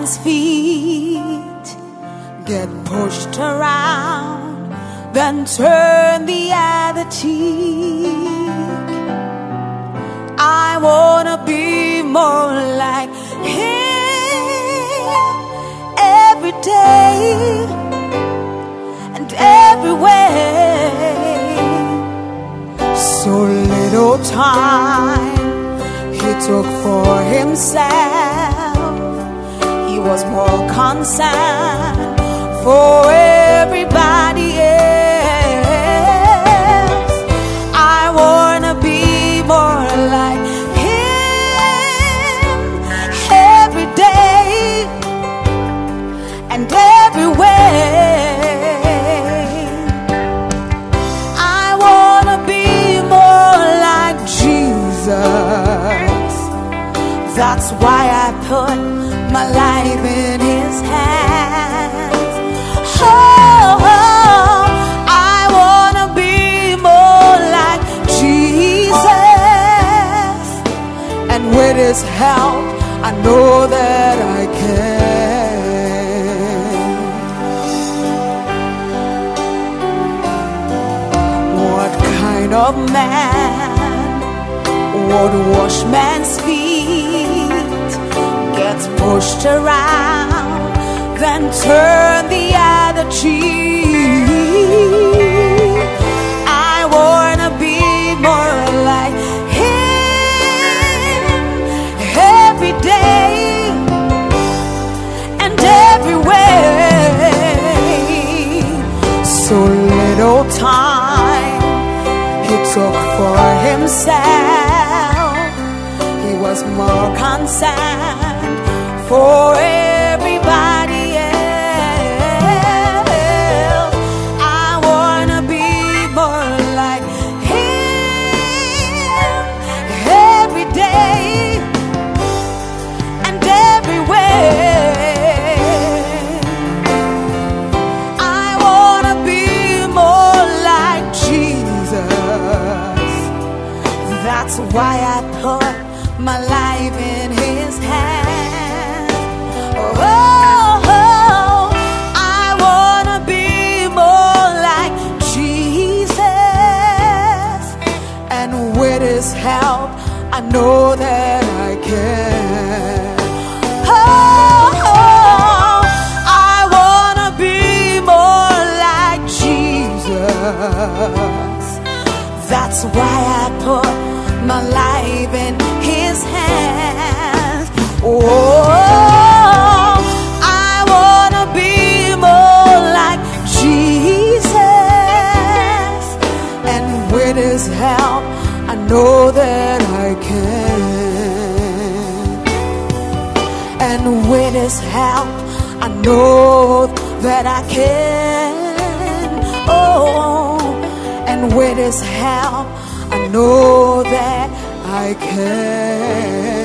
man's feet, get pushed around, then turn the other cheek? I wanna be more like him every day and every way so little time he took for himself. Was more concerned. For everybody His help, I know that I can. What kind of man would wash man's feet, gets pushed around, then turn the other cheek? Was more concerned. For life in His hands. Oh, I wanna be more like Jesus, and with His help, I know that I can. And with his help I know that I can. Oh and with his help I know that I can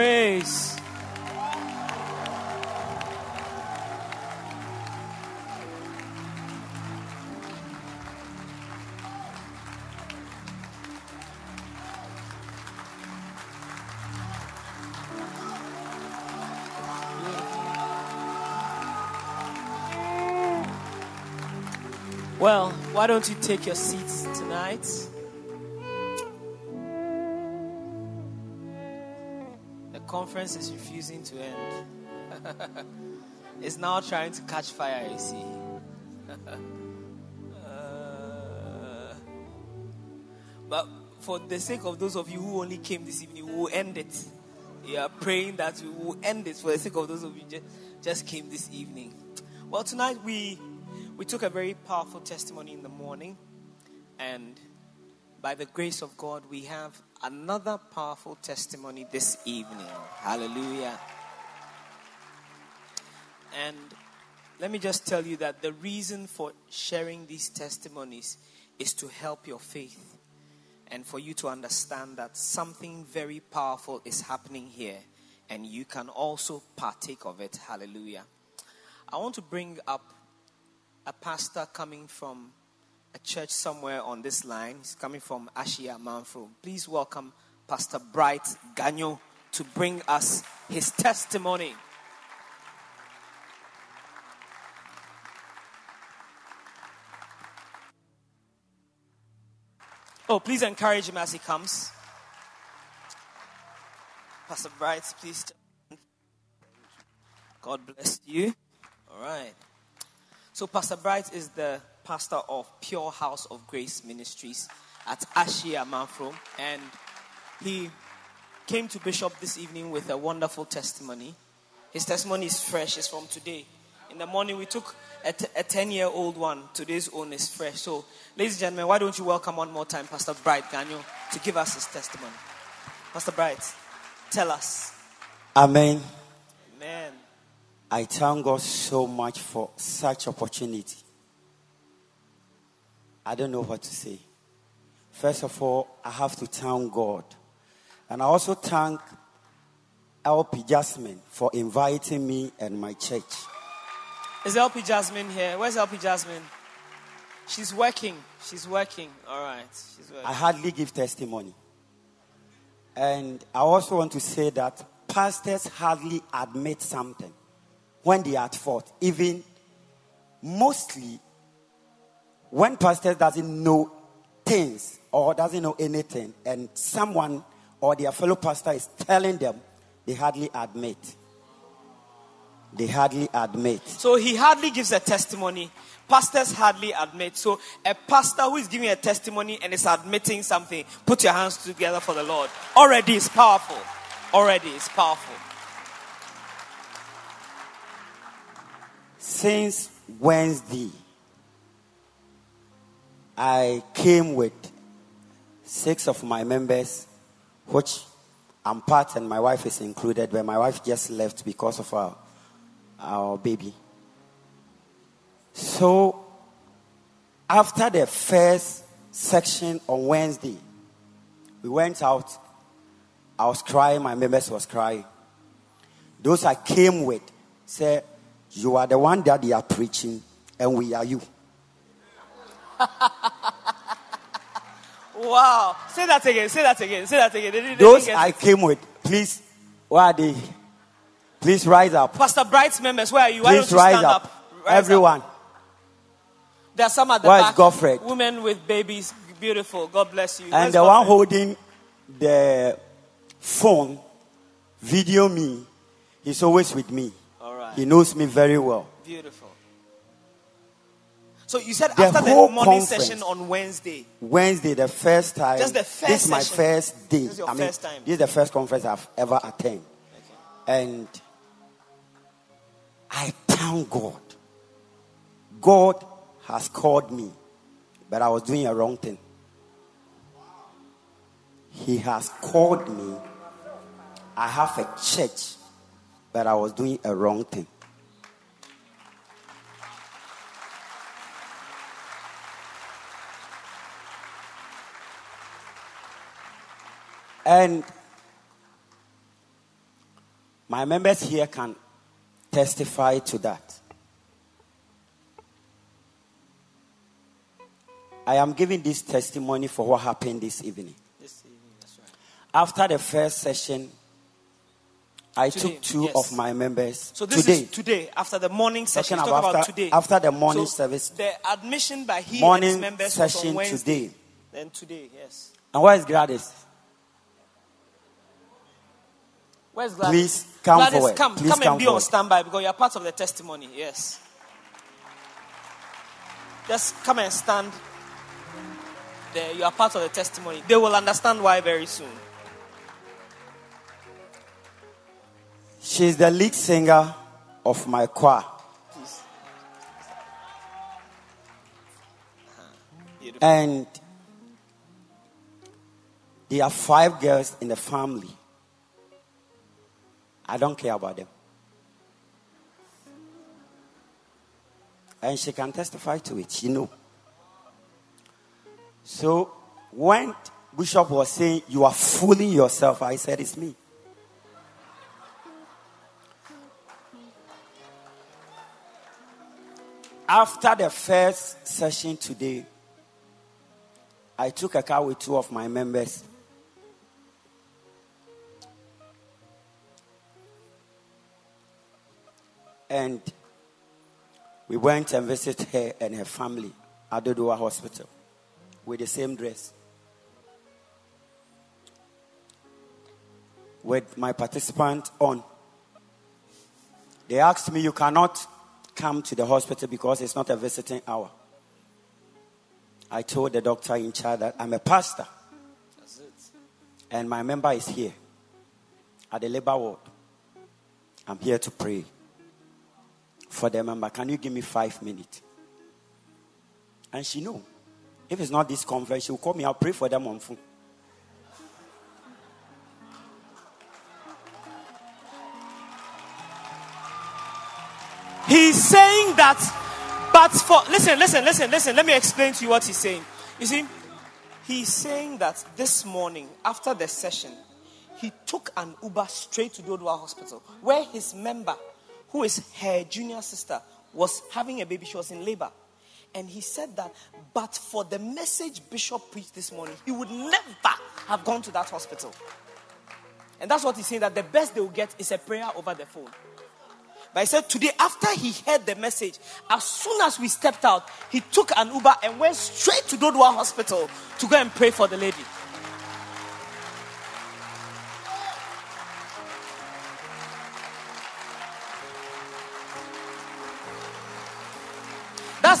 praise. Well, why don't you take your seats tonight? Conference is refusing to end. it's now trying to catch fire, you see. Uh, but for the sake of those of you who only came this evening, we will end it. We are praying that we will end it for the sake of those of you just, just came this evening. Well, tonight we we took a very powerful testimony in the morning, and by the grace of God, we have another powerful testimony this evening. Hallelujah. And let me just tell you that the reason for sharing these testimonies is to help your faith and for you to understand that something very powerful is happening here and you can also partake of it. Hallelujah. I want to bring up a pastor coming from a church somewhere on this line. He's coming from Ashia Manfro. Please welcome Pastor Bright Ganyo to bring us his testimony. Oh, please encourage him as he comes. Pastor Bright, please. God bless you. All right. So, Pastor Bright is the pastor of Pure House of Grace Ministries at Ashia Manfro, and he came to Bishop this evening with a wonderful testimony. His testimony is fresh, it's from today. In the morning, we took a 10 year old one. Today's own is fresh. So, ladies and gentlemen, why don't you welcome one more time Pastor Bright Ganyo to give us his testimony? Pastor Bright, tell us. Amen. Amen. I thank God so much for such opportunity. I don't know what to say. First of all, I have to thank God. And I also thank LP Jasmine for inviting me and my church. Is LP Jasmine here? Where's LP Jasmine? She's working. She's working. All right. She's working. I hardly give testimony. And I also want to say that pastors hardly admit something when they are at fault. Even mostly when pastor doesn't know things or doesn't know anything and someone or their fellow pastor is telling them, they hardly admit. They hardly admit. So he hardly gives a testimony. Pastors hardly admit. So a pastor who is giving a testimony and is admitting something, put your hands together for the Lord. Already is powerful. Already is powerful. Since Wednesday, I came with six of my members, which I'm part and my wife is included, but my wife just left because of our, our baby. So, after the first section on Wednesday, we went out. I was crying, my members was crying. Those I came with said, You are the one that they are preaching, and we are you. wow. Say that again. Say that again. Say that again. They they Those I it. came with, please, where are they? Please rise up. Pastor Bright's members, where are you? Please you rise stand up. up? Rise up. Everyone. There are some at the Where is back. Godfred? Women with babies. Beautiful. God bless you. And Where's the one holding the phone, video me, he's always with me. All right. He knows me very well. Beautiful. So you said The after the morning session on Wednesday. Wednesday, the first time. Just the first This is my session. first day. This is your I mean, first time. this is the first conference I've ever attended. And I thank God. God has called me, but I was doing a wrong thing. He has called me. I have a church, but I was doing a wrong thing. And my members here can testify to that. I am giving this testimony for what happened this evening. This evening, that's right. After the first session, I Today, took two yes. of my members So this today. is today after the morning session. Talking about after- today. after the morning So service. The admission by he and Morning his members session today. Then today, yes. And where is Gladys? Where's Gladys? Please come Gladys, forward. come, Please come and come be on forward. standby because you're part of the testimony. Yes. Just come and stand there. You are part of the testimony. They will understand why very soon. She's the lead singer of my choir. And there are five girls in the family. I don't care about them. And she can testify to it. She know. So when Bishop was saying you are fooling yourself, I said it's me. After the first session today, I took a car with two of my members. And we went and visited her and her family at Dodowa Hospital with the same dress. With my participant on. They asked me, You cannot come to the hospital because it's not a visiting hour. I told the doctor in charge that I'm a pastor and my member is here at the labor ward. I'm here to pray for the member. Can you give me five minutes? And she knew. If it's not this conference, she will call me. I'll pray for them on phone. He's saying that, but for listen, listen, listen, listen. Let me explain to you what he's saying. You see, he's saying that this morning after the session, he took an Uber straight to Dodowa Hospital, where his member, who is her junior sister, was having a baby. She was in labor. And he said that, but for the message Bishop preached this morning, he would never have gone to that hospital. And that's what he's saying that the best they will get is a prayer over the phone. But he said today, after he heard the message, as soon as we stepped out, he took an Uber and went straight to Dodowa Hospital to go and pray for the lady.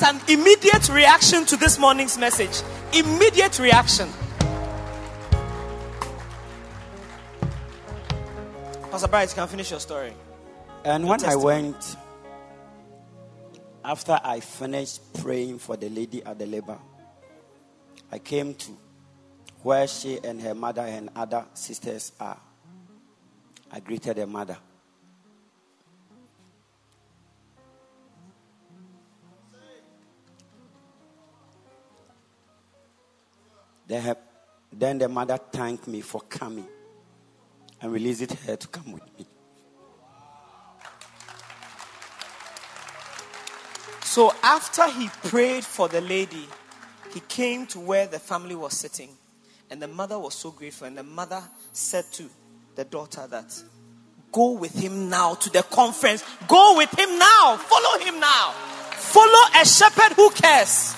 That's an immediate reaction to this morning's message. Immediate reaction. Pastor Bright, you can finish your story. And when I went, after I finished praying for the lady at the labor, I came to where she and her mother and other sisters are. I greeted the mother. Then, her, then the mother thanked me for coming and released her to come with me. So after he prayed for the lady, he came to where the family was sitting. And the mother was so grateful. And the mother said to the daughter that, Go with him now to the conference. Go with him now. Follow him now. Follow a shepherd who cares.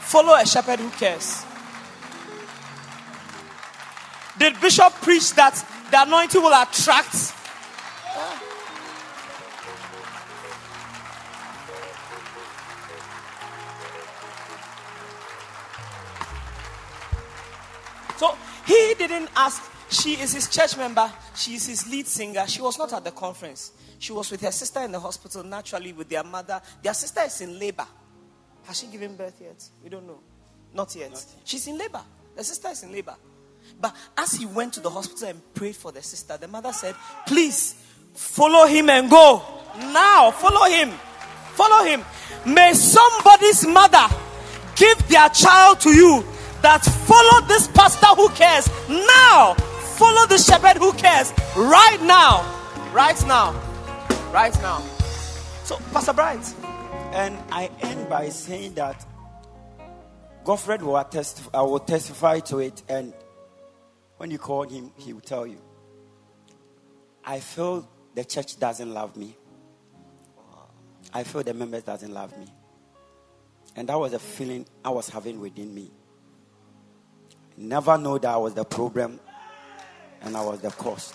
Follow a shepherd who cares. Did Bishop preach that the anointing will attract? So he didn't ask. She is his church member. She is his lead singer. She was not at the conference. She was with her sister in the hospital, naturally, with their mother. Their sister is in labor. Has she given birth yet? We don't know. Not yet. Not yet. She's in labor. The sister is in labor. But as he went to the hospital and prayed for the sister, the mother said, Please follow him and go. Now, follow him. Follow him. May somebody's mother give their child to you that follow this pastor who cares now. Follow the shepherd who cares right now. Right now. Right now. So, Pastor Bright. And I end by saying that Godfred will, attest, I will testify to it. And when you call him, he will tell you. I feel the church doesn't love me. I feel the members doesn't love me. And that was a feeling I was having within me. Never know that I was the problem and I was the cause.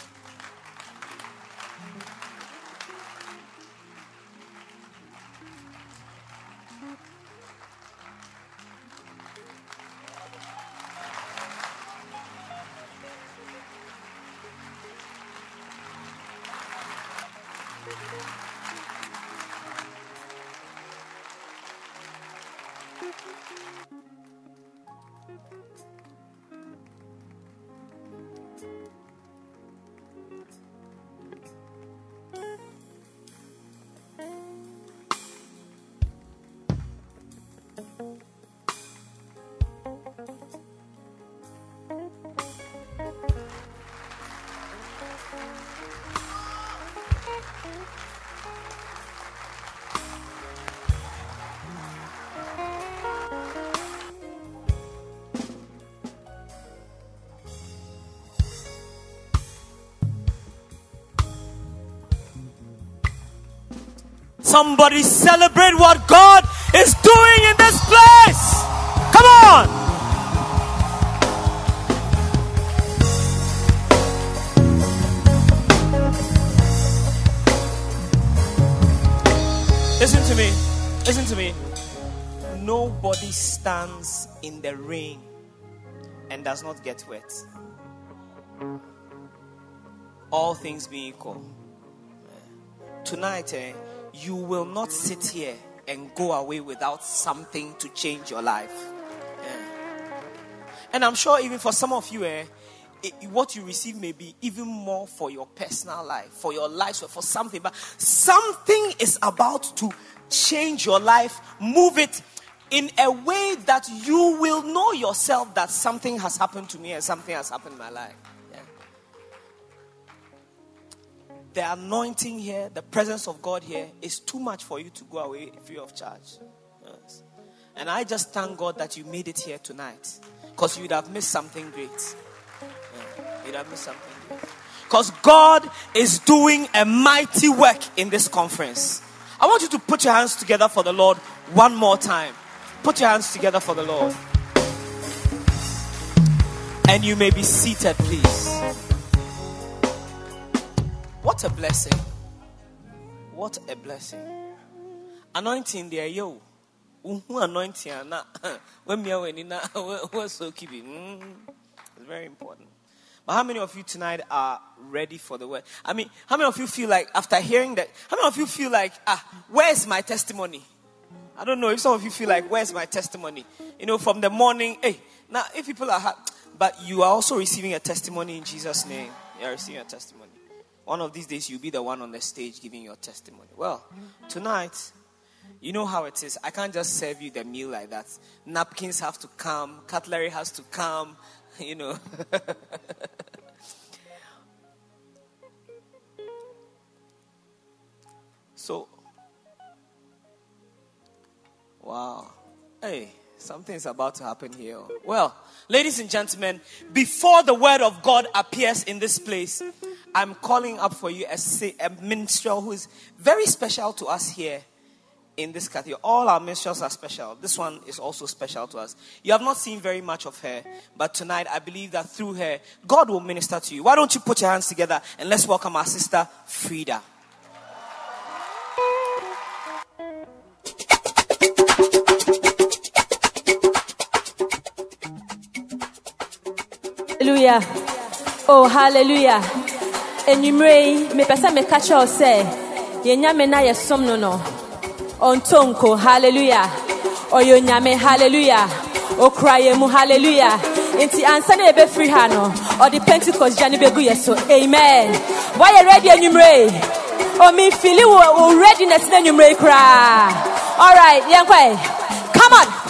Somebody celebrate what God is doing in this place. Come on. Listen to me. Listen to me. Nobody stands in the rain and does not get wet. All things being equal. Tonight, eh, you will not sit here and go away without something to change your life. Yeah. And I'm sure even for some of you, eh, it, what you receive may be even more for your personal life, for your life, for something. But something is about to change your life, move it in a way that you will know yourself that something has happened to me and something has happened in my life. The anointing here, the presence of God here is too much for you to go away free of charge. Yes. And I just thank God that you made it here tonight because you'd have missed something great. Yeah, you'd have missed something great. Because God is doing a mighty work in this conference. I want you to put your hands together for the Lord one more time. Put your hands together for the Lord. And you may be seated, please. What a blessing. What a blessing. Anointing there, yo. Uhu anointing na when me when na was so keeping. Mm, it's very important. But how many of you tonight are ready for the word? I mean, how many of you feel like after hearing that? How many of you feel like, ah, where's my testimony? I don't know if some of you feel like, where's my testimony? You know, from the morning, hey, now if people are, but you are also receiving a testimony in Jesus' name. You are receiving a testimony. One of these days, you'll be the one on the stage giving your testimony. Well, tonight, you know how it is. I can't just serve you the meal like that. Napkins have to come, cutlery has to come, you know. so, wow. Hey, Something's about to happen here. Well, ladies and gentlemen, before the word of God appears in this place, I'm calling up for you a, a minstrel who is very special to us here in this category. All our minstrels are special. This one is also special to us. You have not seen very much of her, but tonight I believe that through her, God will minister to you. Why don't you put your hands together and let's welcome our sister, Frida. Hallelujah. Oh, hallelujah. Enumere yi, mepɛ sɛ meka kyerɛw sɛ, yɛn nyame na yɛsom no no. Ɔntɔ hallelujah. Ɔyɛ onyame, hallelujah. Okura yɛn mu, hallelujah. Nti ansa na yɛbɛfiri ha no, ɔde Pentecost gya ne bɛgu yɛ so. Amen. Wɔyɛ ready enumere yi. Oh, Omi fili wo wo readiness na enumere yi koraa. All right, yɛn Come on.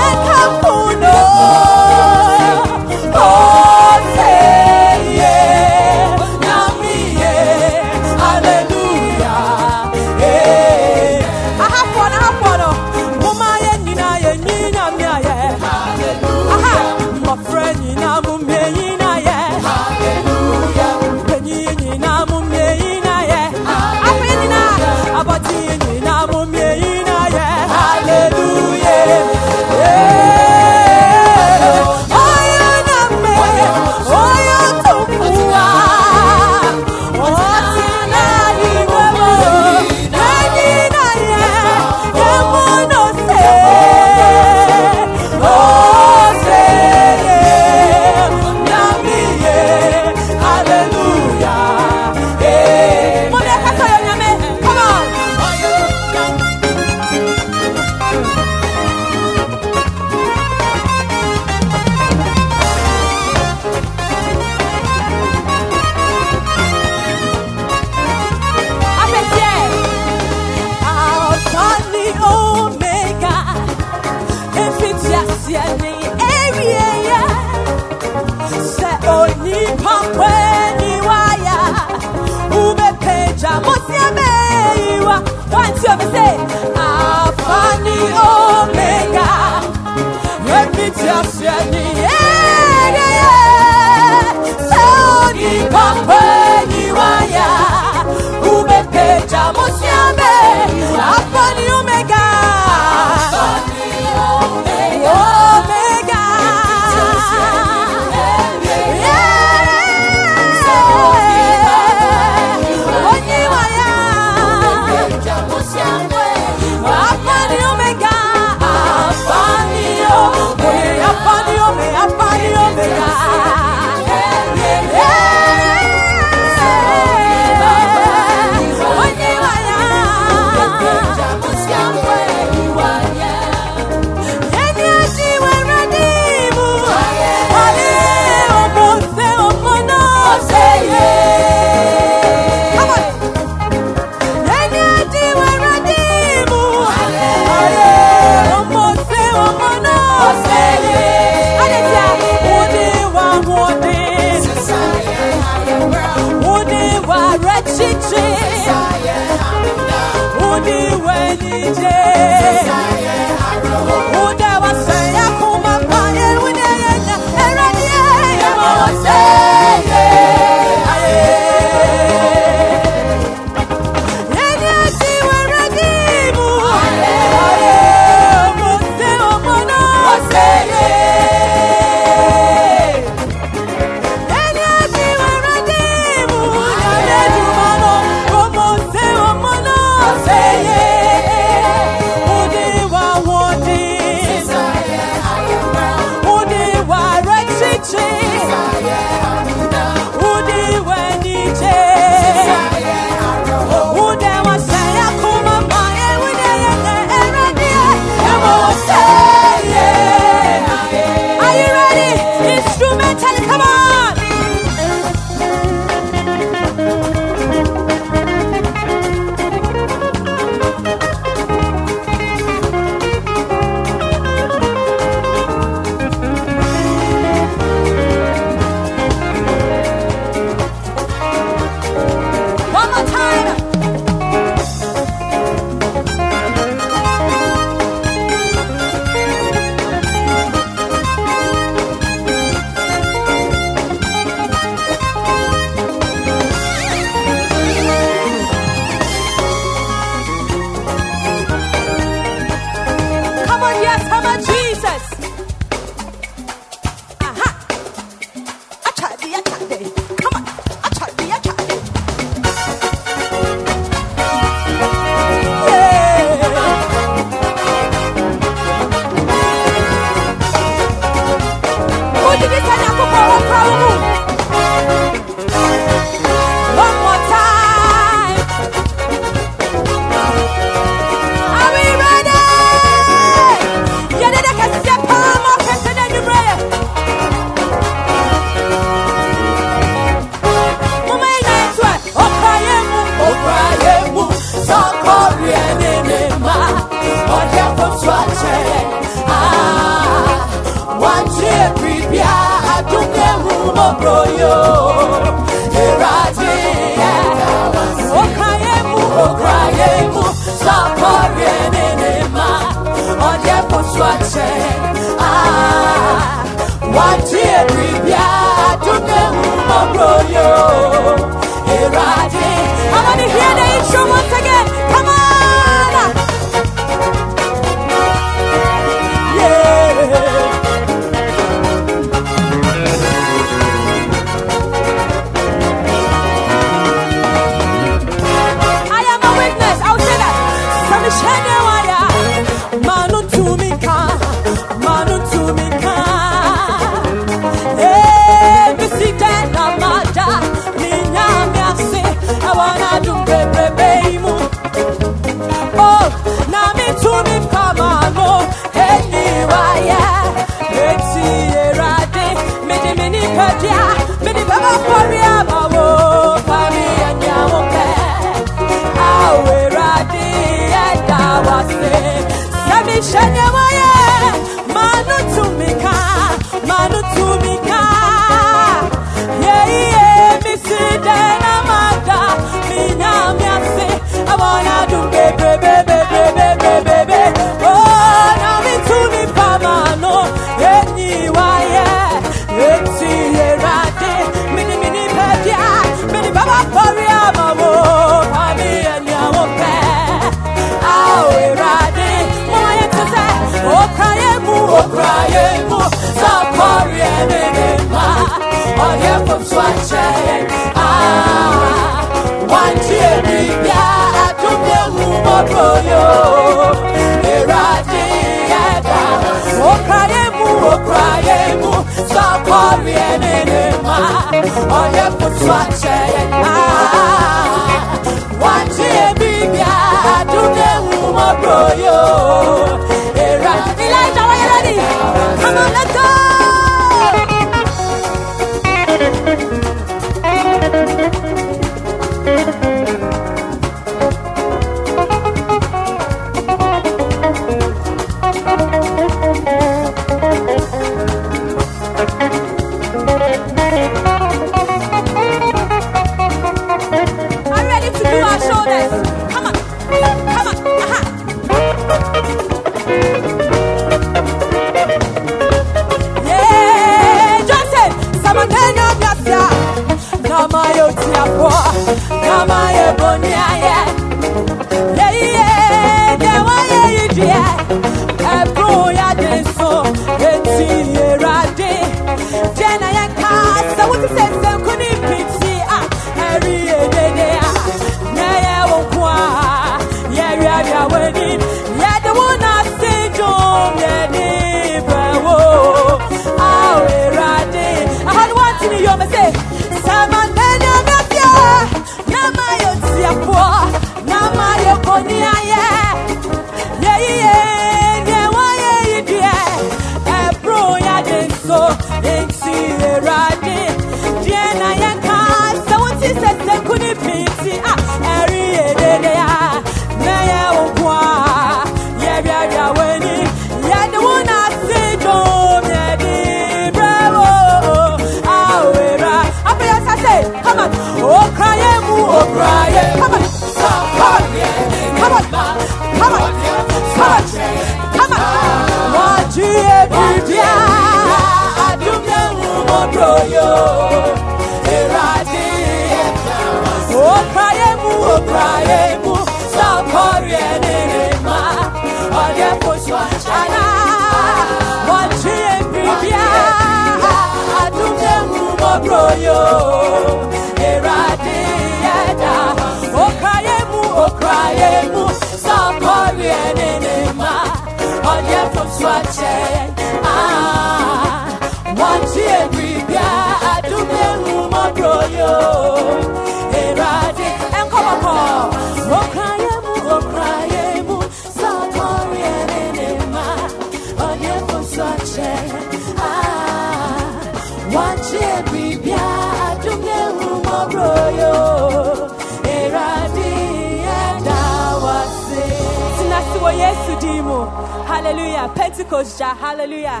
hallelujah. Pentecost gya hallelujah.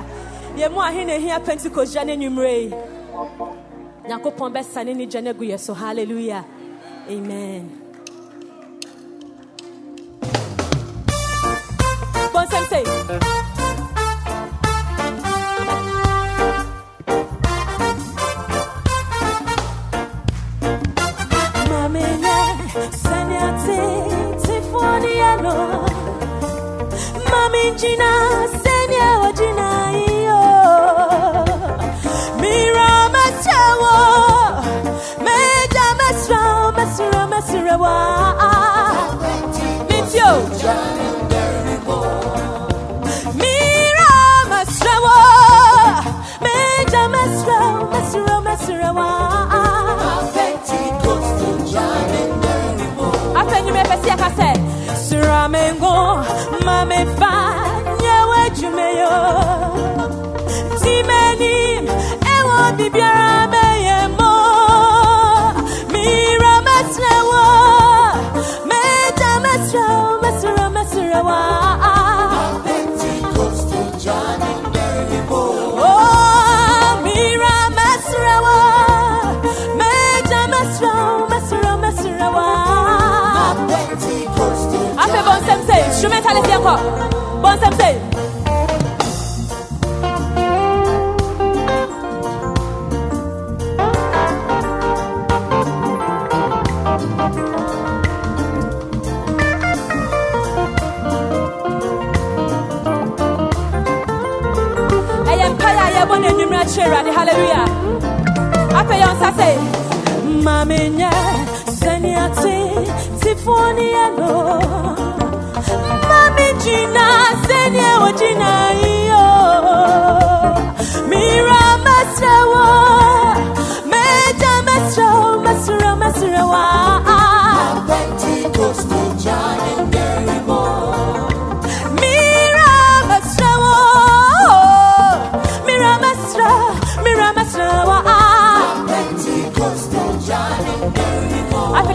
Yɛn mu ahe na ehia pentecost gya ne nwumire yi nyankopɔn bɛsa ne ne gya no agu yɛ so hallelujah. Amen. Bonsam say. Sanya ti ti fo ni ano coming, Gina, send your Gina. Mira Masawa, Major Masra, Masra, Masra, Meet you. Mira Masawa, Major Masra, Masra, Masra, After you make a Flamengo mamefanya wejume yo timenim ewo bibiara meye mo. Mira mesrewo meja mesrewo mesrewo mesrewo Shume tale siya ko. Bon sem se. Hallelujah. After yon say, Maminya, Senior Tiffany, and halleluya afei yɛ nsa sei ma menyɛ sɛnea te tifoɔ ne yɛ no ma megyina sɛnea wɔgyina yio mira mɛsrɛ wo mɛgya mɛsrɛ wo mɛsrɛ mɛsrɛ wo a Mira mesra wo Mira mesra Mira mesra wa Afei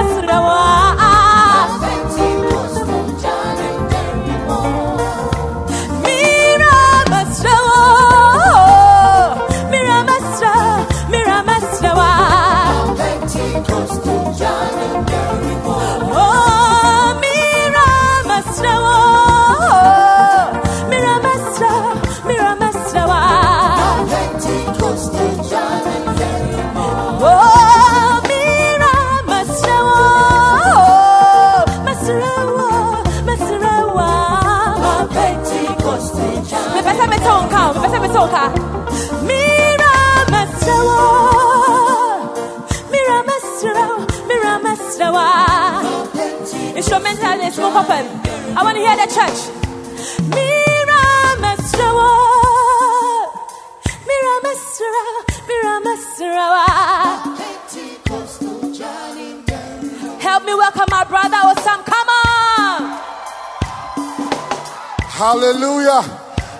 Hallelujah.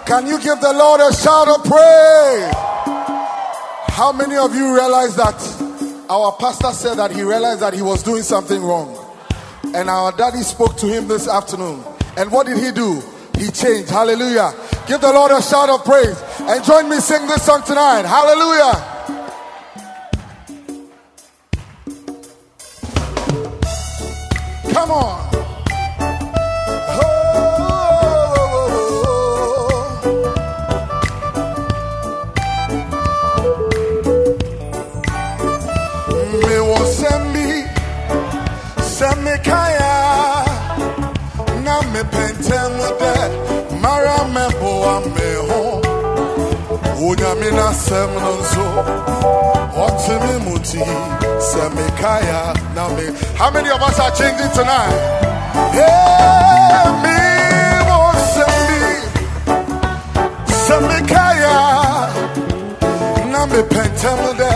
Can you give the Lord a shout of praise? How many of you realize that our pastor said that he realized that he was doing something wrong? And our daddy spoke to him this afternoon. And what did he do? He changed. Hallelujah. Give the Lord a shout of praise. And join me sing this song tonight. Hallelujah. How many of us are changing tonight? Hey, me wo sembi semi kaya. Na me pɛntɛm dɛ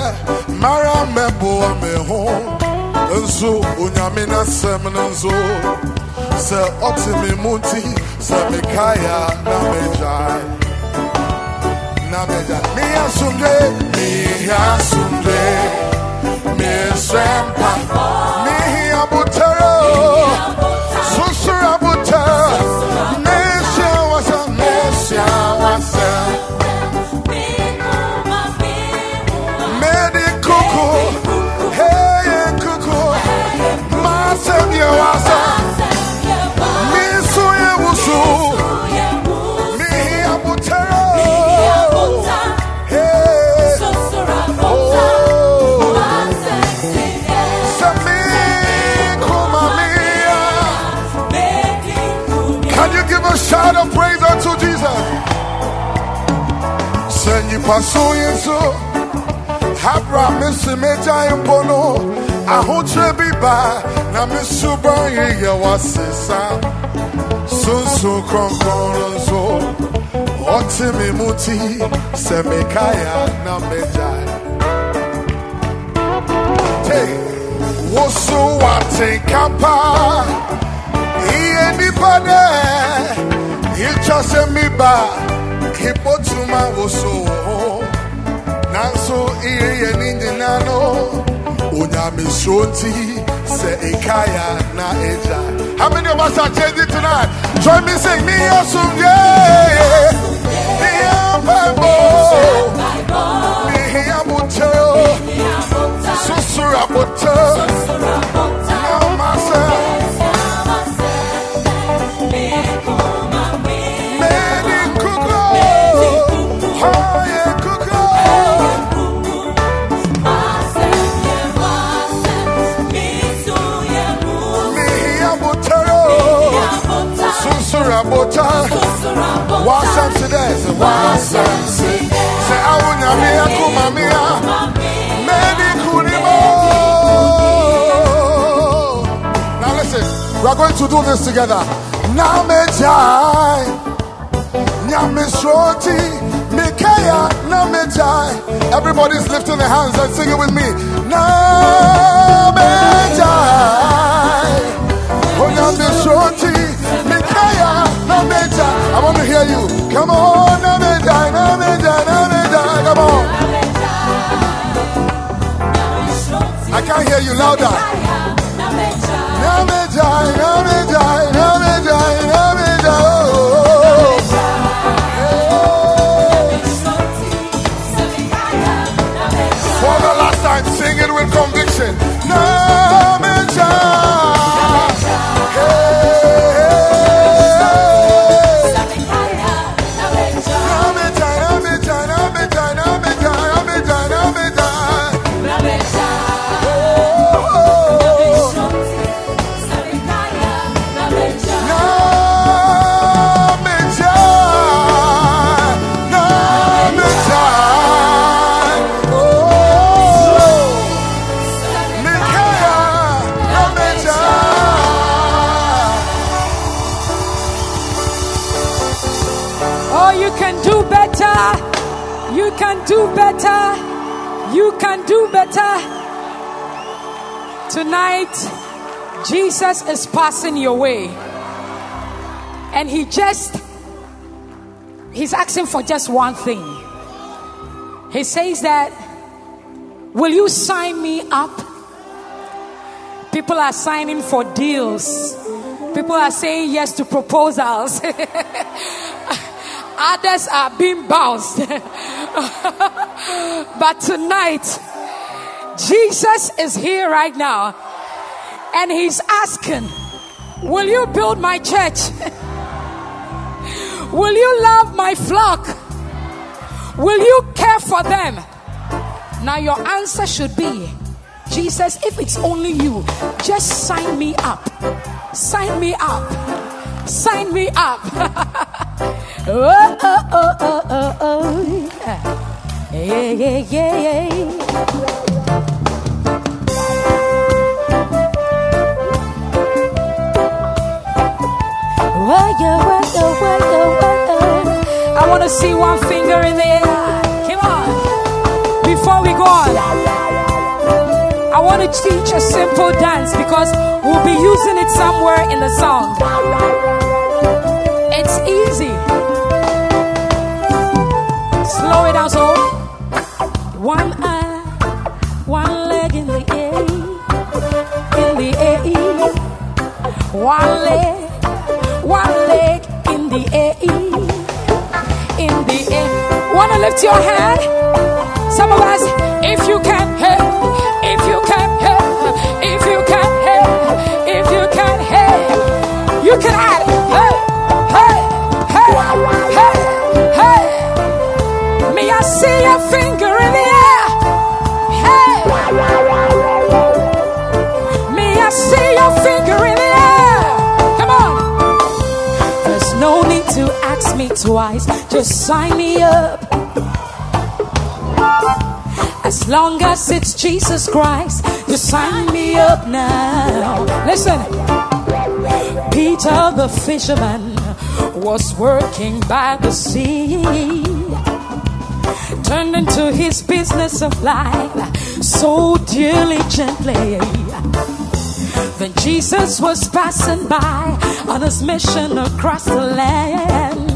mara mɛboa me ho nso onyame n'asɛm no nso sɛ ɔte me mu nti sɛ mekae a na megyae na megyae meyɛ asomdwe meyɛ asomdwe mesrɛ mpa mehia shout of praise unto Jesus? Send you pursuing so. Habra misi meja impono ahotre biba na misuba ye wasesa sunsu kronkron so oti mi muti. Se mekaya na meja. Hey wosu wate kapa. Iye nipa de icha se mi ba hipotuma wosu wo nanso iye yɛ ne nyinaa no onyame suo nti Say Ikaya na Eja. How many of us are changing tonight? Join me sing me asum yeah. Me ambo. Me abucho. Susura bucho. Wasam today. Say wasam. Say awunya mi akuma mi a. Medi ah. kunimo. Now listen, we are going to do this together. Now me jai, nyame shoti, mikaya na me jai. Everybody's lifting their hands and singing with me. Na me jai, hear you. Come on, na me jai, na me na me. Come on. I can't hear you louder. Namejai, namejai, namejai, oh. For the last time, sing it with conviction. Namejai. Tonight, Jesus is passing your way. And he just, he's asking for just one thing. He says that, Will you sign me up? People are signing for deals. People are saying yes to proposals. Others are being bounced. but tonight, Jesus is here right now. And he's asking, Will you build my church? Will you love my flock? Will you care for them? Now, your answer should be Jesus, if it's only you, just sign me up. Sign me up. Sign me up. oh, oh, oh, oh, oh, oh. Yeah, yeah, yeah, yeah. To see one finger in the air. Come on. Before we go on, I want to teach a simple dance because we'll be using it somewhere in the song. It's easy. Slow it down so one eye, one leg in the air, in the air, one leg, lift your hand? Some of us, if you can, hey, if you can, hey, if you can, hey, if you can, hey, you can add, hey, hey, hey, hey, hey. May I see your finger in the air? Hey, may I see your finger in the air? Come on. There's no need to ask me twice. Just sign me up. As long as it's Jesus Christ, you sign me up now. Listen, Peter the fisherman was working by the sea, turned into his business of life so diligently. Then Jesus was passing by on his mission across the land.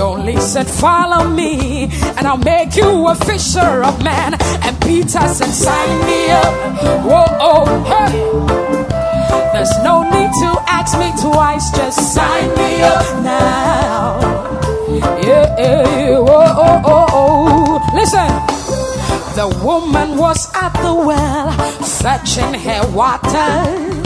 Only said, Follow me, and I'll make you a fisher of men. And Peter said, Sign me up. Whoa, oh, hey. There's no need to ask me twice, just sign me up now. Yeah, yeah, whoa, oh, oh, oh. Listen. The woman was at the well, fetching her water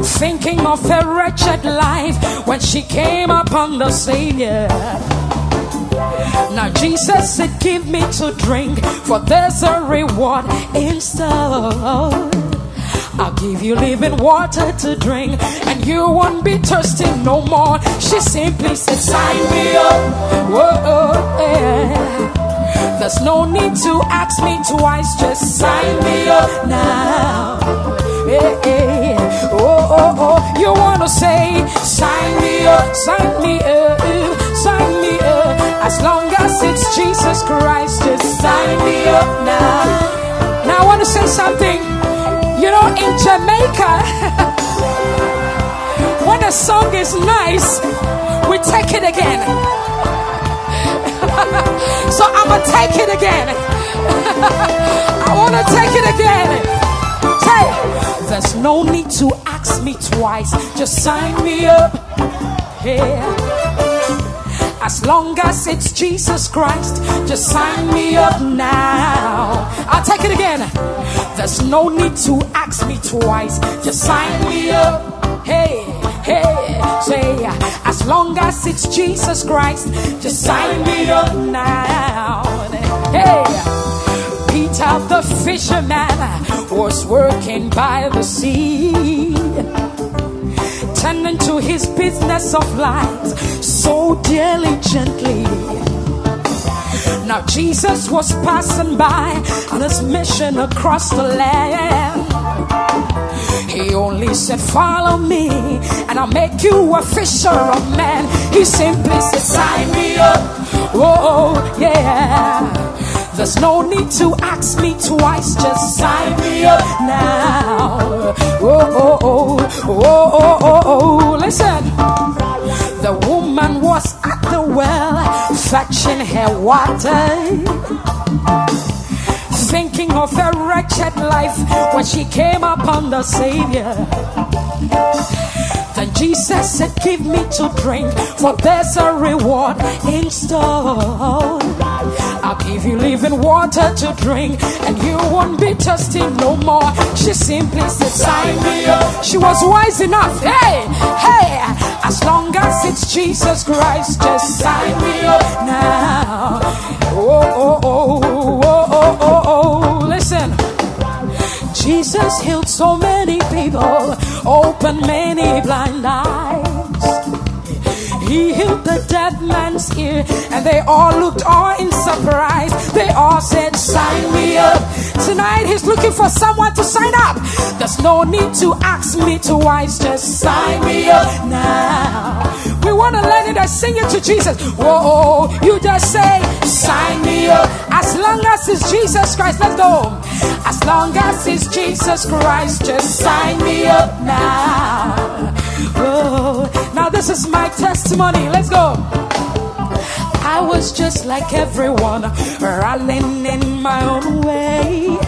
thinking of her wretched life when she came upon the Savior. Now Jesus said, Give me to drink, for there's a reward in store. I'll give you living water to drink, and you won't be thirsty no more. She simply said, Sign me up. Whoa, yeah. There's no need to ask me twice, just sign me up now. Yeah, yeah. Oh, oh, oh, you wanna say, sign me up, sign me up, sign me up. As long as it's Jesus Christ, just sign me up now. Now I wanna say something. You know, in Jamaica, when a song is nice, we take it again. so I'ma take it again. I wanna take it again. Say, there's no need to ask me twice. Just sign me up. Yeah. As long as it's Jesus Christ, just sign me up now. I'll take it again. There's no need to ask me twice. Just sign me up. Hey, hey, say, as long as it's Jesus Christ, just sign me up now. Hey, Peter the fisherman was working by the sea tending to his business of life so diligently. Now, Jesus was passing by on his mission across the land. He only said, Follow me, and I'll make you a fisher of men. He simply said, Sign me up. Oh, yeah. There's no need to ask me twice, just sign me up now. Oh, oh, oh, oh, oh, oh, oh. Listen, the woman was at the well fetching her water thinking of her wretched life when she came upon the Savior. Then Jesus said, Give me to drink, for there's a reward in store. I'll give you living water to drink, and you won't be thirsty no more. She simply said, Sign me up. She was wise enough. Hey, hey, as long as it's Jesus Christ, just sign me up now. Oh, oh, oh, oh, oh, oh, oh. Listen. Jesus healed so many people, opened many blind eyes. He healed the dead man's ear, and they all looked all in surprise. They all said, Sign me up. Tonight he's looking for someone to sign up. There's no need to ask me twice, just sign me up now. We want to learn it and sing it to Jesus. Whoa, you just say, Sign me up. As long as it's Jesus Christ, let's go. As long as it's Jesus Christ, just sign me up now. Now this is my testimony. Let's go. I was just like everyone, running in my own way.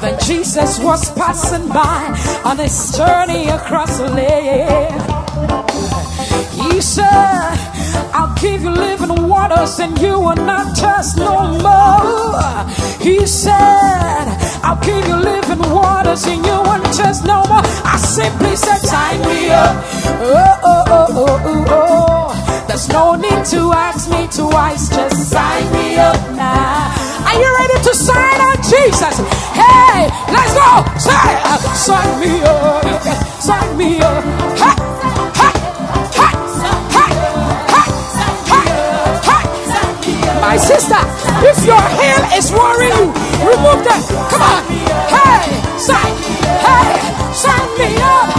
Then Jesus was passing by on his journey across the land. He said, I'll give you living waters and you will not thirst no more. He said, I'll give you living waters and you won't thirst no more. I simply said, sign me up. Oh, oh, oh, oh, oh, oh. There's no need to ask me twice, just sign me up now. Are you ready to sign on Jesus? Hey, let's go. Sign, sign me up. Sign me up. Ha, My sister, if your hair is worrying you, remove that. Come on. Hey, sign. Hey, sign me up.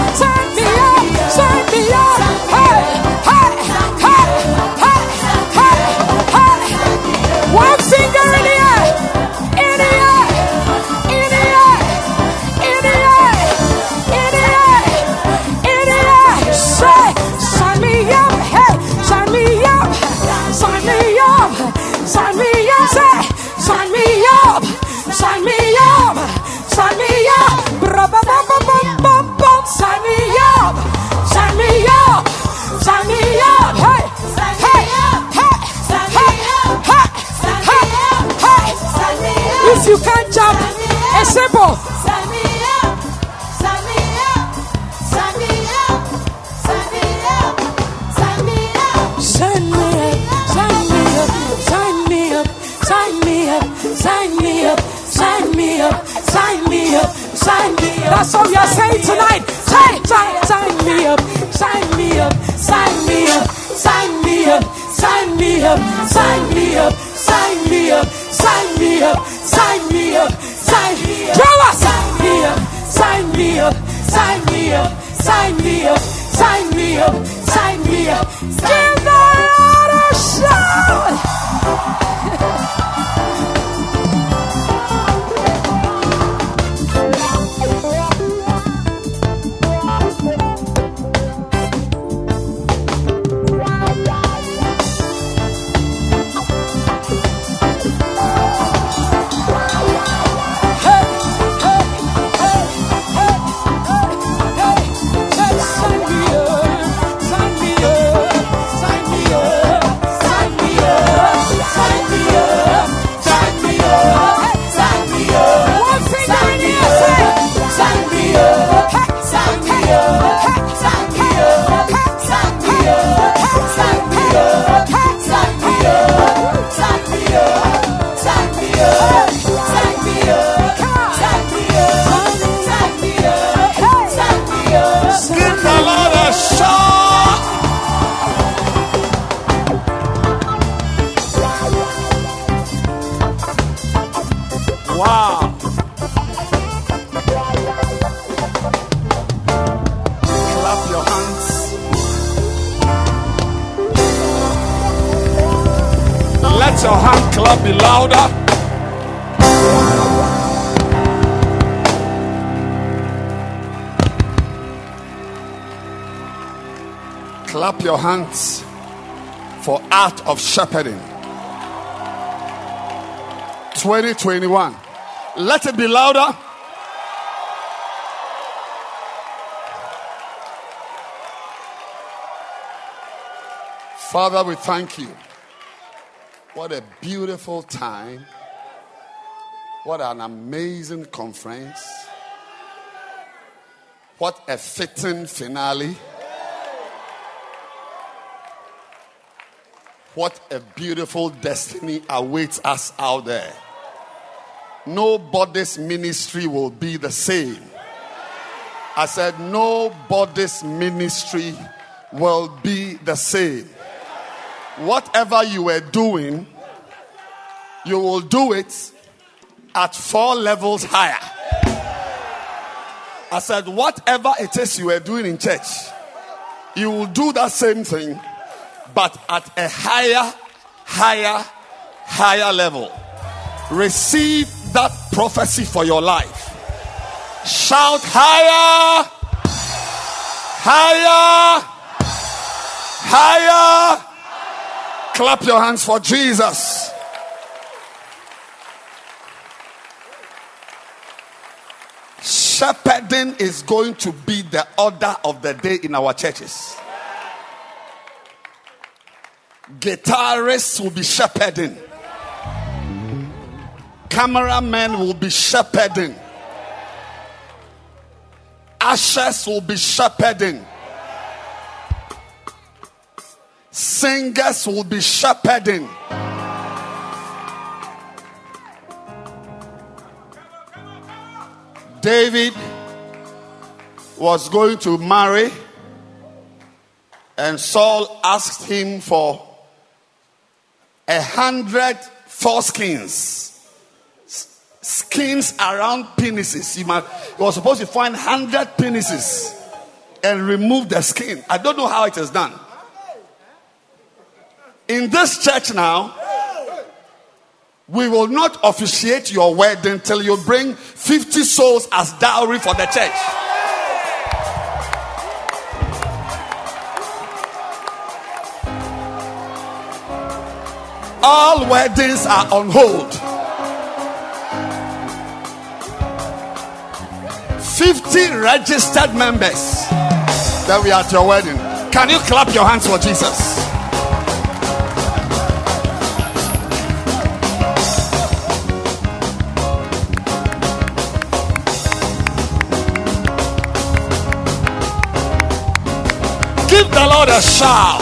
you can't jump. It's simple. Sign me up, sign me up, sign me up, sign me up, sign me up, sign me up, sign me up, sign me up. That's all you're saying tonight. Sign, sign me up, sign me up, sign me up, sign me up, sign me up, sign me up, sign me up, sign me up sign me up, sign me up, sign me up, sign me up, sign me up, sign me up, sign me up, sign me up. Give the Lord a shout. louder. Clap your hands for art of shepherding. 2021. Let it be louder. Father, we thank you. What a beautiful time. What an amazing conference. What a fitting finale. What a beautiful destiny awaits us out there. Nobody's ministry will be the same. I said, nobody's ministry will be the same. Whatever you were doing, you will do it at four levels higher. I said, whatever it is you were doing in church, you will do that same thing but at a higher, higher, higher level. Receive that prophecy for your life. Shout higher, higher, higher. Clap your hands for Jesus. Shepherding is going to be the order of the day in our churches. Guitarists will be shepherding. Cameramen will be shepherding. Ushers will be shepherding. Singers will be shepherding. David was going to marry, and Saul asked him for a hundred foreskins. Skins around penises. He, was supposed to find hundred penises and remove the skin. I don't know how it is done. In this church now, we will not officiate your wedding till you bring 50 souls as dowry for the church. All weddings are on hold. 50 registered members that we are at your wedding. Can you clap your hands for Jesus? The Lord a shout.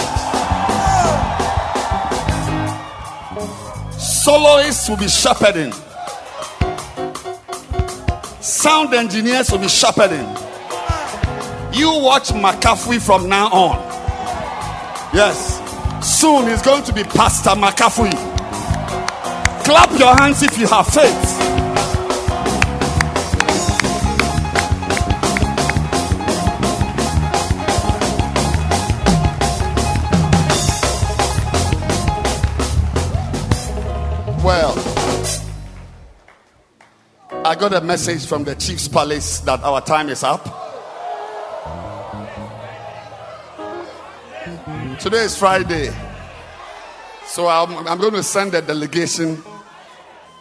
Soloists will be shepherding. sound engineers will be shepherding. You watch McCaffrey from now on. Yes. Soon it's going to be Pastor McCaffrey. Clap your hands if you have faith. Got a message from the chief's palace that our time is up. Today is Friday. So I'm, I'm going to send a delegation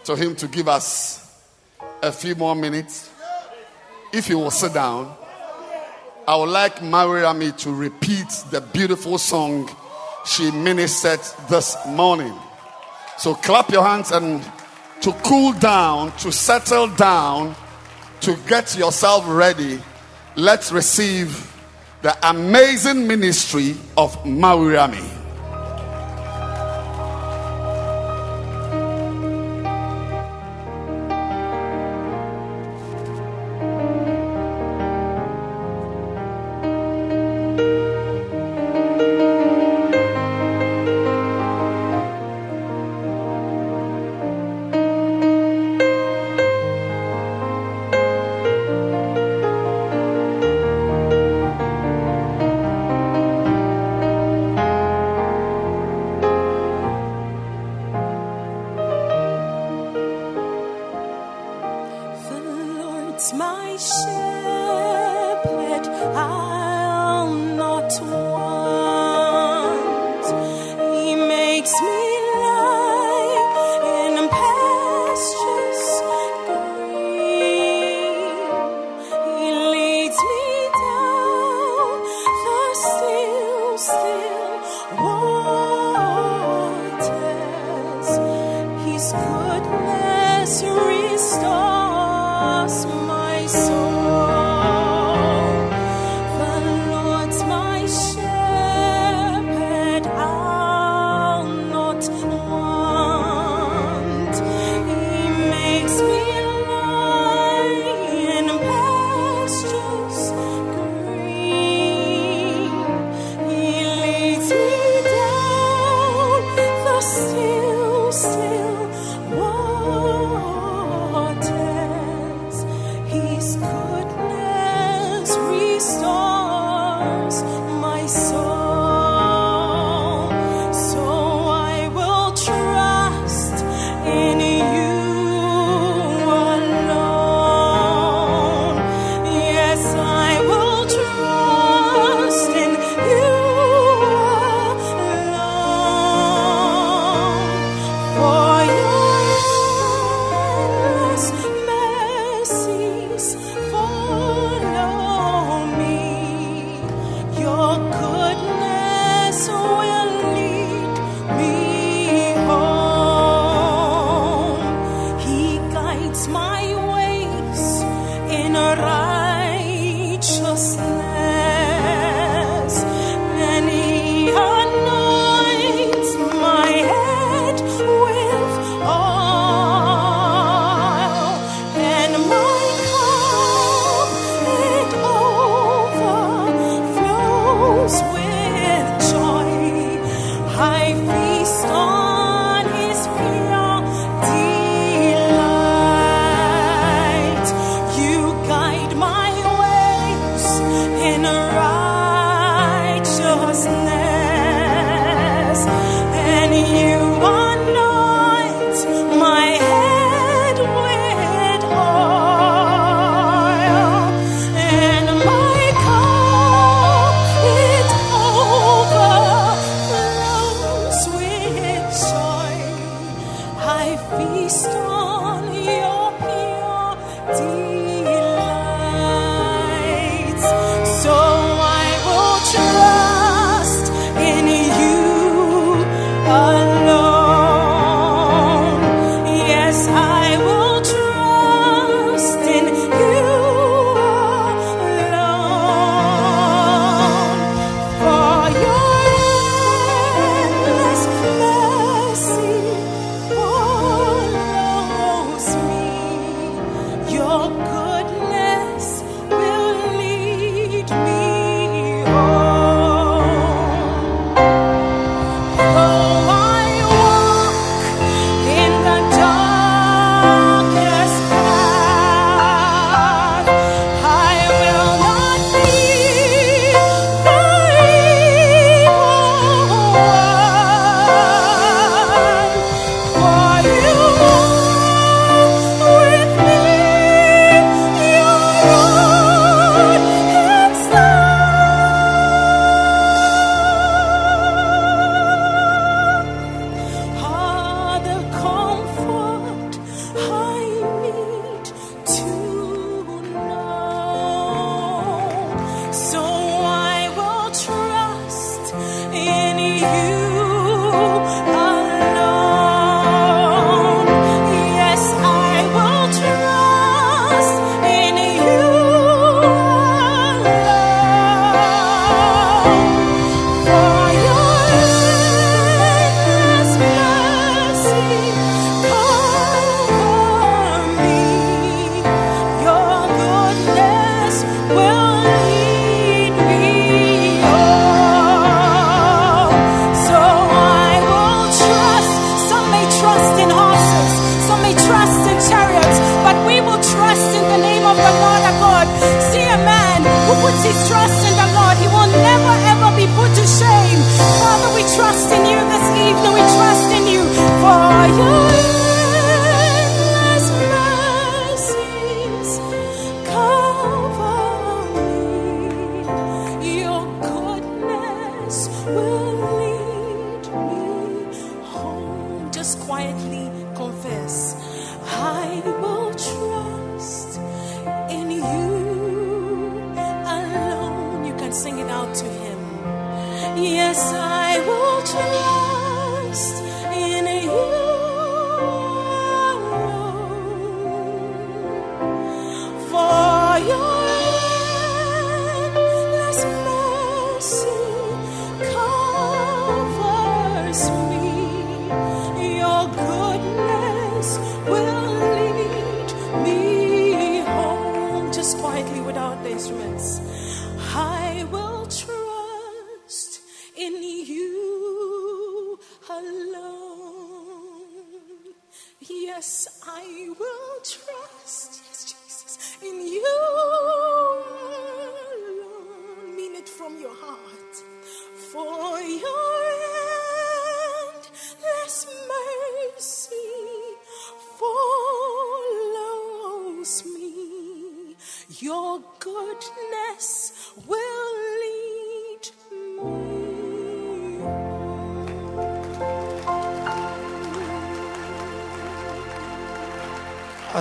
to him to give us a few more minutes. If you will sit down, I would like Mariami to repeat the beautiful song she ministered this morning. So clap your hands and to cool down, to settle down, to get yourself ready. Let's receive the amazing ministry of Mariami.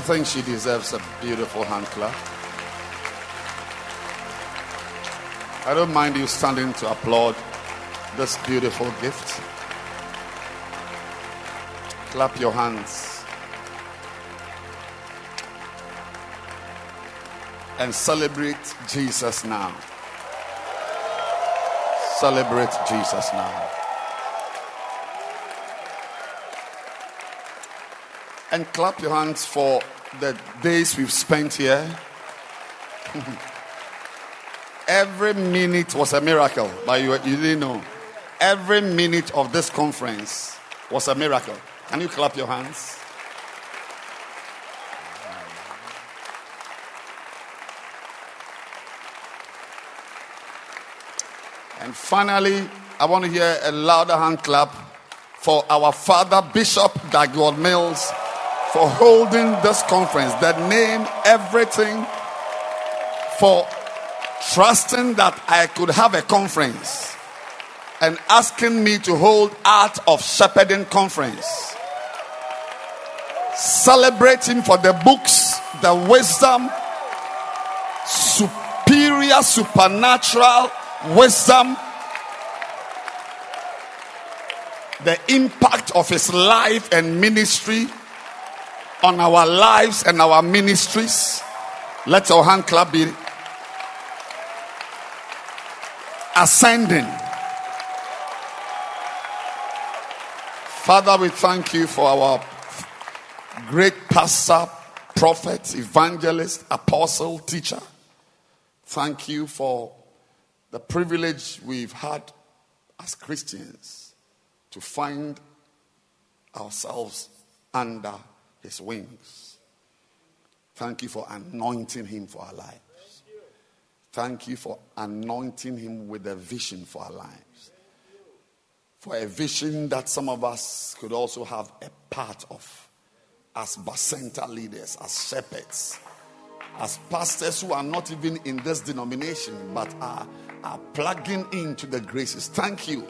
Think she deserves a beautiful hand clap. I don't mind you standing to applaud this beautiful gift. Clap your hands and celebrate Jesus now. Celebrate Jesus now. And clap your hands for the days we've spent here. Every minute was a miracle, but you, you didn't know. Every minute of this conference was a miracle. Can you clap your hands? And finally, I want to hear a louder hand clap for our father, Bishop Dag Heward-Mills, for holding this conference. That name, everything, for trusting that I could have a conference and asking me to hold Art of Shepherding Conference. Celebrating for the books, the wisdom, superior, supernatural wisdom, the impact of his life and ministry on our lives and our ministries. Let your hand clap be ascending. Father, we thank you for our great pastor, prophet, evangelist, apostle, teacher. Thank you for the privilege we've had as Christians to find ourselves under his wings. Thank you for anointing him for our lives. Thank you for anointing him with a vision for our lives. For a vision that some of us could also have a part of as Bacenta leaders, as shepherds, as pastors who are not even in this denomination but are, are plugging into the graces. Thank you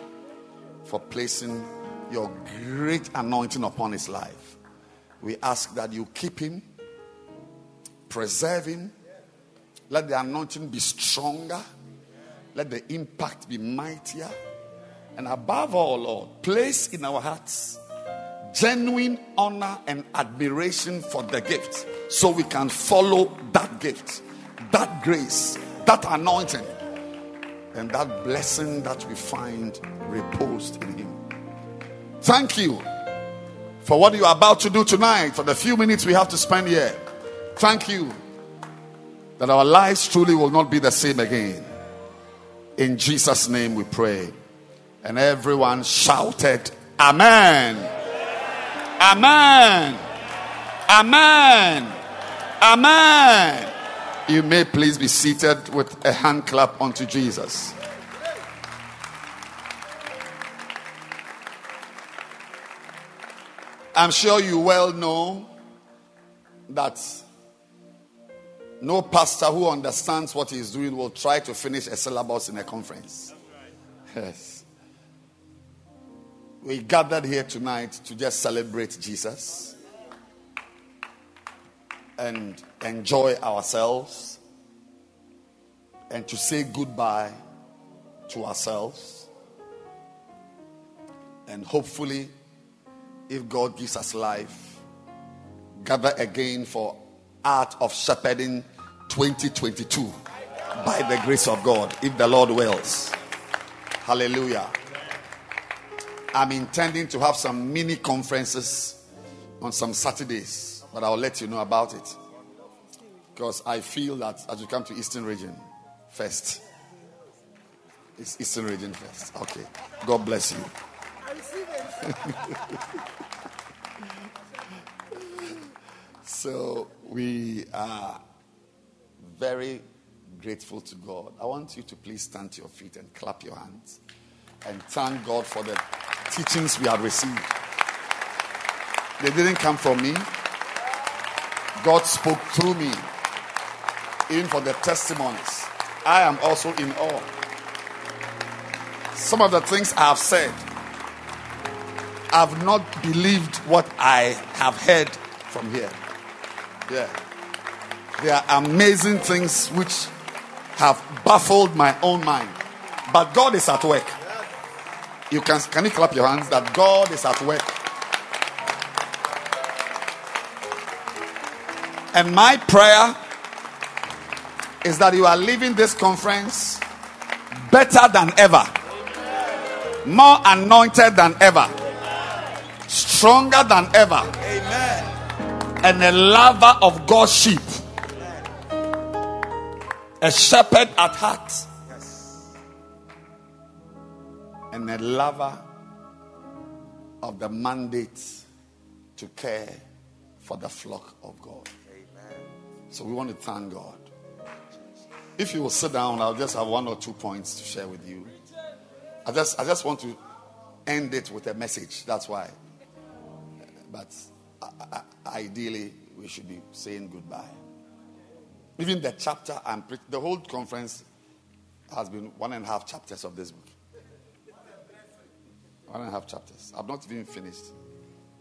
for placing your great anointing upon his life. We ask that you keep him, preserve him, let the anointing be stronger, let the impact be mightier, and above all, Lord, place in our hearts genuine honor and admiration for the gift so we can follow that gift, that grace, that anointing, and that blessing that we find reposed in Him. Thank you for what you are about to do tonight, for the few minutes we have to spend here. Thank you that our lives truly will not be the same again. In Jesus' name we pray. And everyone shouted, Amen. Amen. Amen. Amen. You may please be seated with a hand clap unto Jesus. I'm sure you well know that no pastor who understands what he's doing will try to finish a syllabus in a conference. Yes. We gathered here tonight to just celebrate Jesus and enjoy ourselves and to say goodbye to ourselves And hopefully, if God gives us life, gather again for Art of Shepherding 2022 by the grace of God, if the Lord wills. Hallelujah. I'm intending to have some mini conferences on some Saturdays, but I'll let you know about it. Because I feel that as you come to Eastern Region first, it's Eastern Region first. Okay. God bless you. so we are very grateful to God. I want you to please stand to your feet and clap your hands and thank God for the teachings we have received. They didn't come from me. God spoke through me. Even for the testimonies. I am also in awe. Some of the things I have said, I've not believed what I have heard from here. Yeah. There are amazing things which have baffled my own mind. But God is at work. You can can you clap your hands that God is at work. And my prayer is that you are leaving this conference better than ever, more anointed than ever, stronger than ever, and a lover of God's sheep, a shepherd at heart, and a lover of the mandate to care for the flock of God. So we want to thank God. If you will sit down, I'll just have one or two points to share with you. I just, I just want to end it with a message. That's why. But ideally, we should be saying goodbye. Even the chapter I'm pre- the whole conference has been one and a half chapters of this book. One and a half chapters. I've not even finished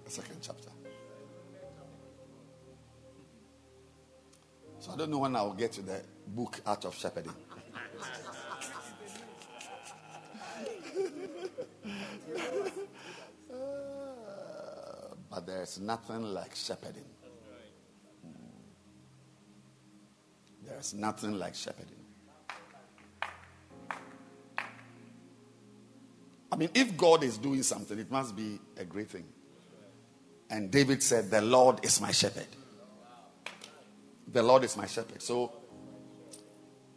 the second chapter. So I don't know when I'll get to the book Art of Shepherding. But there's nothing like shepherding. Mm. There's nothing like shepherding. I mean, if God is doing something, it must be a great thing. And David said, The Lord is my shepherd. The Lord is my shepherd. So,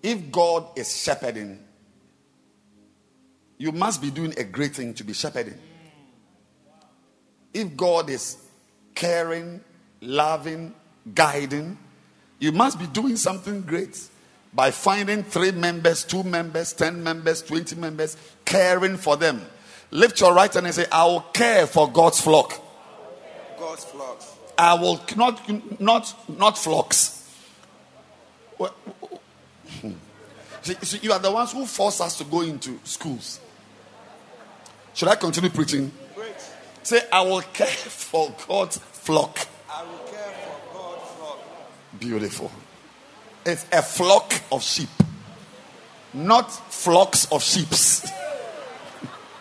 if God is shepherding, you must be doing a great thing to be shepherding. If God is caring, loving, guiding, you must be doing something great by finding three members, two members, ten members, twenty members, caring for them. Lift your right hand and say, I will care for God's flock. God's flock. I will not not not flocks. See, you are the ones who force us to go into schools. Should I continue preaching? Say, I will care for God's flock. I will care for God's flock. Beautiful. It's a flock of sheep, not flocks of sheeps.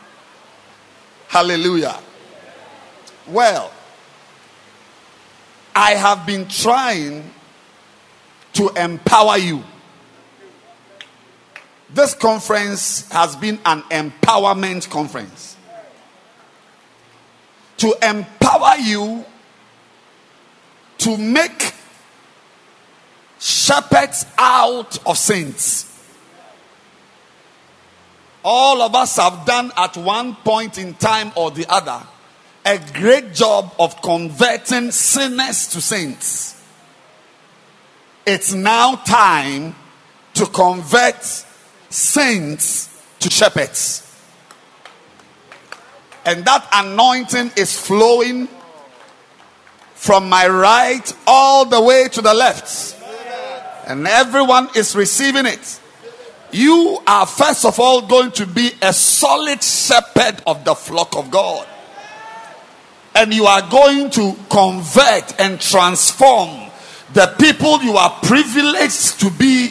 Hallelujah. Well, I have been trying to empower you. This conference has been an empowerment conference. To empower you to make shepherds out of saints. All of us have done at one point in time or the other a great job of converting sinners to saints. It's now time to convert saints to shepherds. And that anointing is flowing from my right all the way to the left. And everyone is receiving it. You are first of all going to be a solid shepherd of the flock of God. And you are going to convert and transform the people you are privileged to be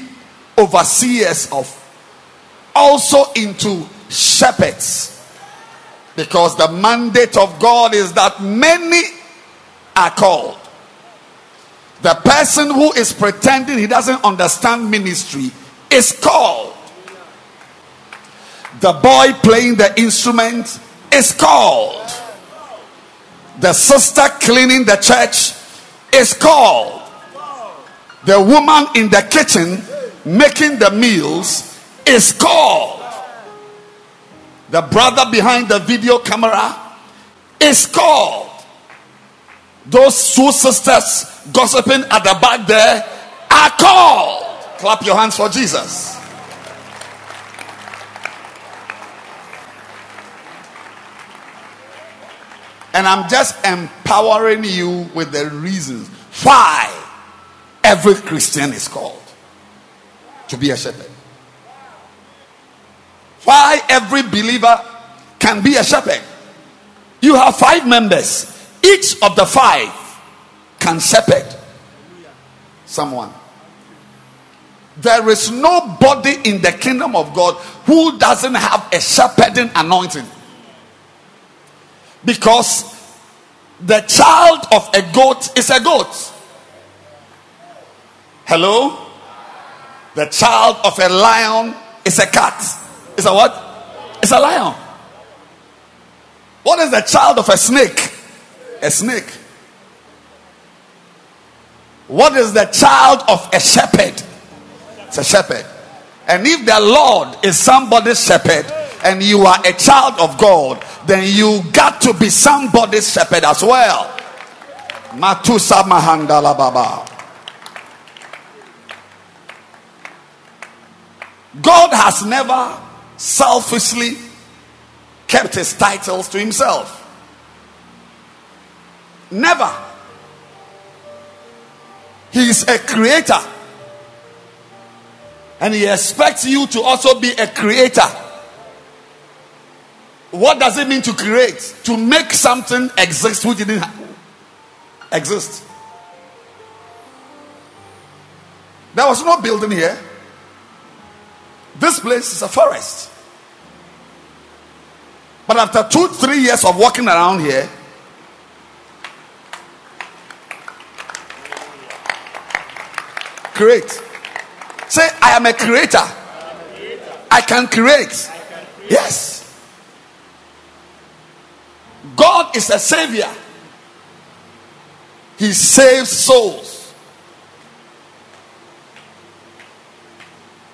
overseers of also into shepherds. Because the mandate of God is that many are called. The person who is pretending he doesn't understand ministry is called. The boy playing the instrument is called. The sister cleaning the church is called. The woman in the kitchen making the meals is called. The brother behind the video camera is called. Those two sisters gossiping at the back there are called. Clap your hands for Jesus. And I'm just empowering you with the reasons why every Christian is called to be a shepherd. Why every believer can be a shepherd. You have five members, each of the five can shepherd someone. There is nobody in the kingdom of God who doesn't have a shepherding anointing. Because the child of a goat is a goat. Hello? The child of a lion is a cat. Is a what? It's a lion. What is the child of a snake? A snake. What is the child of a shepherd? It's a shepherd. And if the Lord is somebody's shepherd and you are a child of God, then you got to be somebody's shepherd as well. Matusa Mahandala Baba. God has never selfishly kept his titles to himself. Never. He is a creator. And he expects you to also be a creator. What does it mean to create? To make something exist which didn't exist. There was no building here. This place is a forest. But after two, three years of walking around here, create. Say, I am a creator. I can create. Yes. God is a savior. He saves souls.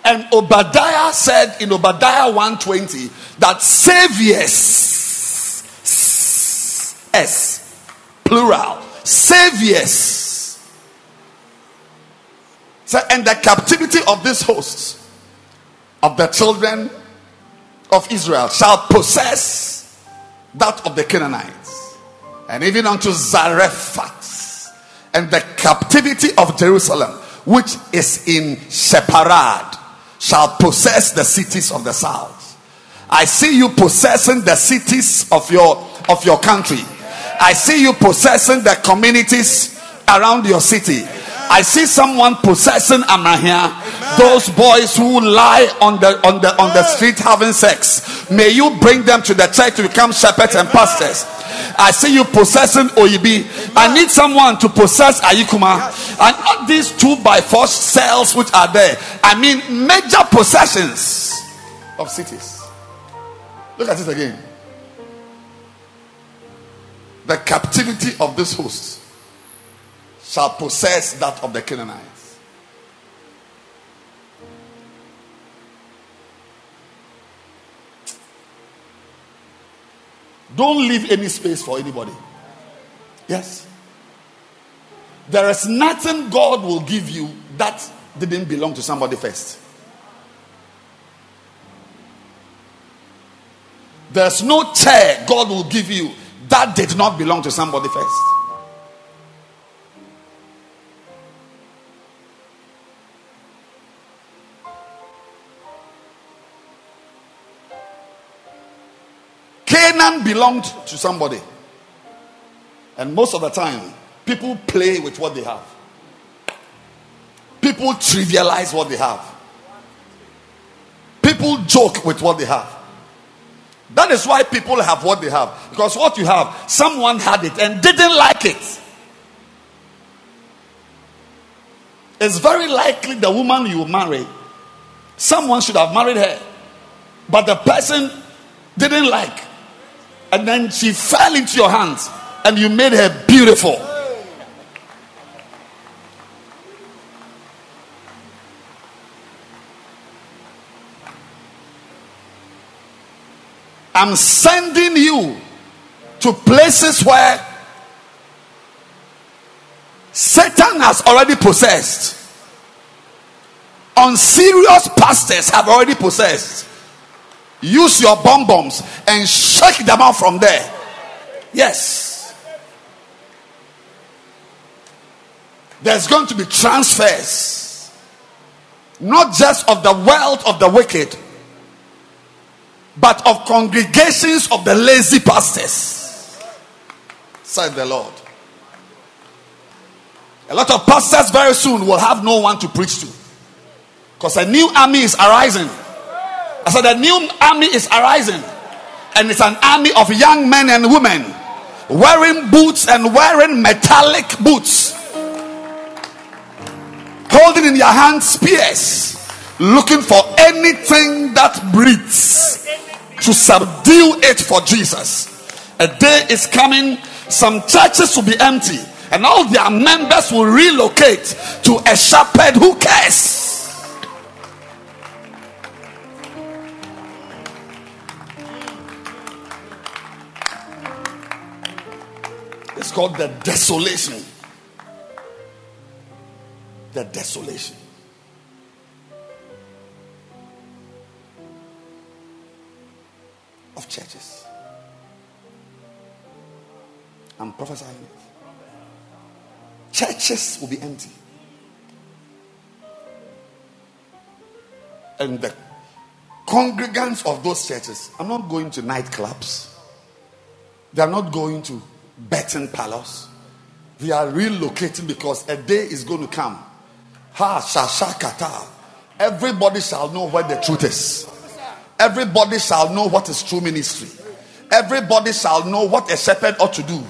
And Obadiah said in Obadiah 120 that saviors, S, plural, saviors. And the captivity of these hosts of the children of Israel shall possess that of the Canaanites, and even unto Zarephath, and the captivity of Jerusalem, which is in Sepharad, shall possess the cities of the south. I see you possessing the cities of your of your country. I see you possessing the communities around your city. I see someone possessing Amrahia, those boys who lie on the on the on the street having sex. May you bring them to the church to become shepherds and pastors. I see you possessing Oyibi. I need someone to possess Ayikuma. And not these two by force cells which are there. I mean major possessions of cities. Look at it again. The captivity of this host shall possess that of the Canaanites. Don't leave any space for anybody. Yes. There is nothing God will give you that didn't belong to somebody first. There's no chair God will give you that did not belong to somebody first. Canaan belonged to somebody. And most of the time, people play with what they have. People trivialize what they have. People joke with what they have. That is why people have what they have. Because what you have, someone had it and didn't like it. It's very likely the woman you marry, someone should have married her, but the person didn't like. And then she fell into your hands and you made her beautiful. I'm sending you to places where Satan has already possessed. Unserious pastors have already possessed. Use your bomb bombs and shake them out from there. Yes. There's going to be transfers, not just of the wealth of the wicked, but of congregations of the lazy pastors. Said the Lord. A lot of pastors very soon will have no one to preach to. Because a new army is arising. I said, a new army is arising. And it's an army of young men and women wearing boots and wearing metallic boots, holding in their hands spears, looking for anything that breathes to subdue it for Jesus. A day is coming, some churches will be empty, and all their members will relocate to a shepherd who cares. It's called the desolation. The desolation. Of churches. I'm prophesying it. Churches will be empty. And the congregants of those churches are not going to nightclubs. They are not going to betting palace. They are relocating because a day is going to come. Ha shashakata. Everybody shall know where the truth is. Everybody shall know what is true ministry. Everybody shall know what a shepherd ought to do.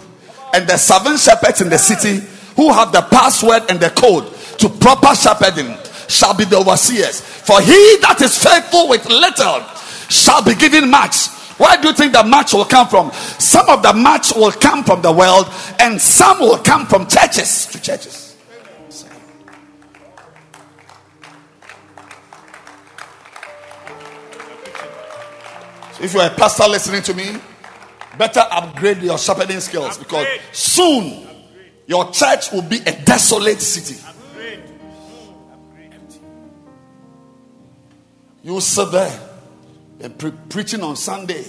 And the seven shepherds in the city who have the password and the code to proper shepherding shall be the overseers. For he that is faithful with little shall be given much. Where do you think the match will come from? Some of the match will come from the world, and some will come from churches to churches. If you're a pastor listening to me, better upgrade your shepherding skills because soon your church will be a desolate city. You will sit there and pre- preaching on Sunday,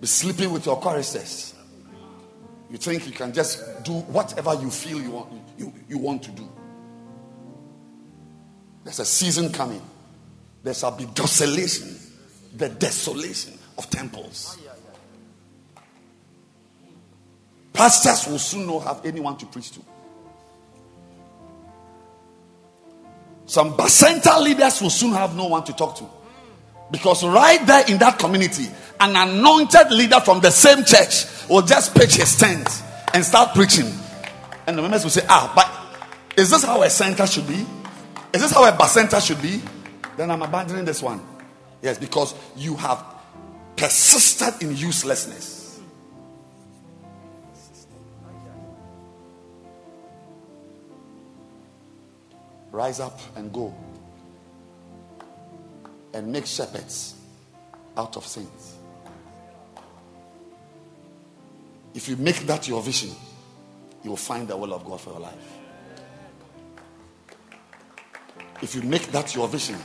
be sleeping with your choristers. You think you can just do whatever you feel you want, you, you want to do. There's a season coming. There shall be desolation, the desolation of temples. Pastors will soon not have anyone to preach to. Some Bacenta leaders will soon have no one to talk to. Because right there in that community, an anointed leader from the same church will just pitch his tent and start preaching. And the members will say, Ah, but is this how a center should be? Is this how a Bacenta should be? Then I'm abandoning this one. Yes, because you have persisted in uselessness. Rise up and go and make shepherds out of saints. If you make that your vision, you will find the will of God for your life. If you make that your vision,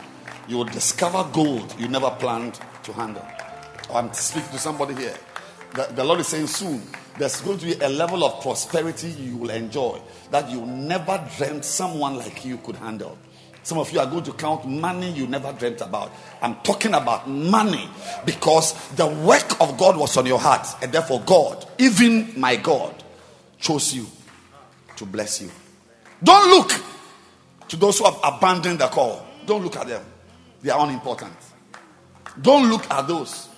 you will discover gold you never planned to handle. I'm speaking to somebody here. The, the Lord is saying soon there's going to be a level of prosperity you will enjoy that you never dreamt someone like you could handle. Some of you are going to count money you never dreamt about. I'm talking about money because the work of God was on your heart, and therefore, God, even my God, chose you to bless you. Don't look to those who have abandoned the call. Don't look at them, they are unimportant. Don't look at those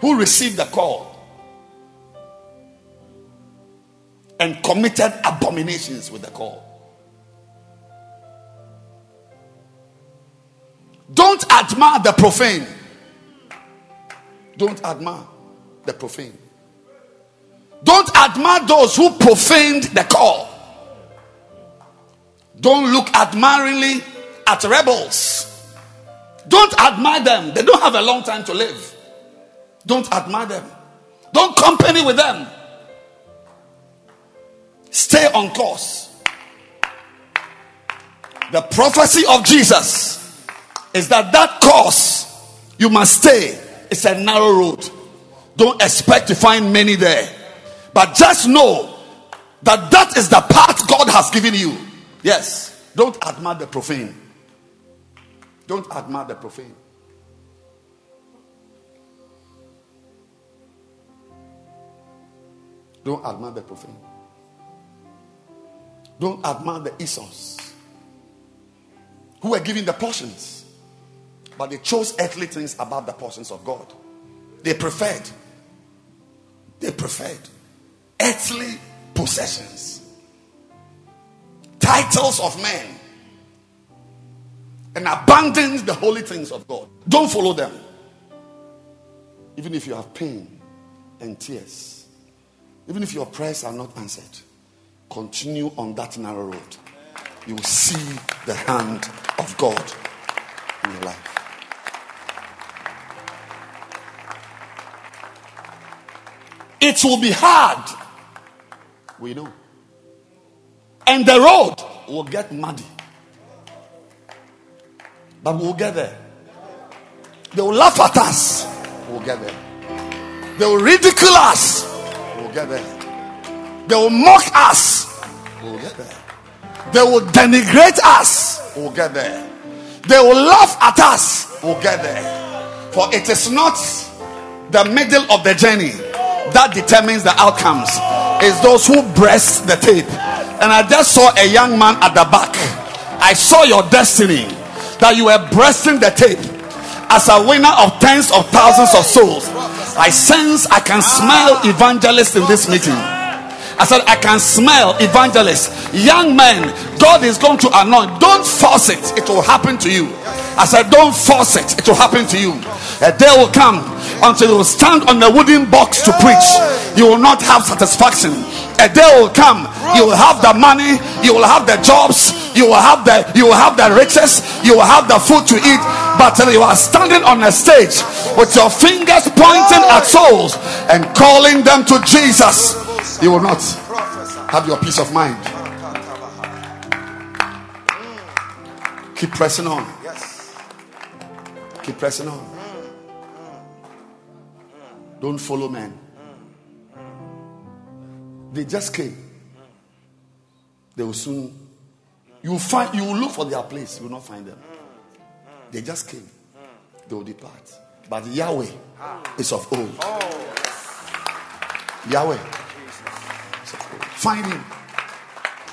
who received the call and committed abominations with the call. Don't admire the profane. Don't admire the profane. Don't admire those who profaned the call. Don't look admiringly at rebels. Don't admire them. They don't have a long time to live. Don't admire them. Don't company with them. Stay on course. The prophecy of Jesus is that that course you must stay. It's a narrow road. Don't expect to find many there. But just know that that is the path God has given you. Yes. Don't admire the profane. Don't admire the profane. Don't admire the profane. Don't admire the Esau's who were giving the portions, but they chose earthly things above the portions of God. They preferred, they preferred earthly possessions, titles of men, and abandoned the holy things of God. Don't follow them. Even if you have pain and tears, even if your prayers are not answered, continue on that narrow road. You will see the hand of God in your life. It will be hard we know. And the road will get muddy. But we'll get there. They will laugh at us. We'll get there. They will ridicule us. We'll get there. They will mock us. We'll get there. They will denigrate us. We'll get there. They will laugh at us. We'll get there. For it is not the middle of the journey that determines the outcomes is those who breast the tape. And I just saw a young man at the back. I saw your destiny that you were breasting the tape as a winner of tens of thousands of souls. I sense I can smell evangelists in this meeting. I said, I can smell evangelists, young men. God is going to anoint. Don't force it, it will happen to you. I said, Don't force it, it will happen to you. A day will come until you stand on a wooden box to preach. You will not have satisfaction. A day will come, you will have the money, you will have the jobs, you will have the you will have the riches, you will have the food to eat, but till you are standing on a stage with your fingers pointing at souls and calling them to Jesus, you will not have your peace of mind. Keep pressing on. Keep pressing on. Don't follow men. They just came. They will soon. You will find. You will look for their place. You will not find them. They just came. They will depart. But Yahweh ah. is of old. Oh, Yahweh. is of old. Find him.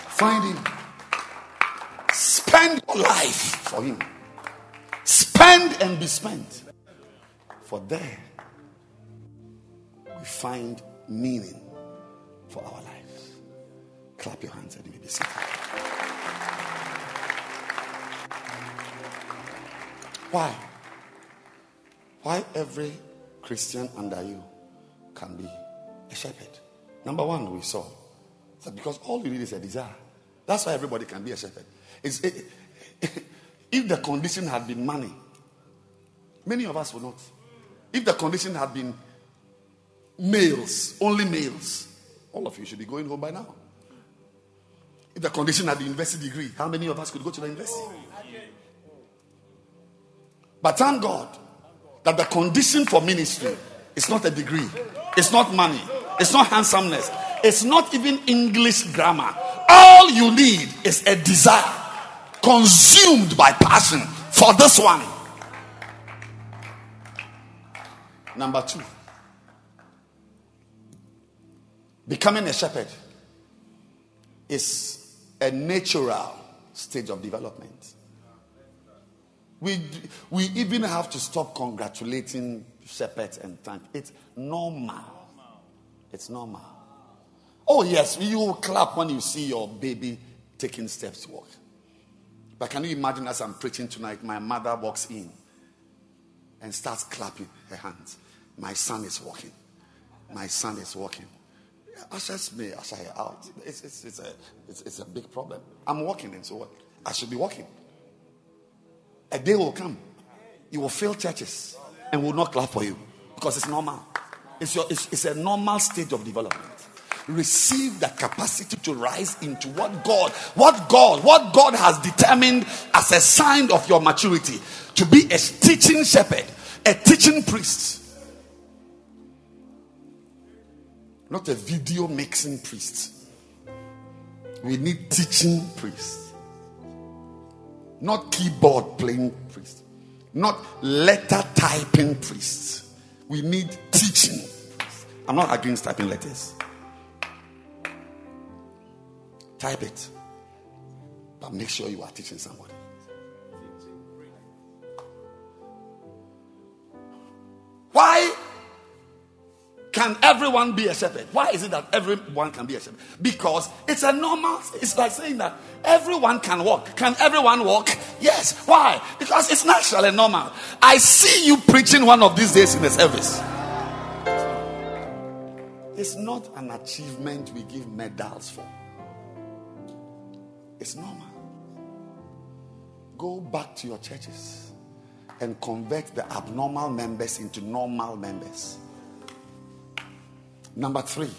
Find him. Spend your life for him. Spend and be spent. For there we find meaning for our lives. Clap your hands and you may be seated. Why? Why every Christian under you can be a shepherd? Number one, we saw that because all you need is a desire. That's why everybody can be a shepherd. It's, it, if the condition had been money, many of us would not. If the condition had been males, only males, all of you should be going home by now. If the condition had the university degree, how many of us could go to the university? But thank God that the condition for ministry is not a degree, it's not money, it's not handsomeness, it's not even English grammar. All you need is a desire consumed by passion for this one. Number two, becoming a shepherd is a natural stage of development. We, we even have to stop congratulating shepherds and thank. It's normal. It's normal. Oh, yes, you will clap when you see your baby taking steps to walk. But can you imagine as I'm preaching tonight, my mother walks in and starts clapping her hands. My son is walking. My son is walking. Ushers me usher her out. It's, it's, it's, a, it's, it's a big problem. I'm walking, and so what? I should be walking. A day will come. You will fill churches and will not clap for you because it's normal. It's, your, it's, it's a normal stage of development. Receive the capacity to rise into what God, what God, what God has determined as a sign of your maturity to be a teaching shepherd, a teaching priest. Not a video mixing priest. We need teaching priests. Not keyboard playing priests. Not letter typing priests. We need teaching. priests. I'm not against typing letters. Type it. But make sure you are teaching somebody. Why can everyone be a shepherd? Why is it that everyone can be a shepherd? Because it's a normal, it's like saying that everyone can walk. Can everyone walk? Yes. Why? Because it's natural and normal. I see you preaching one of these days in the service. It's not an achievement we give medals for. It's normal. Go back to your churches and convert the abnormal members into normal members. Number three.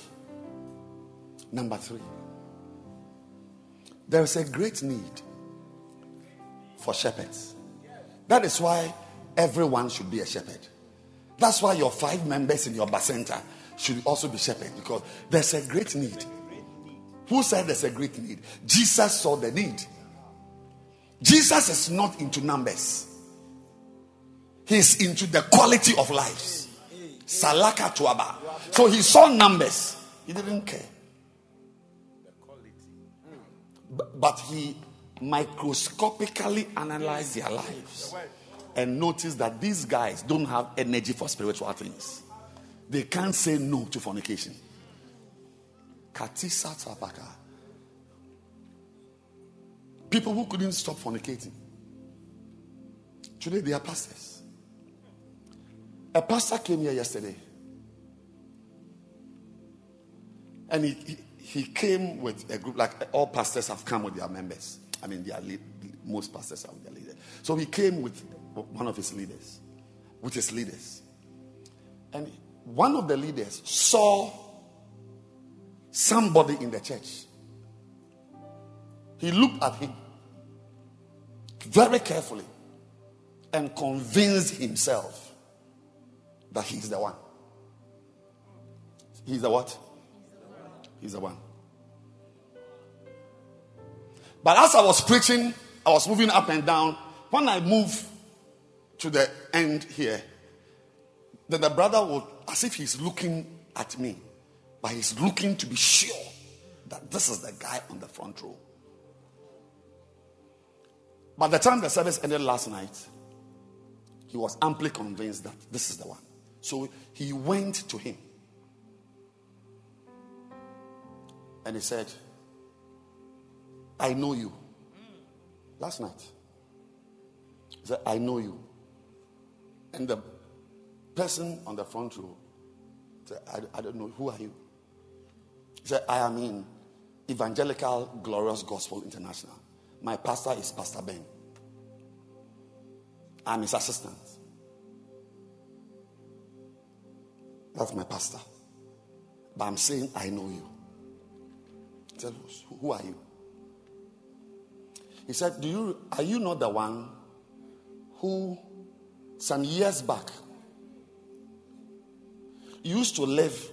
Number three. There is a great need for shepherds. That is why everyone should be a shepherd. That's why your five members in your center should also be shepherds because there's a great need. Who said there's a great need? Jesus saw the need. Jesus is not into numbers, he's into the quality of lives. Salaka Tuaba. So he saw numbers, he didn't care. But, he microscopically analyzed their lives and noticed that these guys don't have energy for spiritual things. They can't say no to fornication. Katisa Tabaka. People who couldn't stop fornicating. Today they are pastors. A pastor came here yesterday. And he, he, he came with a group, like all pastors have come with their members. I mean, their lead, most pastors have their leaders. So he came with one of his leaders, with his leaders. And one of the leaders saw somebody in the church. He looked at him very carefully and convinced himself that he's the one. He's the what? He's the one. But as I was preaching, I was moving up and down. When I move to the end here, then the brother would, as if he's looking at me, but he's looking to be sure that this is the guy on the front row. By the time the service ended last night, he was amply convinced that this is the one. So he went to him and he said, I know you. Last night. He said, I know you. And the person on the front row said, I, I don't know. Who are you? He said, I am in Evangelical Glorious Gospel International. My pastor is Pastor Ben. I'm his assistant. That's my pastor. But I'm saying, I know you. He said, Who are you? He said, Do you are you not the one who some years back used to live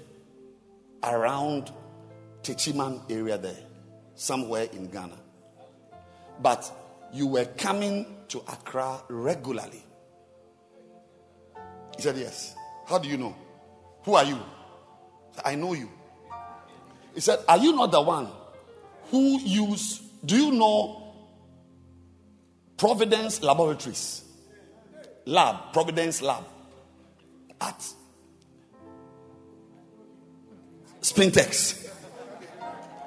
around Techiman area there, somewhere in Ghana? But you were coming to Accra regularly. He said, Yes. How do you know? Who are you? I know you. He said, Are you not the one who use, do you know Providence Laboratories? Lab, Providence Lab at Spintex.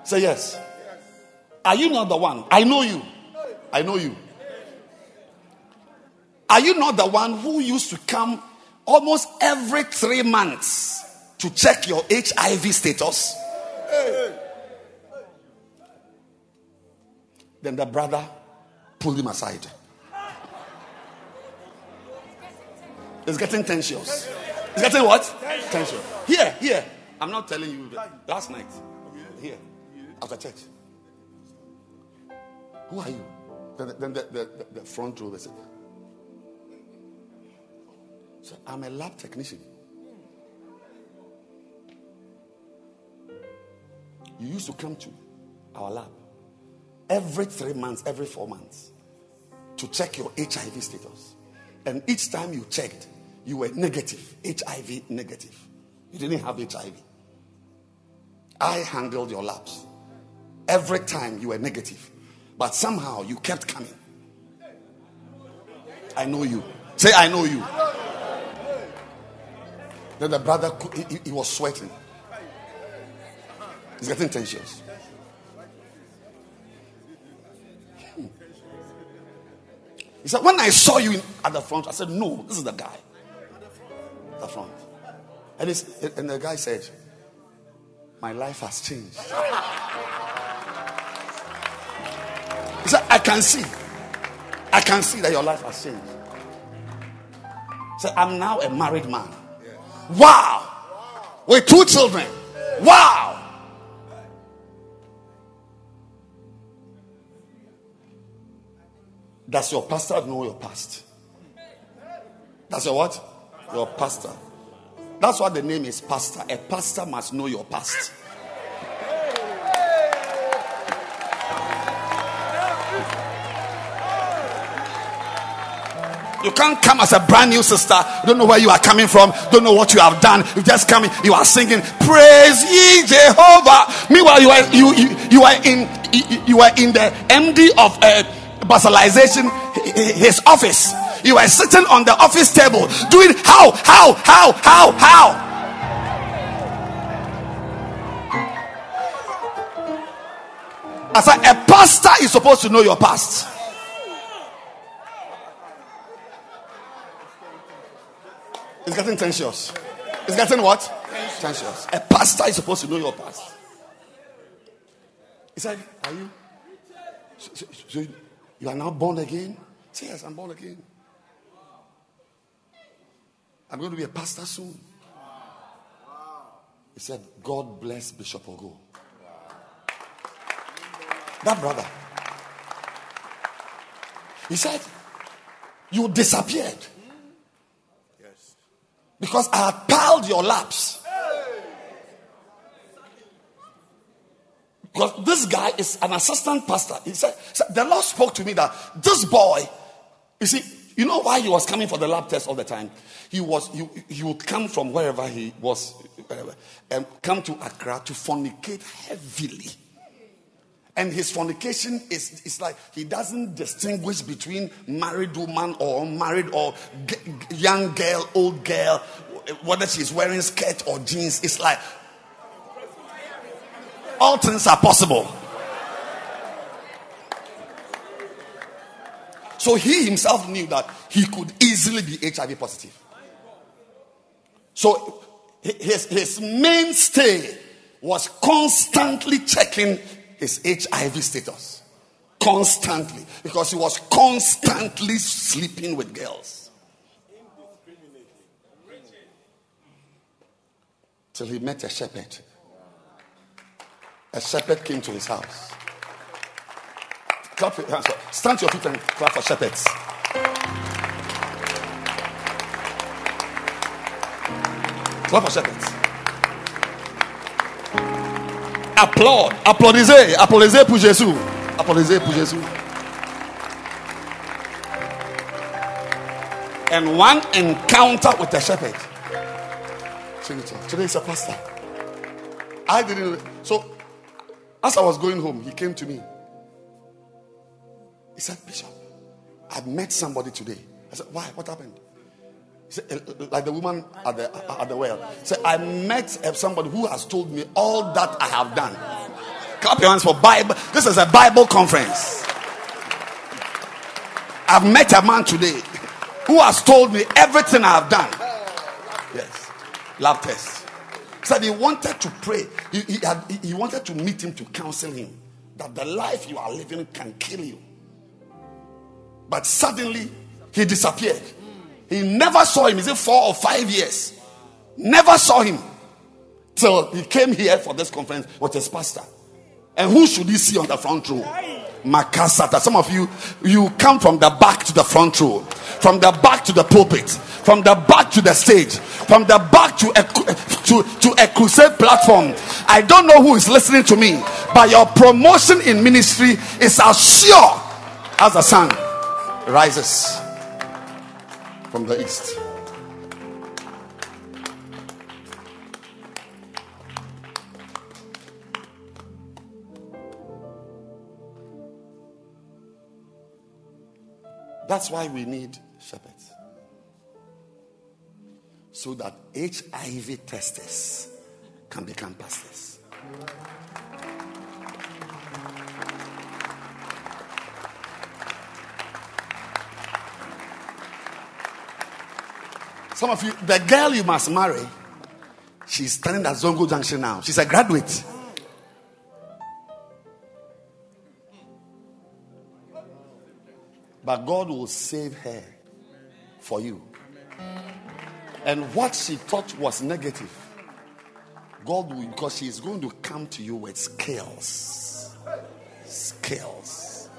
Say yes. Are you not the one? I know you. I know you. Are you not the one who used to come almost every three months to check your HIV status? Then the brother pulled him aside. It's getting tensions. It's getting what? Tension. Here, here. I'm not telling you. Last night. Here. After church. Who are you? Then, then the, the, the, the front row, they said, so I'm a lab technician. You used to come to our lab every three months, every four months to check your HIV status. And each time you checked, you were negative, HIV negative. You didn't have HIV. I handled your labs. Every time you were negative. But somehow you kept coming. I know you. Say, I know you. Then the brother, he, he was sweating. He's getting tensions. Hmm. He said, When I saw you in, at the front, I said, No, this is the guy. The front. And, and the guy said, My life has changed. He said, I can see. I can see that your life has changed. He said, I'm now a married man. Wow. With two children. Wow. Does your pastor know your past? That's your what? Your pastor. That's what the name is pastor. A pastor must know your past. You can't come as a brand new sister. Don't know where you are coming from. Don't know what you have done. You just coming. You are singing, "Praise ye Jehovah." Meanwhile, you are you you, you are in you, you are in the MD of a basalization his office. You are sitting on the office table doing how how how how how. As a, a pastor is supposed to know your past. It's getting tensions. It's getting what? Tensions. A pastor is supposed to know your past. He said, Are you? So, so, so you are now born again? Say, Yes, I'm born again. I'm going to be a pastor soon. He said, God bless Bishop Ogo. That brother. He said, You disappeared. Because I had piled your laps. Because this guy is an assistant pastor. He said, The Lord spoke to me that this boy, you see, you know why he was coming for the lab test all the time? He was he, he would come from wherever he was, wherever, and come to Accra to fornicate heavily. And his fornication is, is like he doesn't distinguish between married woman or unmarried or g- young girl, old girl, whether she's wearing skirt or jeans. It's like all things are possible. So he himself knew that he could easily be HIV positive. So his, his mainstay was constantly checking his HIV status. Constantly. Because he was constantly sleeping with girls. Till he met a shepherd. A shepherd came to his house. Clap your hands. Stand to your feet and clap for shepherds. Clap for shepherds. Applaud. Applaudissez. Applaudissez pour Jésus. Applaudissez pour Jésus. And one encounter with the shepherd. Today is a pastor. I didn't. So, as I was going home, he came to me. He said, Bishop, I met somebody today. I said, Why? What happened? Uh, uh, like the woman at the at the well. Say, I met uh, somebody who has told me all that I have done. Clap your hands for Bible. This is a Bible conference. I've met a man today who has told me everything I have done. Yes, love test. Said he wanted to pray. He, he, had, he wanted to meet him to counsel him that the life you are living can kill you. But suddenly he disappeared. He never saw him. Is it four or five years? Never saw him till he came here for this conference with his pastor. And who should he see on the front row? Makasata. Some of you, you come from the back to the front row, from the back to the pulpit, from the back to the stage, from the back to a, to, to a crusade platform. I don't know who is listening to me, but your promotion in ministry is as sure as the sun rises from the east. That's why we need shepherds. So that HIV testers can become pastors. Some of you, the girl you must marry, she's standing at Zongo Junction now. She's a graduate. But God will save her for you. And what she thought was negative, God will, because she is going to come to you with skills. Skills.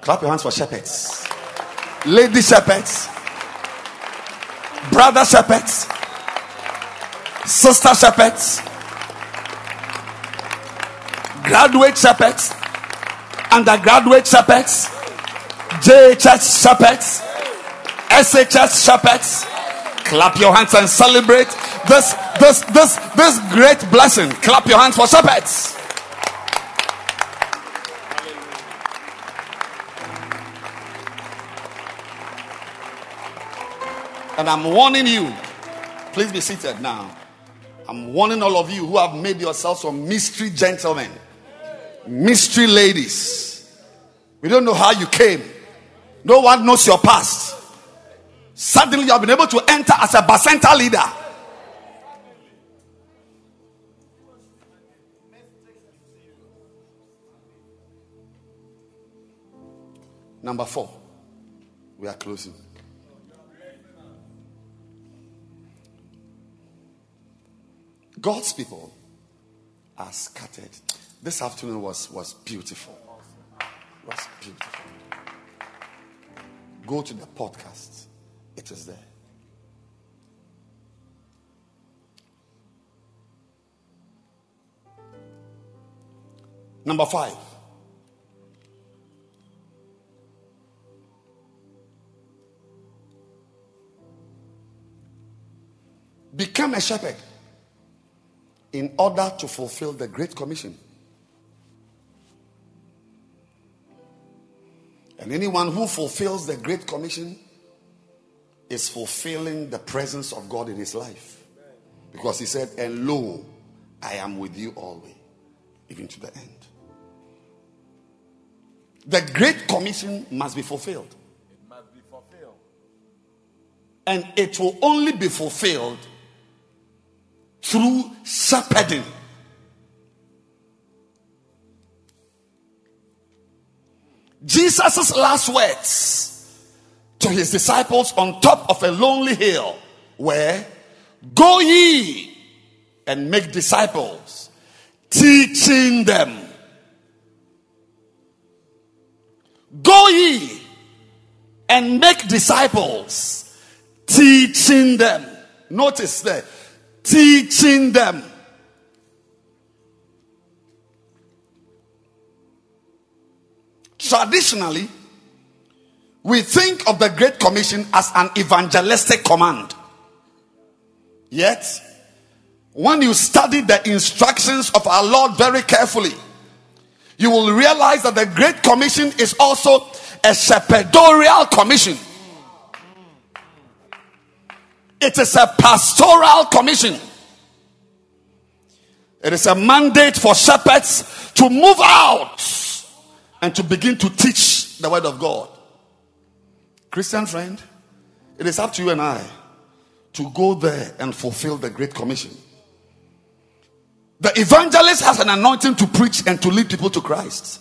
Clap your hands for shepherds. Lady shepherds. Brother shepherds. Sister shepherds. Graduate shepherds. Undergraduate shepherds. JHS shepherds. SHS shepherds. Clap your hands and celebrate this this this this great blessing. Clap your hands for shepherds. And I'm warning you, please be seated now. I'm warning all of you who have made yourselves some mystery gentlemen, mystery ladies. We don't know how you came, no one knows your past. Suddenly, you have been able to enter as a Bacenta leader. Number four, we are closing. God's people are scattered. This afternoon was, was beautiful. Was beautiful. Go to the podcast. It is there. Number five. Become a shepherd in order to fulfill the Great Commission. And anyone who fulfills the Great Commission is fulfilling the presence of God in his life. Because he said, And lo, I am with you always, even to the end. The Great Commission must be fulfilled. It must be fulfilled. And it will only be fulfilled through shepherding. Jesus' last words to his disciples on top of a lonely hill were Go ye and make disciples, teaching them. Go ye and make disciples, teaching them. Notice that teaching them. Traditionally, we think of the Great Commission as an evangelistic command. Yet, when you study the instructions of our Lord very carefully, you will realize that the Great Commission is also a shepherdorial commission. It is a pastoral commission. It is a mandate for shepherds to move out and to begin to teach the word of God. Christian friend, it is up to you and I to go there and fulfill the Great Commission. The evangelist has an anointing to preach and to lead people to Christ.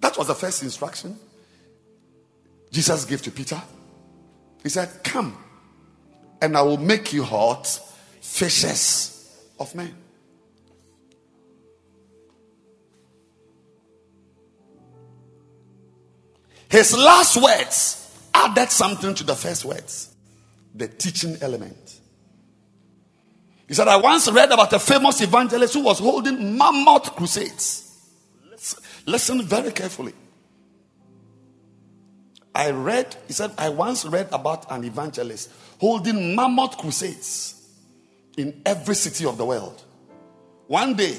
That was the first instruction Jesus gave to Peter. He said, Come, and I will make you hot fishes of men. His last words added something to the first words the teaching element. He said, I once read about a famous evangelist who was holding mammoth crusades. Listen, listen very carefully. I read, he said, I once read about an evangelist holding mammoth crusades in every city of the world. One day,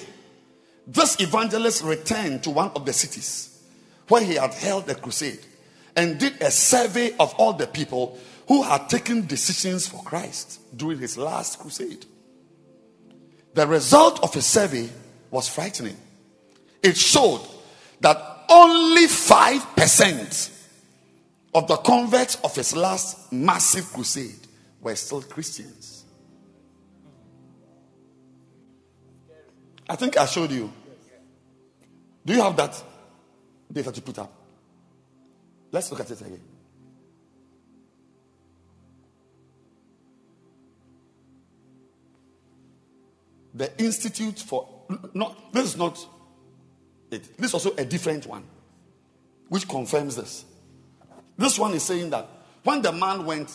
this evangelist returned to one of the cities where he had held a crusade and did a survey of all the people who had taken decisions for Christ during his last crusade. The result of his survey was frightening. It showed that only 5% of the converts of his last massive crusade were still Christians. I think I showed you. Do you have that data to put up? Let's look at it again. The Institute for not this is not it. This is also a different one, which confirms this. This one is saying that when the man went,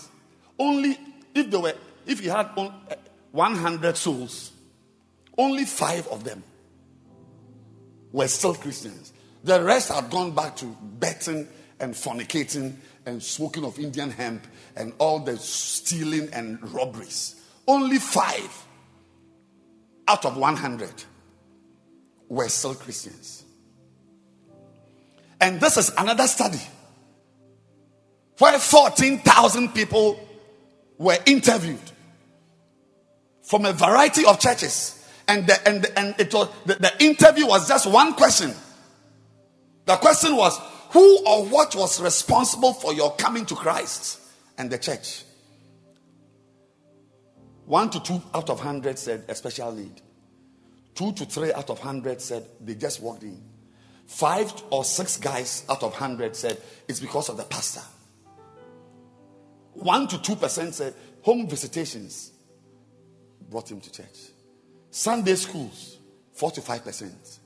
only if there were if he had eh, 100 souls, only five of them were still Christians. The rest had gone back to betting and fornicating and smoking of Indian hemp and all the stealing and robberies. Only five out of 100 were still Christians. And this is another study where 14,000 people were interviewed from a variety of churches. And, the, and, and it was, the, the interview was just one question. The question was, who or what was responsible for your coming to Christ and the church? One to two out of hundred said a special need. Two to three out of hundred said they just walked in. Five or six guys out of hundred said it's because of the pastor. One to two percent said home visitations brought him to church. Sunday schools, four to five percent.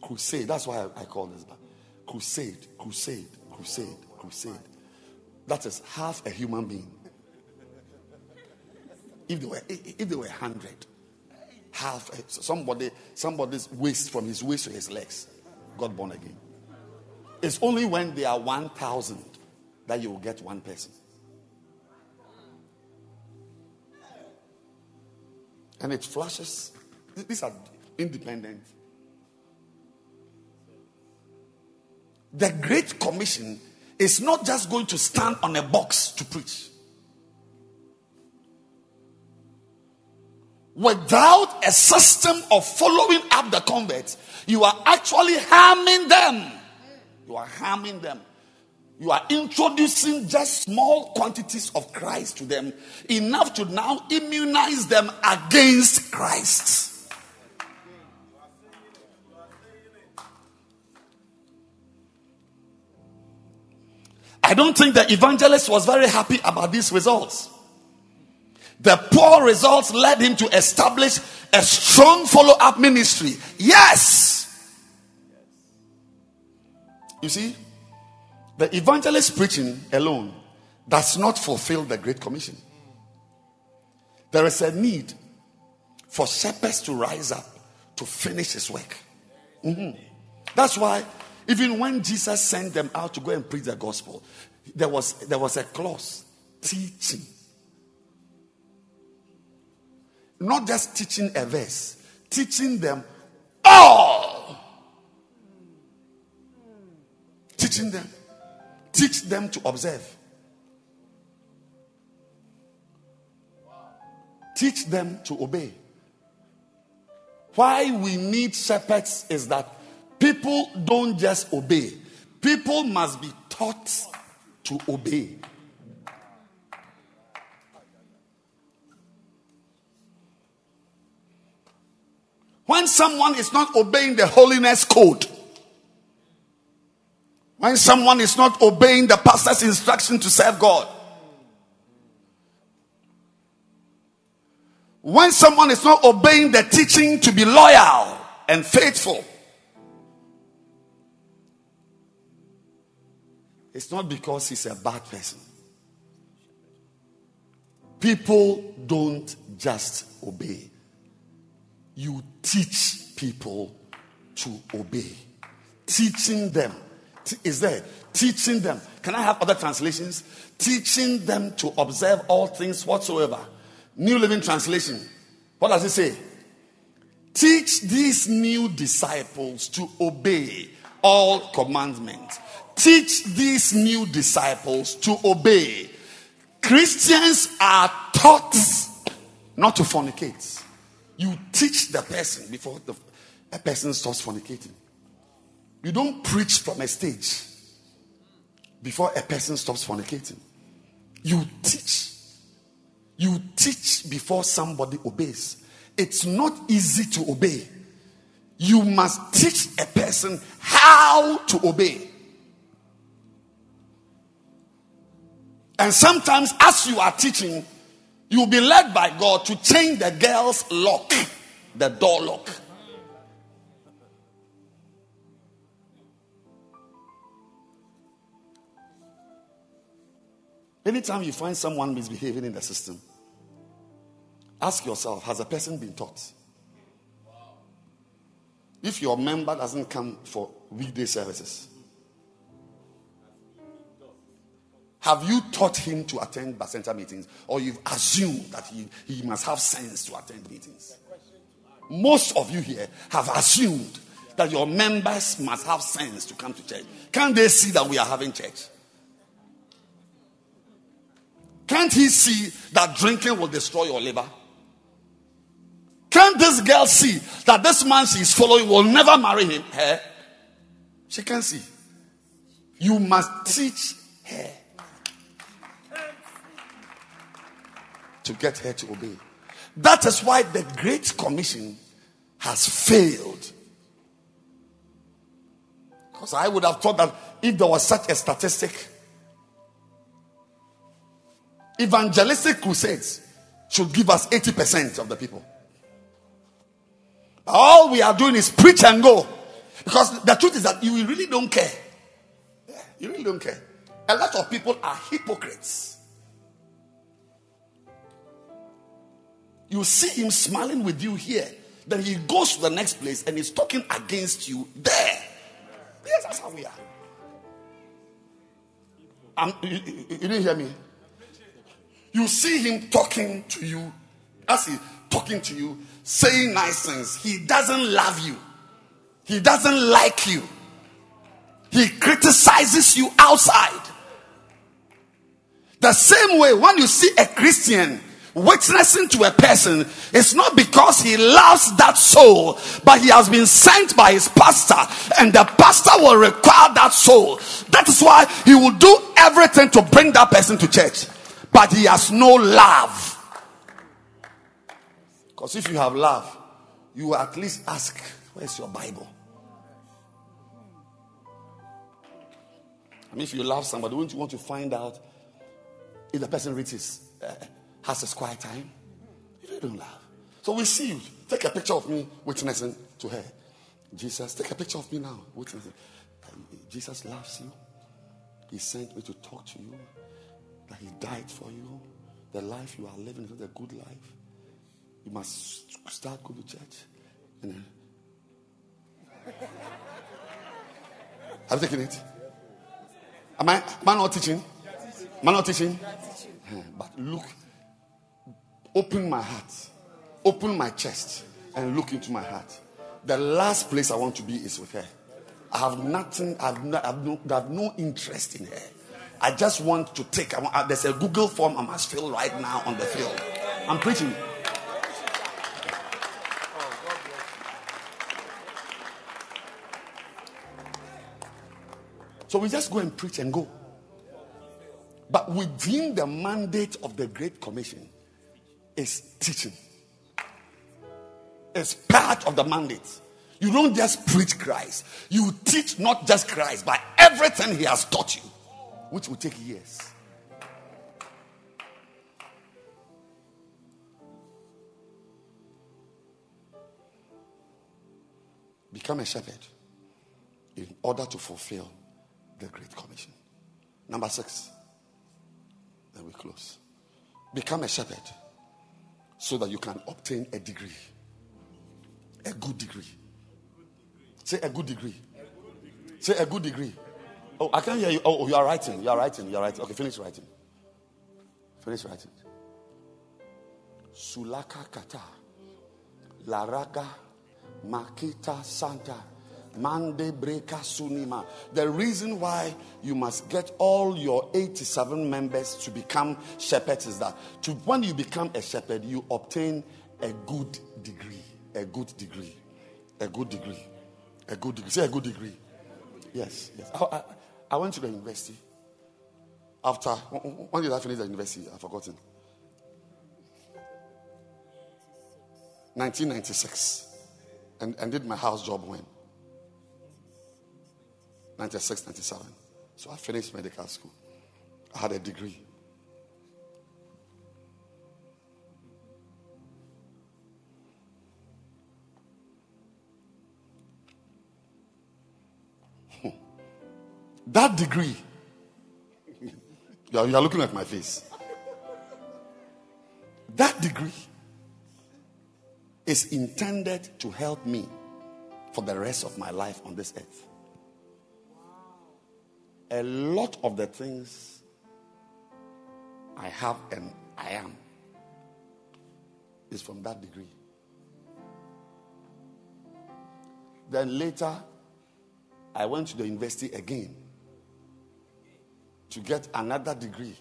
Crusade, that's why I, I call this. Crusade, crusade, crusade, crusade. That is half a human being. If they were, if they were hundred, half somebody, somebody's waist from his waist to his legs got born again. It's only when they are one thousand that you will get one person. And it flashes. These are independent. The Great Commission is not just going to stand on a box to preach. Without a system of following up the converts, you are actually harming them. You are harming them. You are introducing just small quantities of Christ to them, enough to now immunize them against Christ. I don't think the evangelist was very happy about these results. The poor results led him to establish a strong follow up ministry. Yes. You see, the evangelist preaching alone does not fulfill the Great Commission. There is a need for shepherds to rise up to finish his work. Mm-hmm. That's why, even when Jesus sent them out to go and preach the gospel, there was, there was a clause teaching. Not just teaching a verse, teaching them all. teaching them. Teach them to observe. Teach them to obey. Why we need shepherds is that people don't just obey, people must be taught to obey. When someone is not obeying the holiness code, when someone is not obeying the pastor's instruction to serve God, when someone is not obeying the teaching to be loyal and faithful, it's not because he's a bad person. People don't just obey you teach people to obey. Teaching them. Is there? Teaching them. Can I have other translations? Teaching them to observe all things whatsoever. New Living Translation. What does it say? Teach these new disciples to obey all commandments. Teach these new disciples to obey. Christians are taught not to fornicate. You teach the person before the a person stops fornicating. You don't preach from a stage before a person stops fornicating. You teach. You teach before somebody obeys. It's not easy to obey. You must teach a person how to obey. And sometimes, as you are teaching, You'll be led by God to change the girl's lock, the door lock. Anytime you find someone misbehaving in the system, ask yourself Has a person been taught? If your member doesn't come for weekday services, Have you taught him to attend center meetings? Or you've assumed that he, he must have sense to attend meetings? Most of you here have assumed that your members must have sense to come to church. Can't they see that we are having church? Can't he see that drinking will destroy your liver? Can't this girl see that this man she's following will never marry him? Her? She can't see. You must teach her. to get her to obey. That is why the Great Commission has failed. Because I would have thought that if there was such a statistic, evangelistic crusades should give us 80% of the people. All we are doing is preach and go. Because the truth is that you really don't care. you really don't care. A lot of people are hypocrites. You see him smiling with you here. Then he goes to the next place and he's talking against you there. Yes, that's how we are. Um, you, you, you didn't hear me? You see him talking to you, as he talking to you, saying nice things. He doesn't love you. He doesn't like you. He criticizes you outside. The same way when you see a Christian witnessing to a person it's not because he loves that soul, but he has been sent by his pastor, and the pastor will require that soul. That is why he will do everything to bring that person to church, but he has no love. Because if you have love, you will at least ask, Where's your Bible? I mean, if you love somebody, wouldn't you want to find out if the person reads his. Uh, has a quiet time. You really don't love. So we see you. Take a picture of me witnessing to her. Jesus, take a picture of me now witnessing. Jesus loves you. He sent me to talk to you. That he died for you. The life you are living is not a good life. You must start going to church. And then, uh, have you taken it? Am I, am I not teaching? Am I not teaching? But look open my heart, open my chest, and look into my heart. The last place I want to be is with her. I have nothing, I have no, I have no, I have no interest in her. I just want to take, want, uh, there's a Google form I must fill right now on the field. I'm preaching. So we just go and preach and go. But within the mandate of the Great Commission is teaching. It's part of the mandate. You don't just preach Christ, you teach not just Christ, but everything He has taught you, which will take years. Become a shepherd in order to fulfill the Great Commission. Number six. Then we close. Become a shepherd so that you can obtain a degree. A good degree. Say a good degree. Say a good degree. Oh, I can't hear you. Oh, oh, you are writing. You are writing. You are writing. Okay, finish writing. Finish writing. Sulaka kata. Laraga makita santa. Mande breka sunima. The reason why you must get all your 87 members to become shepherds is that to, when you become a shepherd, you obtain a good degree. A good degree. A good degree. A good degree. Say a good degree. Yes, yes. Oh, I, I, I went to the university. After, when did I finish the university? I've forgotten. 1996. And, and did my house job when? 96, 97. So I finished medical school. I had a degree. That degree, you are, you are looking at my face. That degree is intended to help me for the rest of my life on this earth. A lot of the things I have and I am is from that degree. Then later, I went to the university again to get another degree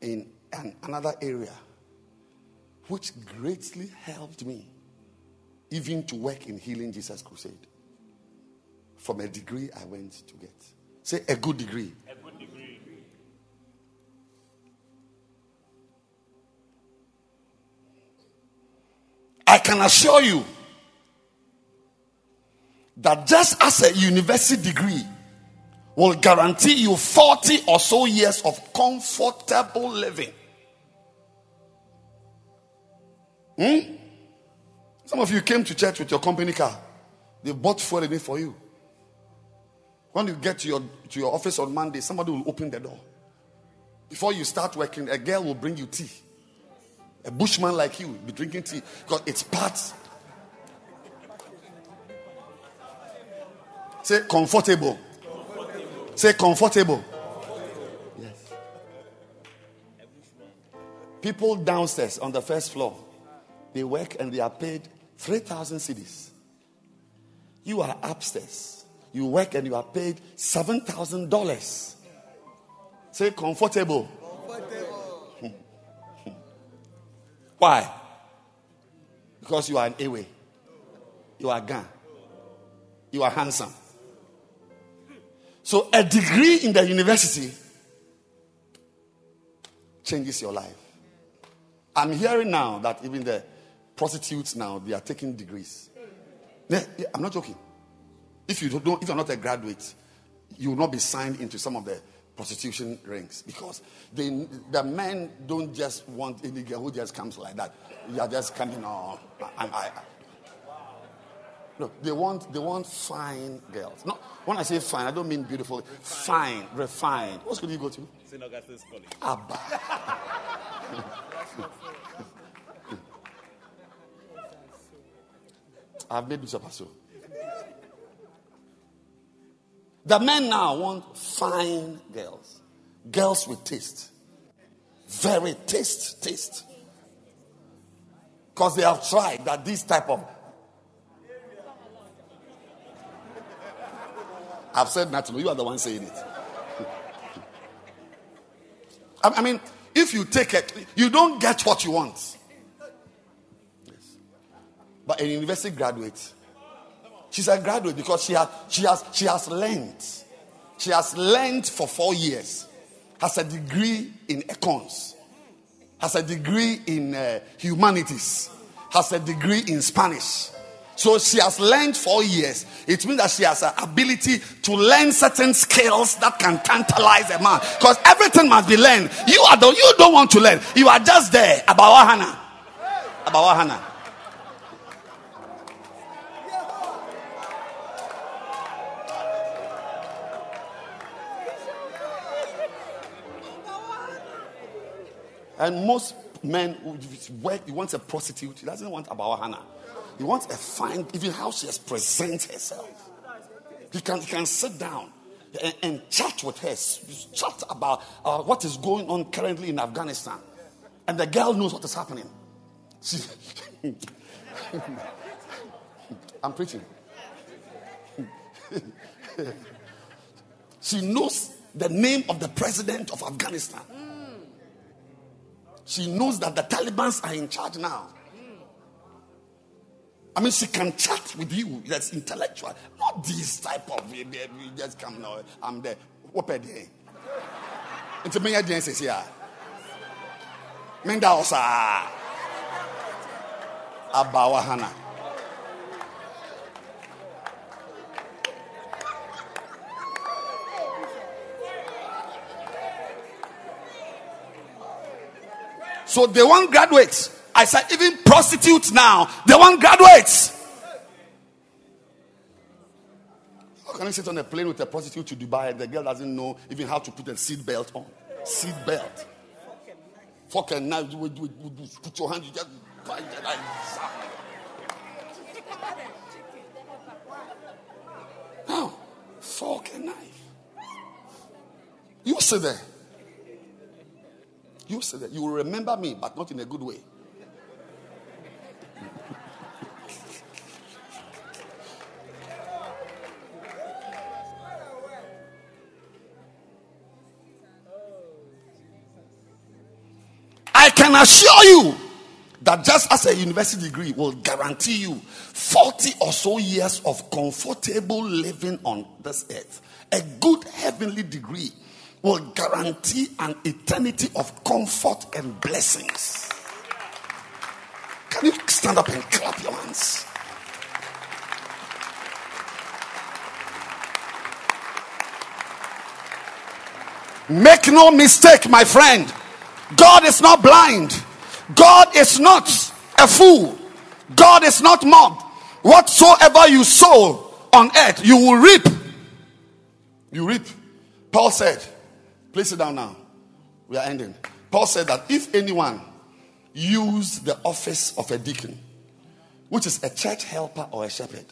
in an, another area, which greatly helped me even to work in Healing Jesus Crusade from a degree I went to get. Say a good degree. A good degree. I can assure you that just as a university degree will guarantee you 40 or so years of comfortable living. Hmm? Some of you came to church with your company car. They bought fuel in it for you. When you get to your, to your office on Monday, somebody will open the door. Before you start working, a girl will bring you tea. A bushman like you will be drinking tea because it's part. Say comfortable. Say comfortable. Yes. People downstairs on the first floor, they work and they are paid 3,000 cedis. You are upstairs. You work and you are paid $7,000. Say comfortable. comfortable. Why? Because you are an Ewe. You are Gan. You are handsome. So a degree in the university changes your life. I'm hearing now that even the prostitutes now they are taking degrees. I'm not joking. If you don't, if you're not a graduate, you will not be signed into some of the prostitution rings because they, the men don't just want any girl who just comes like that. You are just coming on. I, I, no, they want they want fine girls. No, when I say fine, I don't mean beautiful. Fine, refined. What school do you go to? St. Augustine's College. Abba. I've made Bishop Aso. The men now want fine girls, girls with taste, very taste, taste. Because they have tried that this type of I've said nothing. You are the one saying it. I mean, if you take it, you don't get what you want. Yes. But a university graduate, she's a graduate because she has she has she has learned. She has learned for four years, has a degree in econs, has a degree in uh, humanities, has a degree in Spanish. So she has learned four years. It means that she has an ability to learn certain skills that can tantalize a man. Because everything must be learned. You are the you don't want to learn. You are just there. About Hannah. And most men who wants a prostitute. He doesn't want about Hannah. He wants a fine, even how she has presents herself. He can, he can sit down and, and chat with her, chat about uh, what is going on currently in Afghanistan. And the girl knows what is happening. She, I'm preaching. she knows the name of the president of Afghanistan. She knows that the Taliban are in charge now. I mean, she can chat with you. That's intellectual. Not this type of you just come now. I'm there. What are they? It's a mere dance here. Menda osa. Hana. So they want graduates. I said, even prostitutes now, they want graduates. How can I sit on a plane with a prostitute to Dubai and the girl doesn't know even how to put a seat belt on? Seat belt. And knife, put your hand, you just. Now, fork and knife. You sit there. You sit there. you will remember me, but not in a good way. Can assure you that just as a university degree will guarantee you 40 or so years of comfortable living on this earth, a good heavenly degree will guarantee an eternity of comfort and blessings. Can you stand up and clap your hands? Make no mistake, my friend. God is not blind. God is not a fool. God is not mocked. Whatsoever you sow on earth, you will reap. You reap. Paul said, Please sit down now. We are ending. Paul said that if anyone use the office of a deacon, which is a church helper or a shepherd,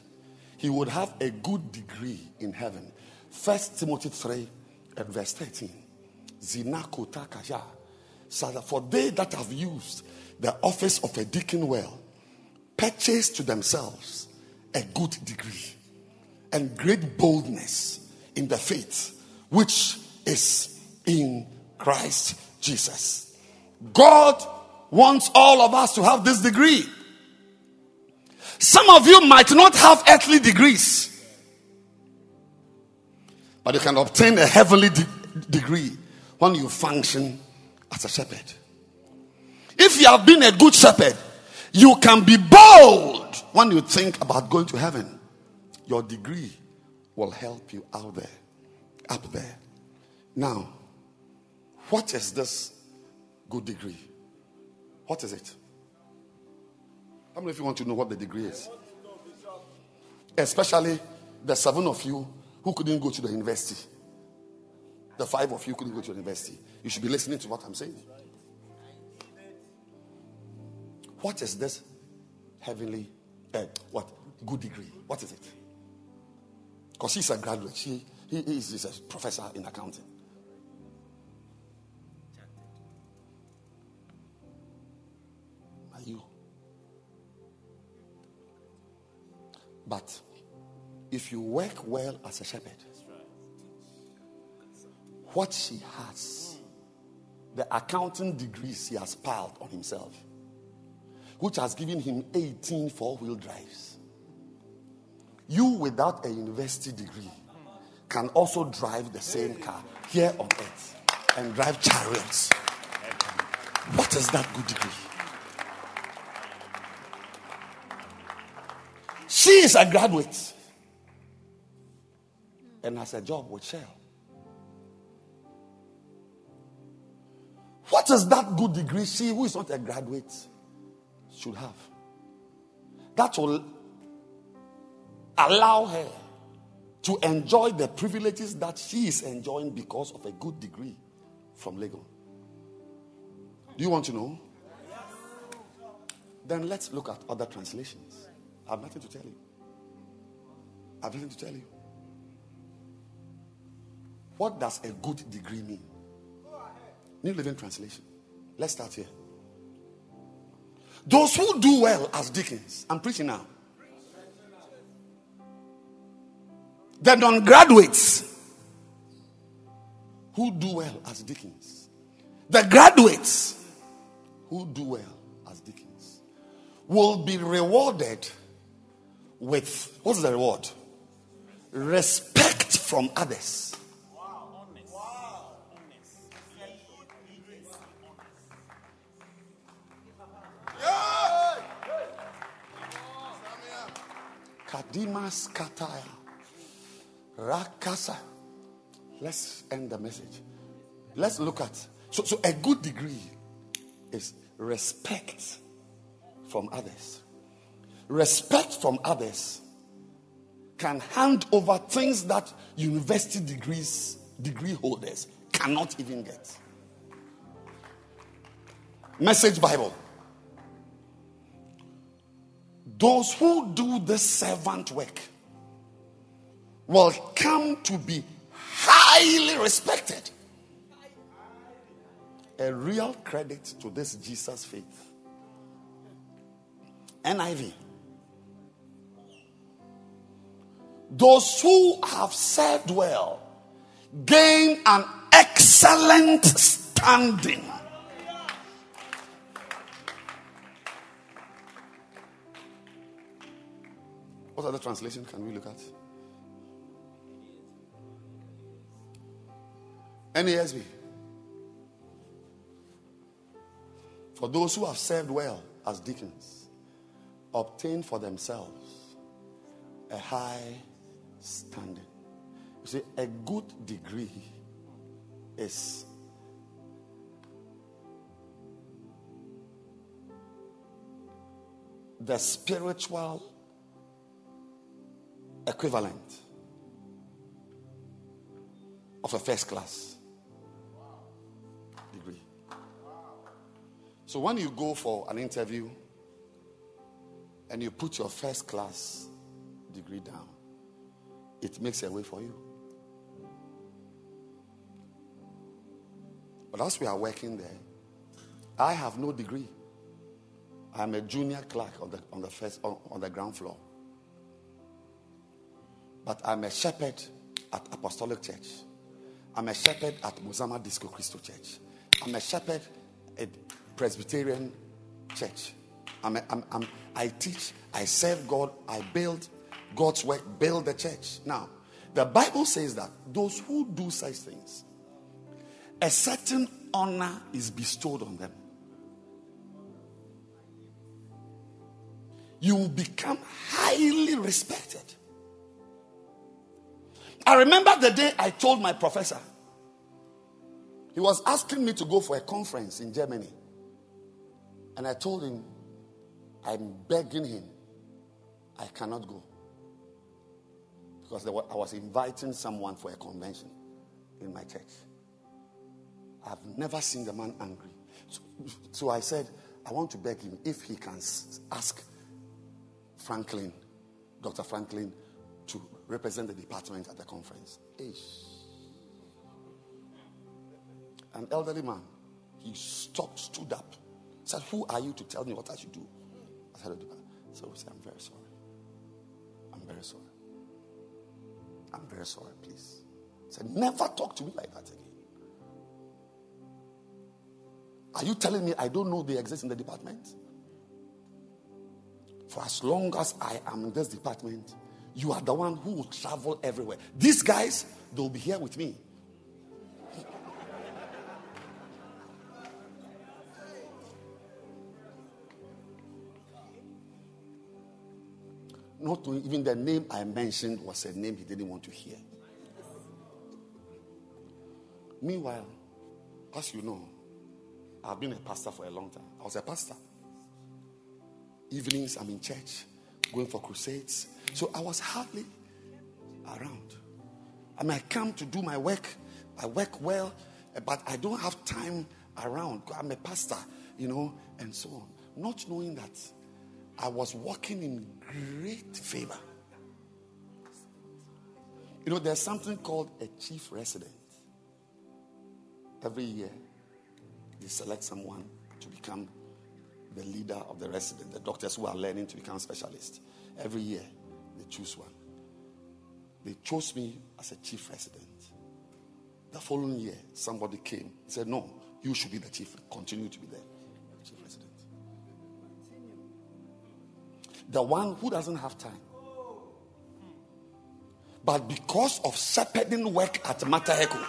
he would have a good degree in heaven. First Timothy 3 and verse 13. Zinakota So that for they that have used the office of a deacon well, purchase to themselves a good degree and great boldness in the faith, which is in Christ Jesus. God wants all of us to have this degree. Some of you might not have earthly degrees, but you can obtain a heavenly de- degree when you function as a shepherd. If you have been a good shepherd, you can be bold when you think about going to heaven. Your degree will help you out there, up there. Now, what is this good degree? What is it? How many of you want to know what the degree is? Especially the seven of you who couldn't go to the university. The five of you couldn't go to university. You should be listening to what I'm saying. What is this heavenly, uh, what good degree? What is it? Because she's a graduate. She he is a professor in accounting. you. But if you work well as a shepherd, what she has, the accounting degrees he has piled on himself, which has given him 18 four wheel drives. You, without a university degree, can also drive the same car here on earth and drive chariots. What is that good degree? She is a graduate and has a job with Shell. What is that good degree she, who is not a graduate, should have? That will allow her to enjoy the privileges that she is enjoying because of a good degree from Legon. Do you want to know? Then let's look at other translations. I have nothing to tell you. I have nothing to tell you. What does a good degree mean? New Living Translation. Let's start here. Those who do well as deacons, I'm preaching now. The non graduates who do well as deacons, the graduates who do well as deacons will be rewarded with what's the reward? Respect from others. Kadimas Kataya. Rakasa. Let's end the message. Let's look at so, so a good degree is respect from others. Respect from others can hand over things that university degrees degree holders cannot even get. Message Bible. Those who do the servant work will come to be highly respected. A real credit to this Jesus faith. NIV. Those who have served well gain an excellent standing. What other translation can we look at? NASB. For those who have served well as deacons, obtain for themselves a high standing. You see, a good degree is the spiritual equivalent of a first class degree. So when you go for an interview and you put your first class degree down, it makes a way for you. But as we are working there, I have no degree. I'm a junior clerk on the, on the first on, on the ground floor. But I'm a shepherd at Apostolic Church. I'm a shepherd at Musama Disco Christo Church. I'm a shepherd at Presbyterian Church. I'm a, I'm, I'm, I teach, I serve God, I build God's work, build the church. Now, the Bible says that those who do such things, a certain honor is bestowed on them. You will become highly respected. I remember the day I told my professor, he was asking me to go for a conference in Germany. And I told him, I'm begging him, I cannot go. Because were, I was inviting someone for a convention in my church. I've never seen the man angry. So, so I said, I want to beg him if he can ask Franklin, Dr. Franklin, represent the department at the conference. An elderly man, he stopped, stood up, said, Who are you to tell me what I should do? I said, So said, I'm very sorry. I'm very sorry. I'm very sorry, please. He said, Never talk to me like that again. Are you telling me I don't know they exist in the department? For as long as I am in this department, you are the one who will travel everywhere. These guys, they'll be here with me. Not to, even the name I mentioned was a name he didn't want to hear. Meanwhile, as you know, I've been a pastor for a long time. I was a pastor. Evenings, I'm in church, going for crusades. So I was hardly around. I mean, I come to do my work. I work well, eh, but I don't have time around. I'm a pastor, you know, and so on. Not knowing that I was walking in great favor. You know, there's something called a chief resident. Every year, they select someone to become the leader of the resident, the doctors who are learning to become specialists. Every year, they choose one. They chose me as a chief resident. The following year, somebody came He said, No, you should be the chief, continue to be there the one who doesn't have time. But because of shepherding work at Mataheko,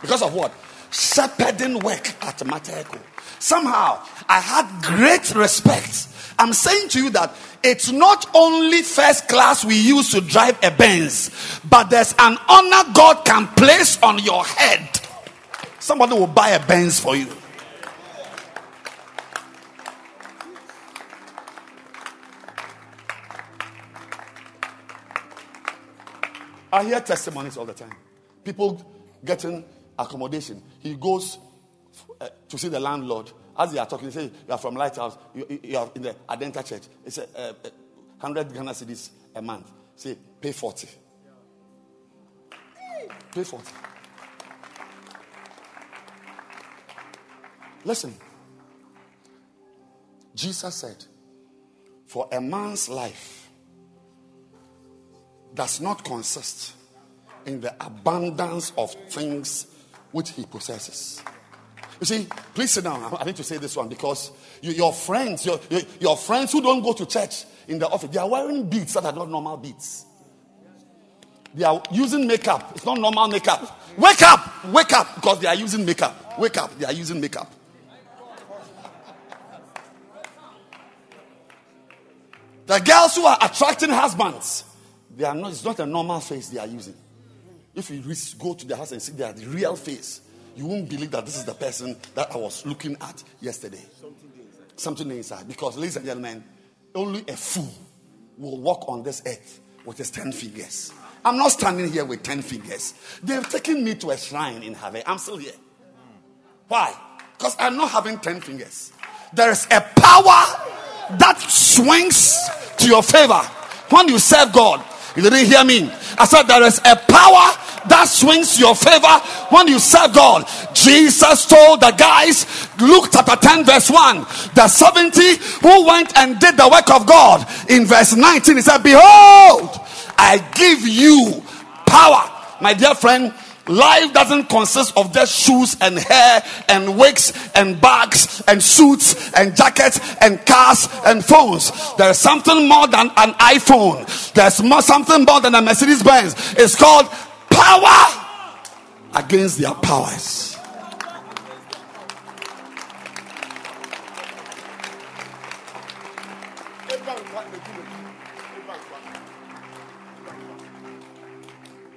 because of what? Shepherding work at Mataheko. Somehow, I had great respect. I'm saying to you that it's not only first class we use to drive a Benz, but there's an honor God can place on your head. Somebody will buy a Benz for you. I hear testimonies all the time. People getting accommodation. He goes uh, to see the landlord. As they are talking, say, You are from Lighthouse, you, you are in the Adenta Church. It's a, uh, 100 Ghana cedis a month. Say, pay 40. Pay 40. Listen. Jesus said, For a man's life does not consist in the abundance of things which he possesses. You see, please sit down. I need to say this one because you, your friends, your, your, your, friends who don't go to church in the office, they are wearing beads that are not normal beads. They are using makeup. It's not normal makeup. Wake up! Wake up! Because they are using makeup. Wake up! They are using makeup. The girls who are attracting husbands, they are not, it's not a normal face they are using. If you go to the house and see their the real face, you won't believe that this is the person that I was looking at yesterday. Something inside. Because, ladies and gentlemen, only a fool will walk on this earth with his 10 fingers. I'm not standing here with 10 fingers. They've taken me to a shrine in Harvey. I'm still here. Why? Because I'm not having 10 fingers. There is a power that swings to your favor when you serve God. You didn't hear me. I said there is a power that swings your favor when you serve God. Jesus told the guys, Luke chapter 10, verse 1, the 70 who went and did the work of God. In verse 19, he said, Behold, I give you power. My dear friend, Life doesn't consist of just shoes and hair and wigs and bags and suits and jackets and cars and phones. There's something more than an iPhone. There's more, something more than a Mercedes Benz. It's called power against their powers.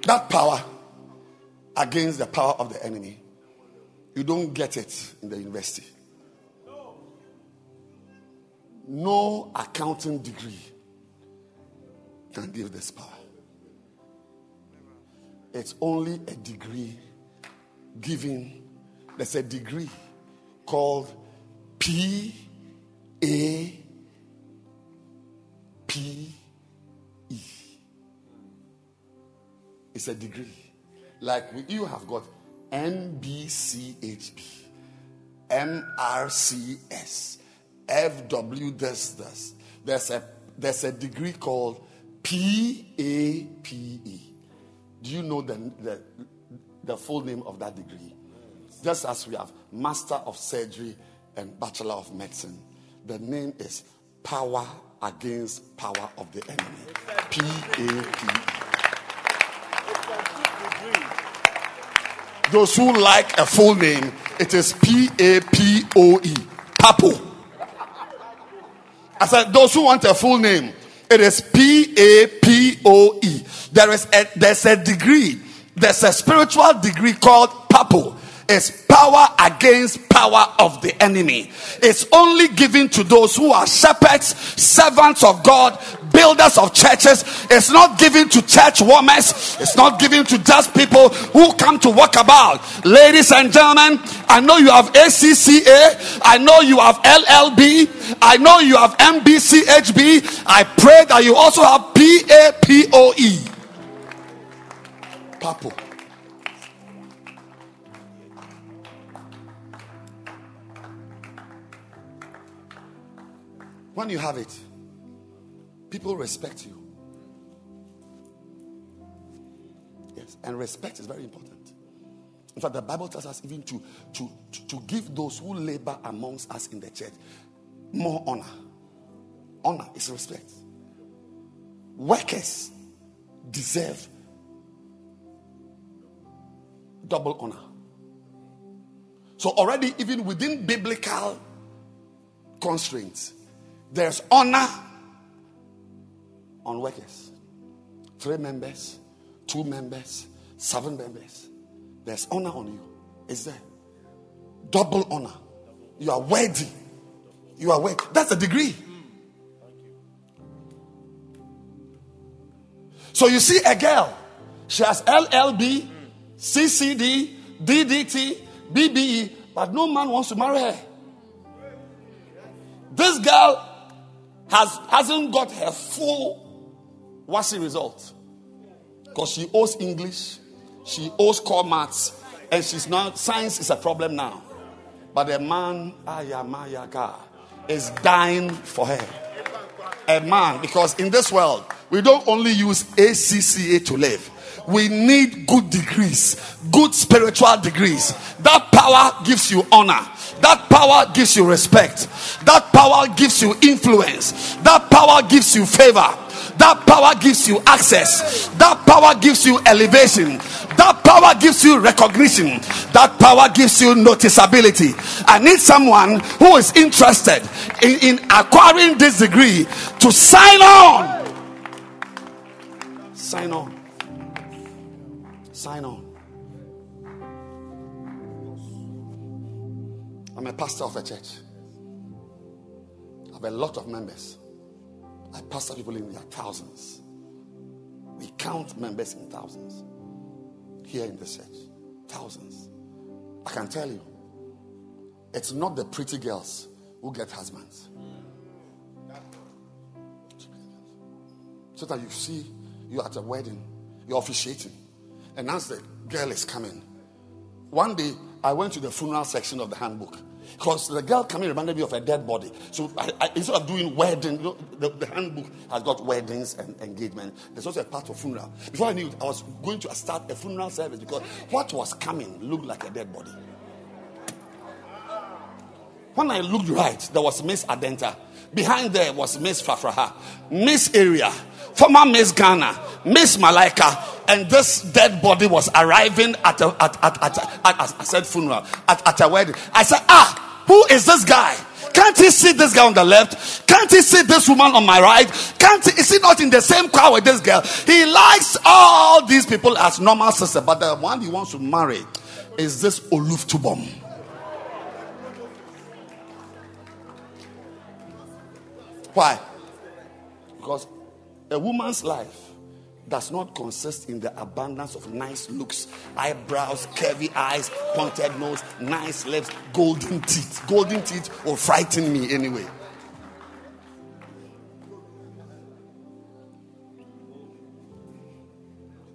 That power against the power of the enemy. You don't get it in the university. No accounting degree can give this power. It's only a degree given. There's a degree called P A P E. It's a degree. Like you have got MBCHB, MRCS, FW this, this. There's a, there's a degree called PAPE. Do you know the, the, the full name of that degree? Just as we have Master of Surgery and Bachelor of Medicine. The name is Power Against Power of the Enemy. P A P. Those who like a full name, it is P A P O E. Papo. I said, those who want a full name, it is P A P O E. There is a, there's a degree, there's a spiritual degree called Papo. It's power against power of the enemy. It's only given to those who are shepherds, servants of God, builders of churches. It's not given to church warmers. It's not given to just people who come to walk about. Ladies and gentlemen, I know you have ACCA. I know you have LLB. I know you have MBCHB. I pray that you also have PAPOE. Papo. When you have it, people respect you. Yes, and respect is very important. In fact, the Bible tells us even to, to, to, give those who labor amongst us in the church more honor. Honor is respect. Workers deserve double honor. So, already, even within biblical constraints, there's honor on workers. Three members, two members, seven members. There's honor on you. Is there? Double honor. You are worthy. You are worthy. That's a degree. So you see a girl, she has LLB, CCD, DDT, BBE, but no man wants to marry her. This girl has, hasn't got her full WASSCE result because she owes English, she owes core maths, and she's not, science is a problem now. But the man, Ayamayaga, is dying for her. A man, because in this world, we don't only use ACCA to live. We need good degrees, good spiritual degrees. That power gives you honor. That power gives you respect. That power gives you influence. That power gives you favor. That power gives you access. That power gives you elevation. That power gives you recognition. That power gives you noticeability. I need someone who is interested in, in acquiring this degree to sign on. Sign on. Sign on. I'm a pastor of a church. I have a lot of members. I pastor people in their thousands. We count members in thousands here in the church. Thousands. I can tell you, it's not the pretty girls who get husbands. So that you see you at a wedding, you're officiating, and as the girl is coming, one day I went to the funeral section of the handbook because the girl coming reminded me of a dead body. So I, I, instead of doing wedding, you know, the, the, handbook has got weddings and engagement. There's also a part of funeral. Before I knew it, I was going to start a funeral service because what was coming looked like a dead body. When I looked right, there was Miss Adenta. Behind there was Miss Frafraha, Miss Area, former Miss Ghana, Miss Malika, and this dead body was arriving at a, at, at, at, at, I said funeral, at, at a wedding. I said, ah, who is this guy? Can't he see this guy on the left? Can't he see this woman on my right? Can't he, is he not in the same car with this girl? He likes all these people as normal sister, but the one he wants to marry is this Oluf Tubom. Why? Because a woman's life does not consist in the abundance of nice looks, eyebrows, curvy eyes, pointed nose, nice lips, golden teeth. Golden teeth will frighten me anyway.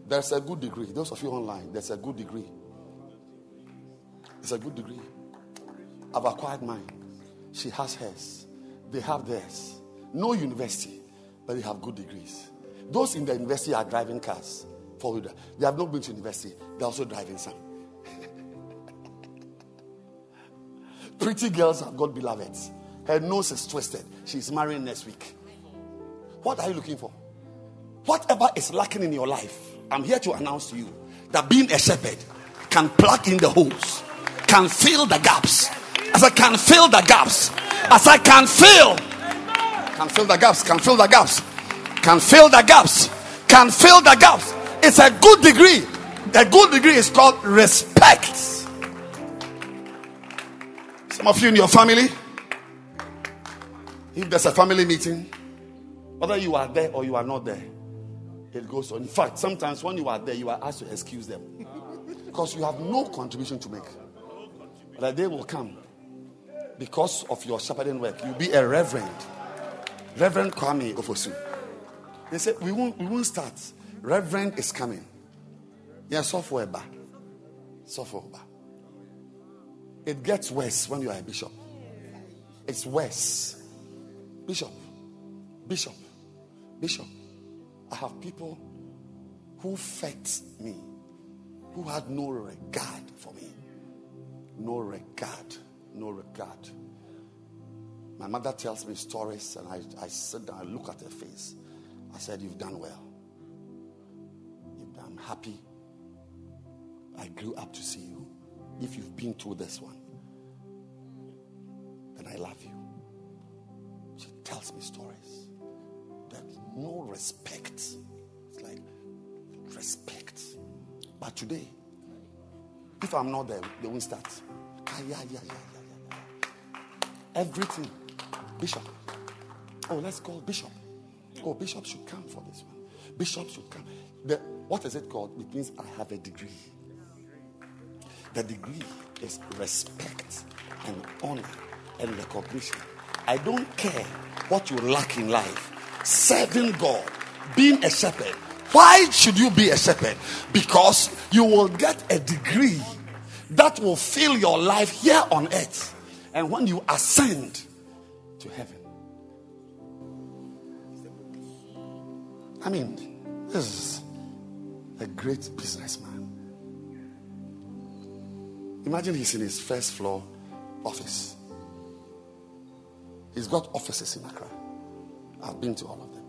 There's a good degree. Those of you online, there's a good degree. It's a good degree. I've acquired mine. She has hers. They have theirs. No university, but they have good degrees. Those in the university are driving cars. For you. They have not been to university. They're also driving some. Pretty girls have got beloveds. Her nose is twisted. She's marrying next week. What are you looking for? Whatever is lacking in your life, I'm here to announce to you that being a shepherd can plug in the holes, can fill the gaps. As I can fill the gaps, as I can fill, can fill the gaps, can fill the gaps, can fill the gaps, can fill the gaps. It's a good degree. The good degree is called respect. Some of you in your family, if there's a family meeting, whether you are there or you are not there, it goes on. In fact, sometimes when you are there, you are asked to excuse them because you have no contribution to make. But a day will come because of your shepherding work. You'll be a reverend, Reverend Kwame Ofosu. They said we won't we won't start. Reverend is coming. Yeah, software bar. Software bar. It gets worse when you are a bishop. It's worse. Bishop, Bishop, Bishop. I have people who fed me, who had no regard for me. No regard, no regard. My mother tells me stories, and I, I sit down, I look at her face. I said, You've done well. I'm happy. I grew up to see you. If you've been through this one, then I love you. She tells me stories. There's no respect. It's like respect. But today, if I'm not there, they won't start. Ah, yeah, yeah, yeah, yeah, yeah. Everything. Bishop. Oh, let's call Bishop. Oh, Bishop should come for this one. Bishop should come. The, what is it called? It means I have a degree. The degree is respect and honor and recognition. I don't care what you lack in life. Serving God, being a shepherd. Why should you be a shepherd? Because you will get a degree that will fill your life here on earth. And when you ascend to heaven, I mean, this is a great businessman. Imagine he's in his first floor office. He's got offices in Accra. I've been to all of them.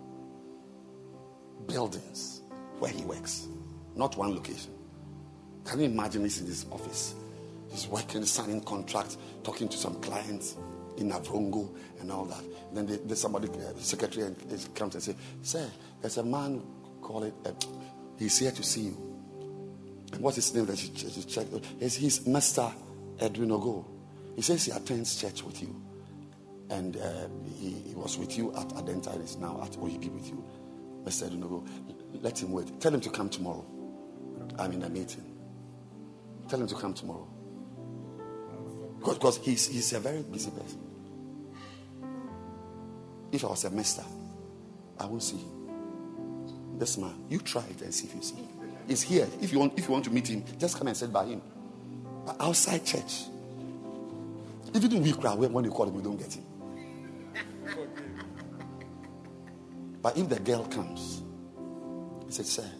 Buildings where he works, not one location. Can you imagine he's in his office? He's working, signing contracts, talking to some clients in Avrongo and all that. Then there's somebody, uh, secretary, comes and says, Sir, there's a man call it, uh, he's here to see you. And what's his name that you, you check? He's, he's Mr. Edwin Ogo. He says he attends church with you. And uh, he, he, was with you at Adenta is now at OEP with you. Mr. Edwin Ogo. Let him wait. Tell him to come tomorrow. I'm in a meeting. Tell him to come tomorrow. Because he's, he's a very busy person. If I was a mister, I won't see him. This man, you try it and see if you see. He's here. If you want, if you want to meet him, just come and sit by him. But outside church, if even in we cry when you call him, you don't get him. But if the girl comes, he said, Sir,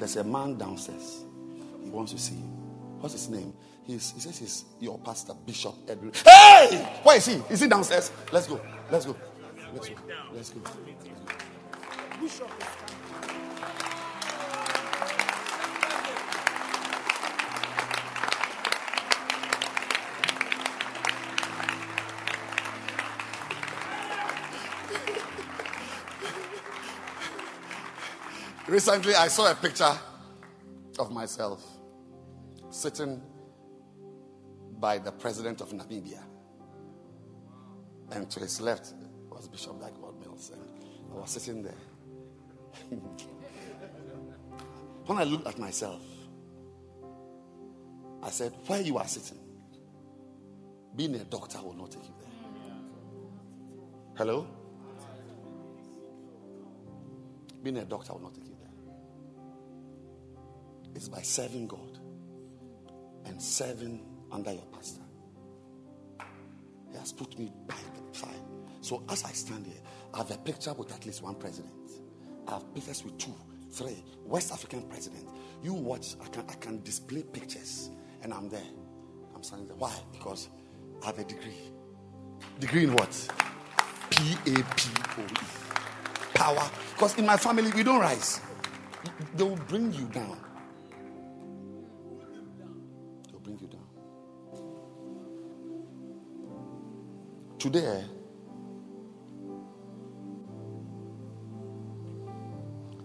there's a man downstairs. He wants to see you. What's his name? He's, he says he's your pastor, Bishop Edwin. Hey! Where is he? Is he downstairs? Let's go. Let's go. Let's go. Let's go. Bishop Recently, I saw a picture of myself sitting by the president of Namibia. And to his left was Bishop Dag Heward-Mills. And I was sitting there. when I looked at myself, I said, Where you are sitting, being a doctor will not take you there. Hello? Being a doctor will not take you there. It's by serving God and serving under your pastor. He has put me by the side. So as I stand here, I have a picture with at least one president. I have pictures with two, three West African president. You watch, I can I can display pictures, and I'm there. I'm standing there. Why? Because I have a degree. Degree in what? P A P O E. Power. Because in my family, we don't rise, they will bring you down. Today, eh?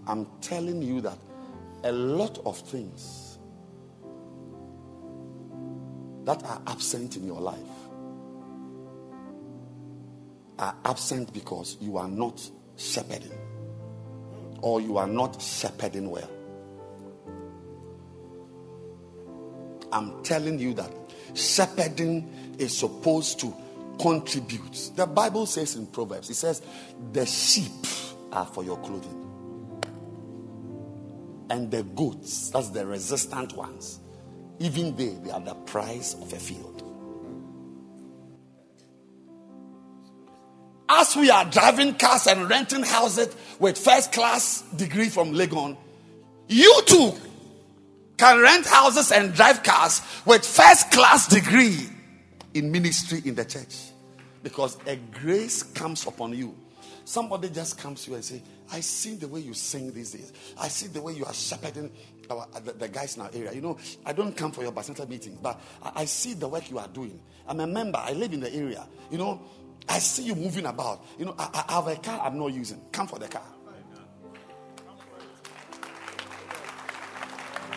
I'm telling you that a lot of things that are absent in your life are absent because you are not shepherding or you are not shepherding well. I'm telling you that shepherding is supposed to contribute. The Bible says in Proverbs, it says, the sheep are for your clothing. And the goats, that's the resistant ones, even they, they are the price of a field. As we are driving cars and renting houses with first class degree from Legon, you too can rent houses and drive cars with first class degree in ministry in the church. Because a grace comes upon you. Somebody just comes to you and say i see the way you sing these days. I see the way you are shepherding our, uh, the, the guys in our area. You know i don't come for your bacenta meeting but I, I see the work you are doing. I'm a member. I live in the area. You know i see you moving about. You know i, I have a car i'm not using. Come for the car.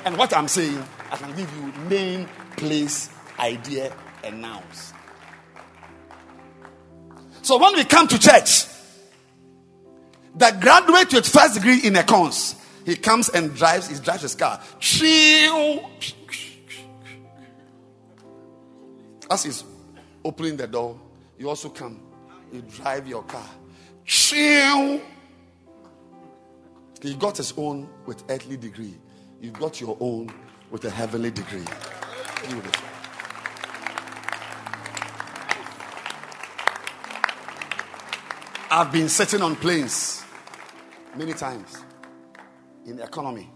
And what I'm saying, I can give you name, place, idea, and. So when we come to church, the graduate with first degree in accounts, he comes and drives, he drives his car. As he's opening the door, you also come, you drive your car. He got his own with earthly degree. You got your own with a heavenly degree. Beautiful. I've been sitting on planes many times in economy.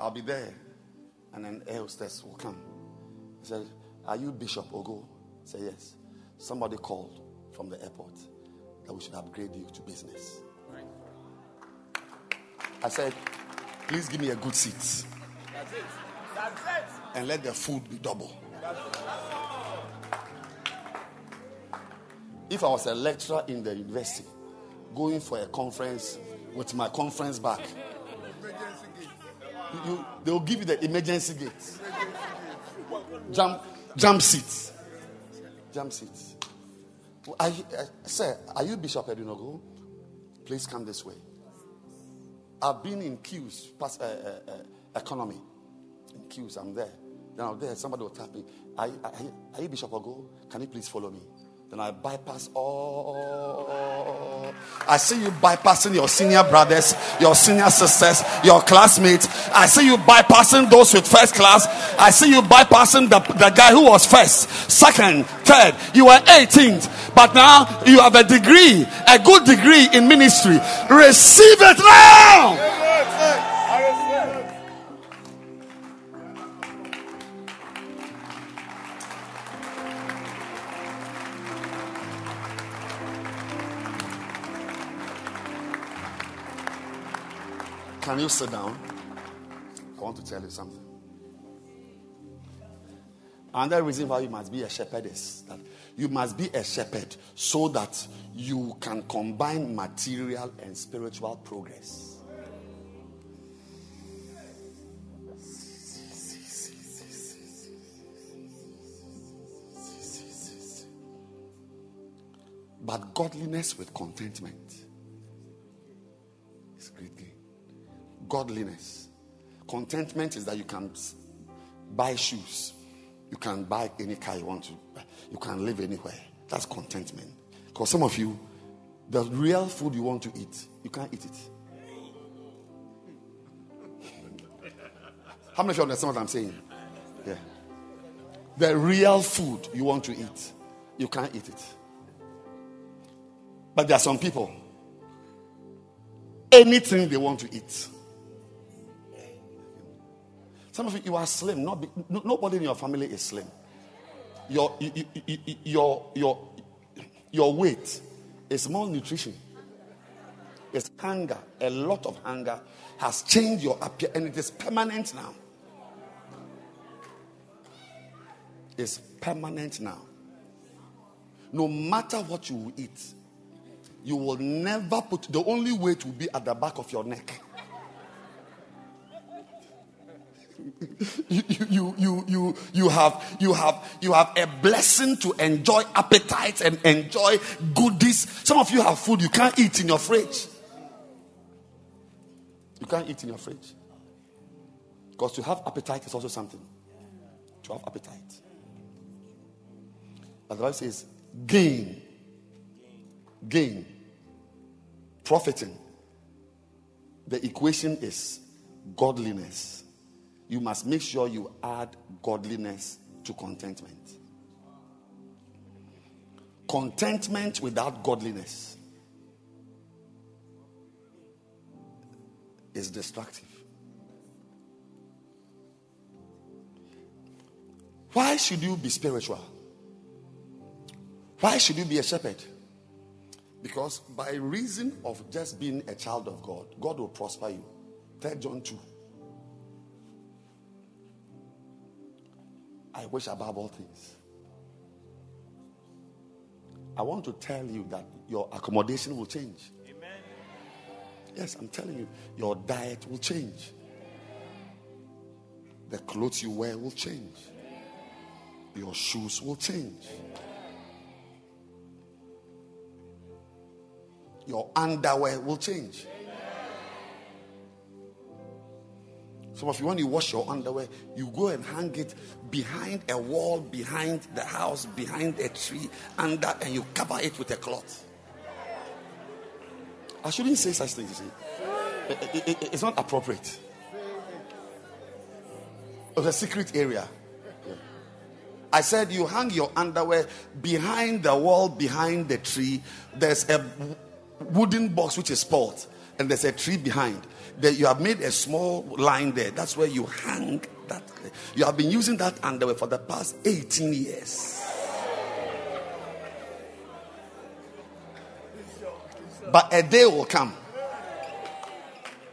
I'll be there, and an air hostess will come. He said, Are you Bishop Ogo? I say, Yes. Somebody called from the airport that we should upgrade you to business. I said, Please give me a good seat. That's it. That's it. And let the food be double. If I was a lecturer in the university, going for a conference with my conference bag, you, they will give you the emergency gate. Jump, jump seats. Jump seats. Uh, sir, are you Bishop Edinogo? Please come this way. I've been in queues, past, uh, uh, uh, economy. In queues, I'm there. Then I'm there, somebody will tap me. Are, are, are you Bishop Ogo? Can you please follow me? Then I bypass all. I see you bypassing your senior brothers, your senior sisters, your classmates. I see you bypassing those with first class. I see you bypassing the, the guy who was first, second, third. You were 18th, but now you have a degree, a good degree in ministry. Receive it now. Can you sit down? I want to tell you something. Another reason why you must be a shepherd is that you must be a shepherd so that you can combine material and spiritual progress. But godliness with contentment Godliness. Contentment is that you can buy shoes, you can buy any car you want to, uh, you can live anywhere. That's contentment. Because some of you, the real food you want to eat, you can't eat it. How many of you understand what I'm saying? Yeah. The real food you want to eat, you can't eat it. But there are some people, anything they want to eat. Some of you, you are slim. Not be, nobody in your family is slim. your, your, your, your weight is malnutrition. It's hunger. A lot of hunger has changed your appearance and it is permanent now. It's permanent now. No matter what you eat, you will never put the only weight will be at the back of your neck. You, you, you, you, you have you have you have a blessing to enjoy appetite and enjoy goodies. Some of you have food you can't eat in your fridge. You can't eat in your fridge. Because to have appetite is also something. To have appetite. But the Bible says gain. Gain. Profiting. The equation is godliness. You must make sure you add godliness to contentment. Contentment without godliness is destructive. Why should you be spiritual? Why should you be a shepherd? Because by reason of just being a child of God, God will prosper you. 3 John 2. I wish above all things. I want to tell you that your accommodation will change. Amen. Yes, I'm telling you, your diet will change. The clothes you wear will change. Your shoes will change. Your underwear will change. Some of you, when you wash your underwear, you go and hang it behind a wall, behind the house, behind a tree, under, and you cover it with a cloth. I shouldn't say such things. It- it- it- it's not appropriate. It's a secret area. I said you hang your underwear behind the wall, behind the tree. There's a wooden box which is spoiled, and there's a tree behind. There you have made a small line there. That's where you hang that. You have been using that underwear for the past 18 years. But a day will come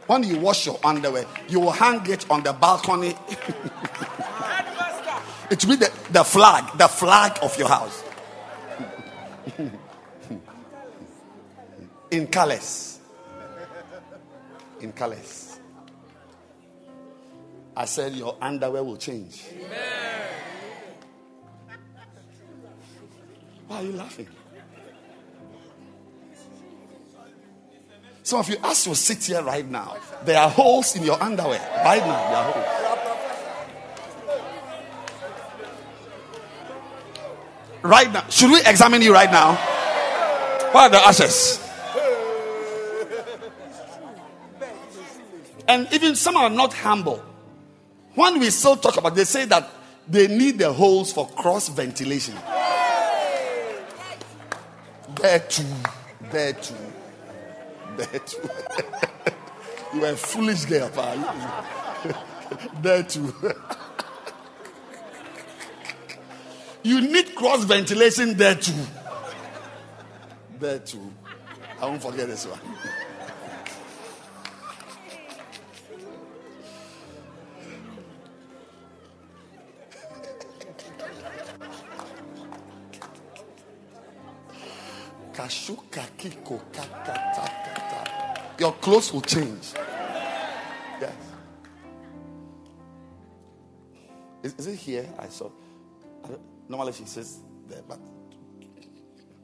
when you wash your underwear, you will hang it on the balcony. it will be the, the flag, the flag of your house. In colors. In colors. I said your underwear will change. Why are you laughing? Some of you, as you sit here right now, there are holes in your underwear. Right now, there are holes. Right now, should we examine you right now? What are the ashes? And even some are not humble. When we still talk about, they say that they need the holes for cross ventilation. There too, there too, there too. you were foolish girl, pal. there too. you need cross ventilation there too. There too. I won't forget this one. Your clothes will change. Yes. Is, is it here? I saw. Normally she says there, but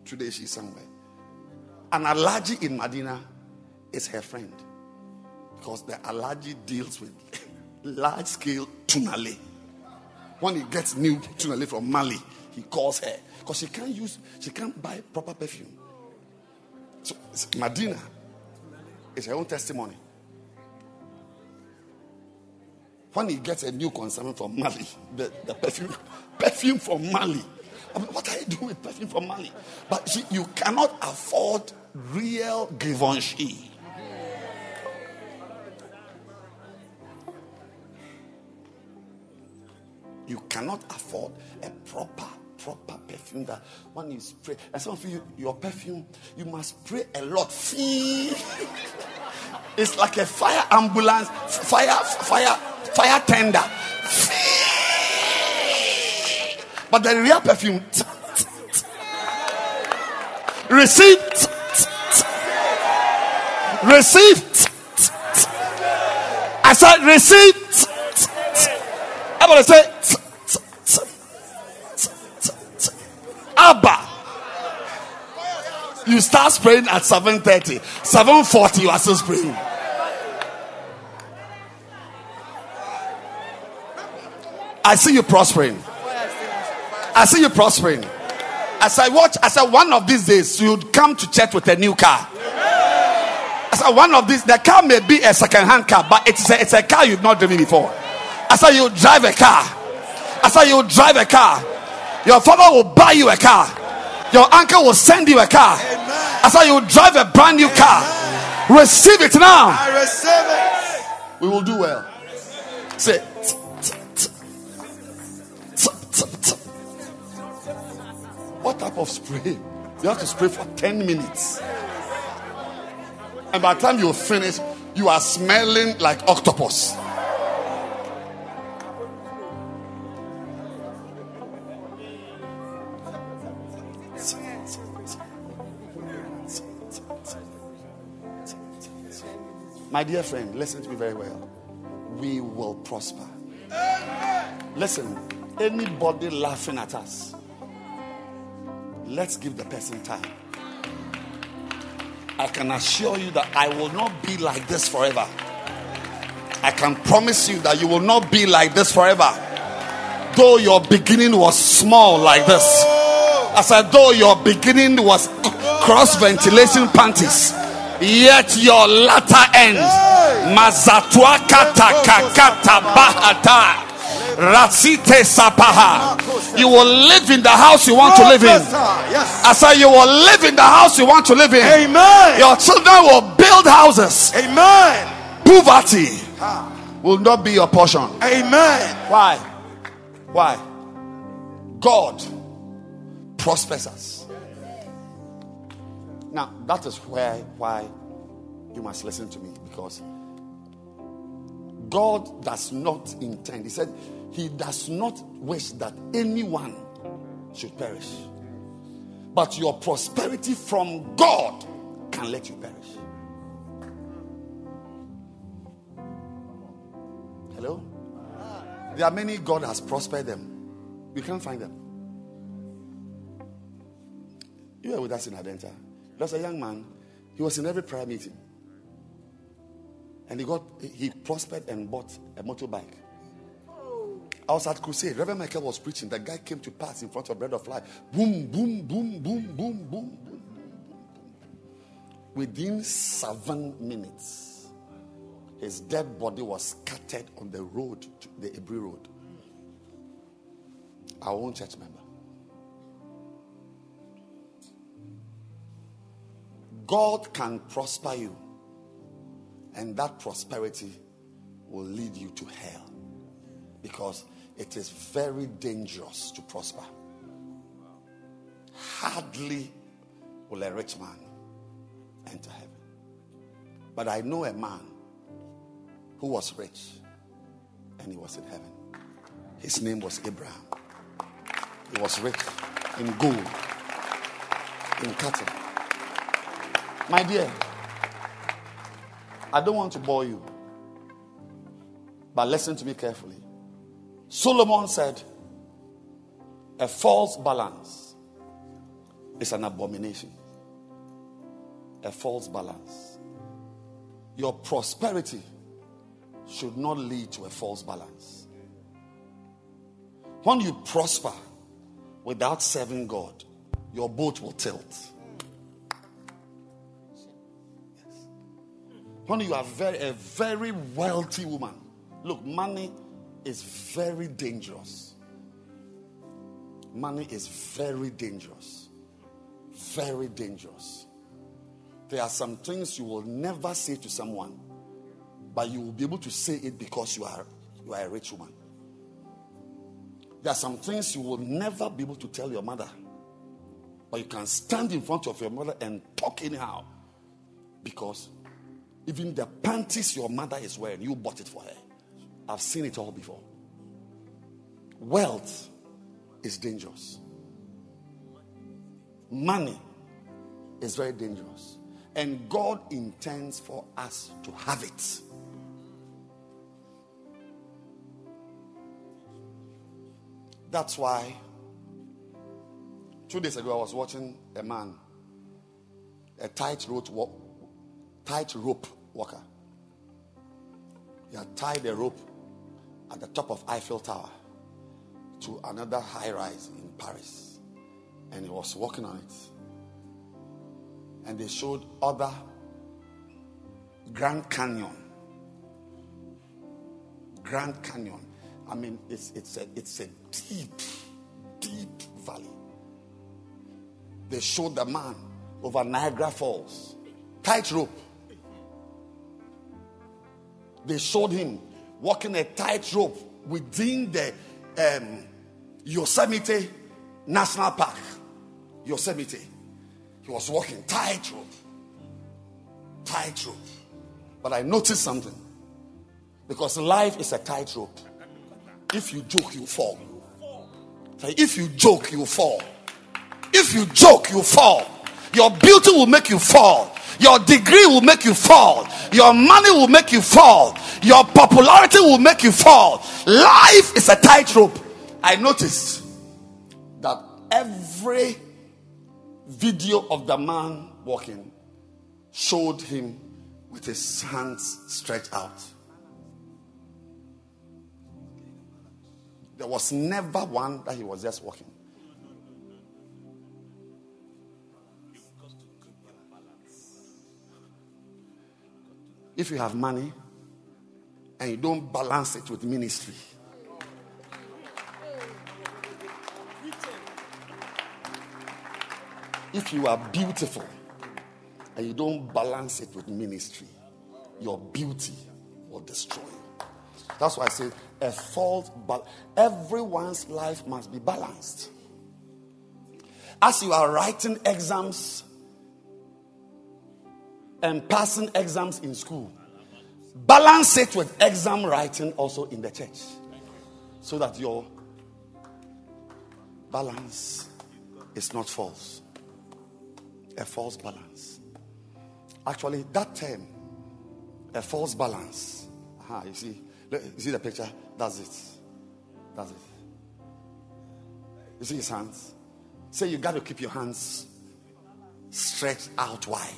today she's somewhere. An Alhaji in Madina is her friend because the Alhaji deals with large scale tunale. When he gets new tunale from Mali, he calls her because she can't use, she can't buy proper perfume. So Madina is her own testimony. When he gets a new consignment from Mali, the, the perfume, perfume from Mali. I mean, what are you doing with perfume from Mali? But you cannot afford real Givenchy. You cannot afford a proper proper perfume that when you spray, and some of you, your perfume, you must spray a lot. It's like a fire ambulance, fire, fire, fire tender. But the real perfume, receive, receive. I said, receive. I'm to say, You start spraying at 7:30. 7:40, you are still spraying. I see you prospering. I see you prospering. As I watch, I one of these days, you'd come to church with a new car. I one of these, the car may be a second-hand car, but it's a, it's a car you've not driven before. I you drive a car. I you drive a car. Your father will buy you a car. Your uncle will send you a car. As I saw you drive a brand new car. Receive it now. I receive it. We will do well. Say. What type of spray? You have to spray for 10 minutes. And by the time you finish, you are smelling like octopus. My dear friend, listen to me very well. We will prosper. Listen, anybody laughing at us, let's give the person time. I can assure you that I will not be like this forever. I can promise you that you will not be like this forever. Though your beginning was small like this, As though your beginning was cross ventilation panties, yet your latter end, mazatwa kata kakata bahata. Rasite Sapaha. You will live in the house you want to live in. I said, You will live in the house you want to live in. Amen. Your children will build houses. Amen. Poverty will not be your portion. Amen. Why? Why? God prospers us. Now, that is where why you must listen to me because God does not intend. He said, He does not wish that anyone should perish. But your prosperity from God can let you perish. Hello? There are many God has prospered them. We can't find them. You were with us in Adenta. There's a young man. He was in every prayer meeting. And he got he prospered and bought a motorbike. I was at crusade. Reverend Michael was preaching. The guy came to pass in front of bread of life. Boom, boom, boom, boom, boom, boom, boom, boom. Within seven minutes, his dead body was scattered on the road, the Ebri Road. Our own church member. God can prosper you, and that prosperity will lead you to hell because it is very dangerous to prosper. Hardly will a rich man enter heaven. But I know a man who was rich and he was in heaven. His name was Abraham. He was rich in gold, in cattle. My dear, I don't want to bore you, but listen to me carefully. Solomon said, A false balance is an abomination. A false balance. Your prosperity should not lead to a false balance. When you prosper without serving God, your boat will tilt. When you are very a very wealthy woman, look, money is very dangerous. Money is very dangerous. Very dangerous. There are some things you will never say to someone, but you will be able to say it because you are you are a rich woman. There are some things you will never be able to tell your mother. But you can stand in front of your mother and talk anyhow. Because even the panties your mother is wearing, you bought it for her. I've seen it all before. Wealth is dangerous. Money is very dangerous. And God intends for us to have it. That's why two days ago I was watching a man, a tight rope, tight rope walker. He had tied a rope at the top of Eiffel Tower to another high rise in Paris. And he was walking on it. And they showed other Grand Canyon. Grand Canyon. I mean, it's, it's, a, it's a deep, deep valley. They showed the man over Niagara Falls, tightrope. They showed him walking a tightrope within the um, Yosemite National Park. Yosemite. He was walking tightrope. Tightrope. But I noticed something. Because life is a tightrope. If you joke, you fall. If you joke, you fall. If you joke, you fall. Your beauty will make you fall. Your degree will make you fall. Your money will make you fall. Your popularity will make you fall. Life is a tightrope. I noticed that every video of the man walking showed him with his hands stretched out. There was never one that he was just walking. If you have money and you don't balance it with ministry, if you are beautiful and you don't balance it with ministry, your beauty will destroy you. That's why I say a fault, but everyone's life must be balanced. As you are writing exams and passing exams in school, balance it with exam writing also in the church so that your balance is not false. A false balance. Actually, that term, a false balance. Aha, you see, you see the picture? That's it. That's it. You see his hands? Say you got to keep your hands stretched out wide,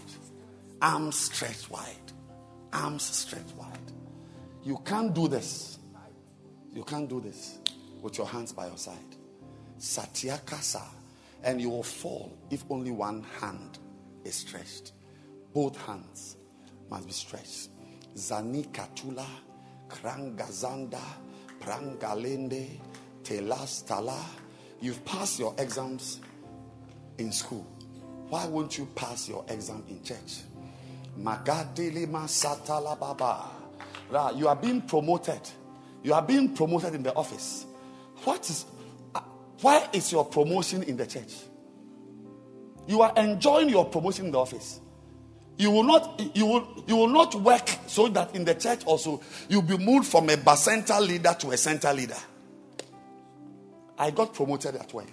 arms stretched wide, arms stretched wide. You can't do this. You can't do this with your hands by your side. Satyakasa. And you will fall if only one hand is stretched. Both hands must be stretched. Zanikatula, Krangazanda, Prangalende, Telastala. You've passed your exams in school. Why won't you pass your exam in church? You are being promoted. You are being promoted in the office. What is uh, why is your promotion in the church? You are enjoying your promotion in the office. You will not you will you will not work so that in the church also you'll be moved from a bacenta leader to a center leader. I got promoted at work.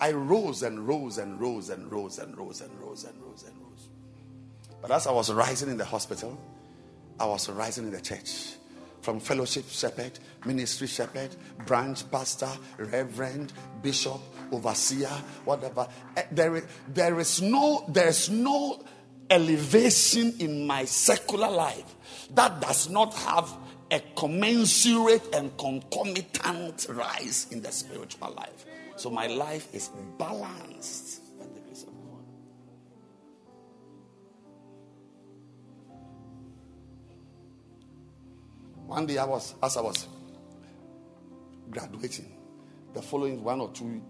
I rose and rose and rose and rose and rose and rose and rose and rose. But as I was rising in the hospital, I was rising in the church. From fellowship shepherd, ministry shepherd, branch pastor, reverend, bishop, overseer, whatever. Eh, there is, there is no there is no elevation in my secular life that does not have a commensurate and concomitant rise in the spiritual life. So my life is balanced One day I was, as I was graduating, the following one or two,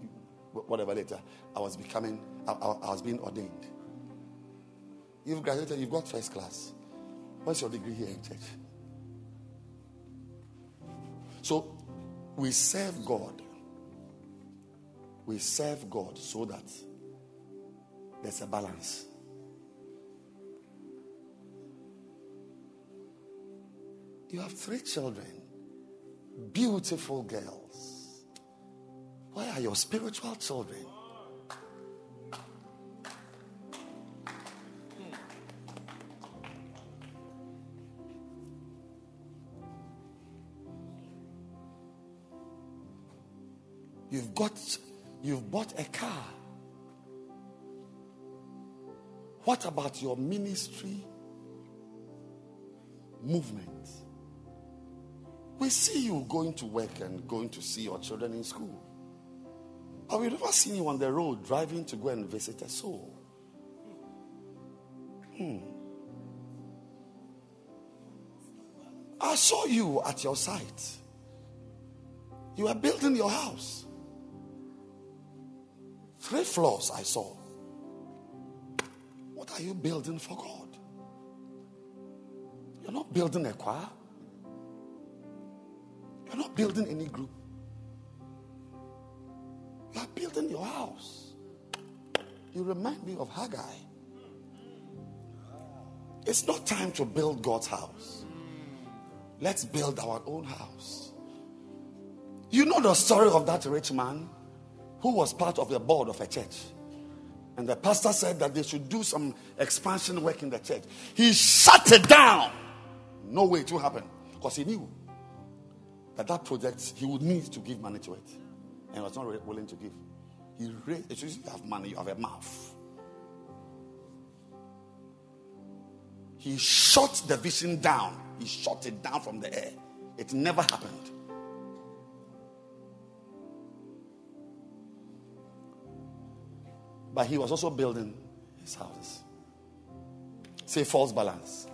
whatever later, I was becoming, I, I, was being ordained. You've graduated, you've got first class. What's your degree here in church? So we serve God we serve God so that there's a balance. You have three children, beautiful girls. Where are your spiritual children? You've got you've bought a car. What about your ministry movement? We see you going to work and going to see your children in school. But we've never seen you on the road driving to go and visit a soul. Hmm. I saw you at your site. You are building your house. Three floors I saw. What are you building for God? You're not building a choir. You're not building any group. You are building your house. You remind me of Haggai. It's not time to build God's house. Let's build our own house. You know the story of that rich man who was part of the board of a church. And the pastor said that they should do some expansion work in the church. He shut it down. No way to happen because he knew that that project he would need to give money to it and was not willing to give. He raised, you have money, you have a mouth. He shot the vision down. He shot it down from the air. It never happened. But he was also building his houses. Say false balance.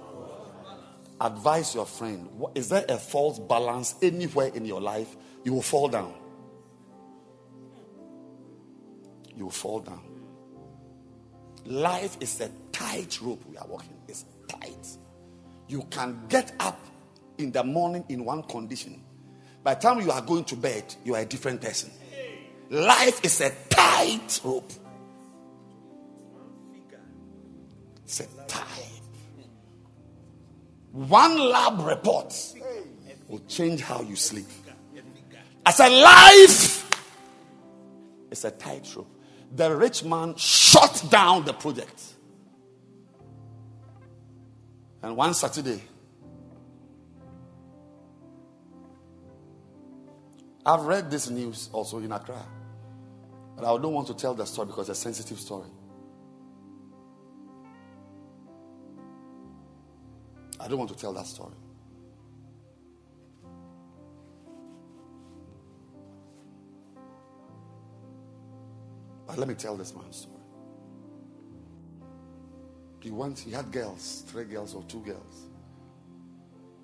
Advise your friend. Is there a false balance anywhere in your life? You will fall down. You will fall down. Life is a tight rope we are walking. It's tight. You can get up in the morning in one condition. By the time you are going to bed, you are a different person. Life is a tight rope. It's a time. One lab report will change how you sleep. As a life, it's a tightrope. The rich man shut down the project. And one Saturday, I've read this news also in Accra. But I don't want to tell the story because it's a sensitive story. I don't want to tell that story. But let me tell this man's story. He went, he had girls, three girls or two girls.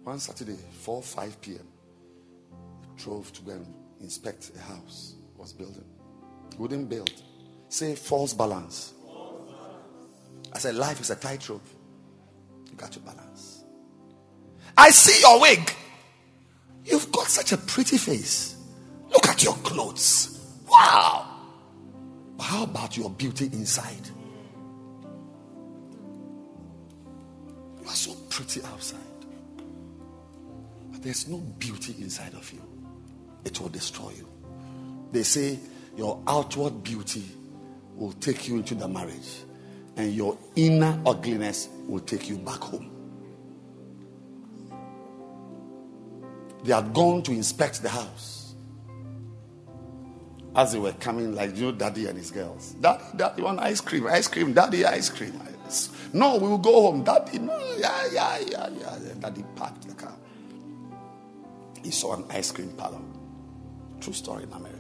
One Saturday, 4 5 p.m., he drove to go and inspect a house was building. Wouldn't build. Say false balance. I said, life is a tightrope. You got to balance. I see your wig. You've got such a pretty face. Look at your clothes. Wow. But how about your beauty inside? You are so pretty outside. But there's no beauty inside of you. It will destroy you. They say your outward beauty will take you into the marriage, and your inner ugliness will take you back home. They had gone to inspect the house. As they were coming, like you know, daddy and his girls. Daddy, daddy, want ice cream, ice cream, daddy, ice cream. No, we will go home. Daddy, no, yeah, yeah, yeah, yeah. Daddy parked the car. He saw an ice cream parlor. True story in America.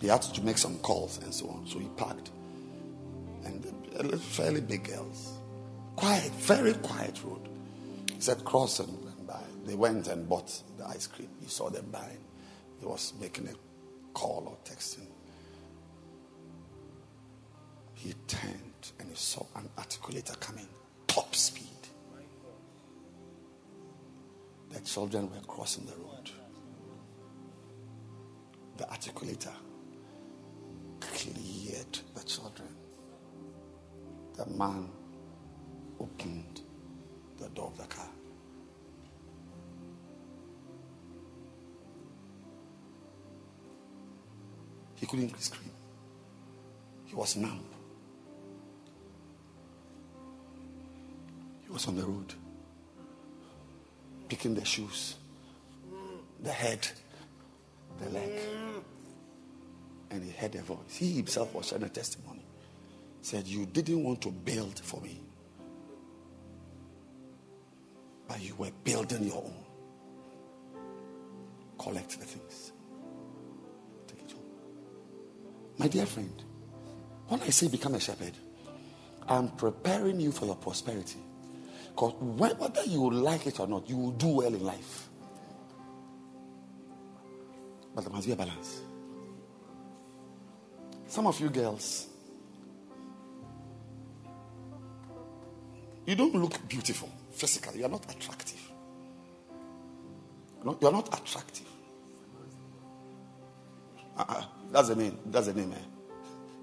He had to make some calls and so on. So he parked. And fairly big girls. Quiet, very quiet road. He said, cross and. They went and bought the ice cream. He saw them buying. He was making a call or texting. He turned and he saw an articulator coming, top speed. The children were crossing the road. The articulator get the children, the man opened the door of the car. He couldn't scream. He was numb. He was on the road, picking the shoes, the head, the leg. And he heard a voice. He himself was sharing a testimony. Said, You didn't want to build for me, but you were building your own. Collect the things. My dear friend, when I say become a shepherd, I'm preparing you for your prosperity. Because whether you like it or not, you will do well in life. But there must be a balance. Some of you girls, you don't look beautiful physically. You are not attractive. You are not attractive. Uh-uh. That's the name. That's the name. Eh?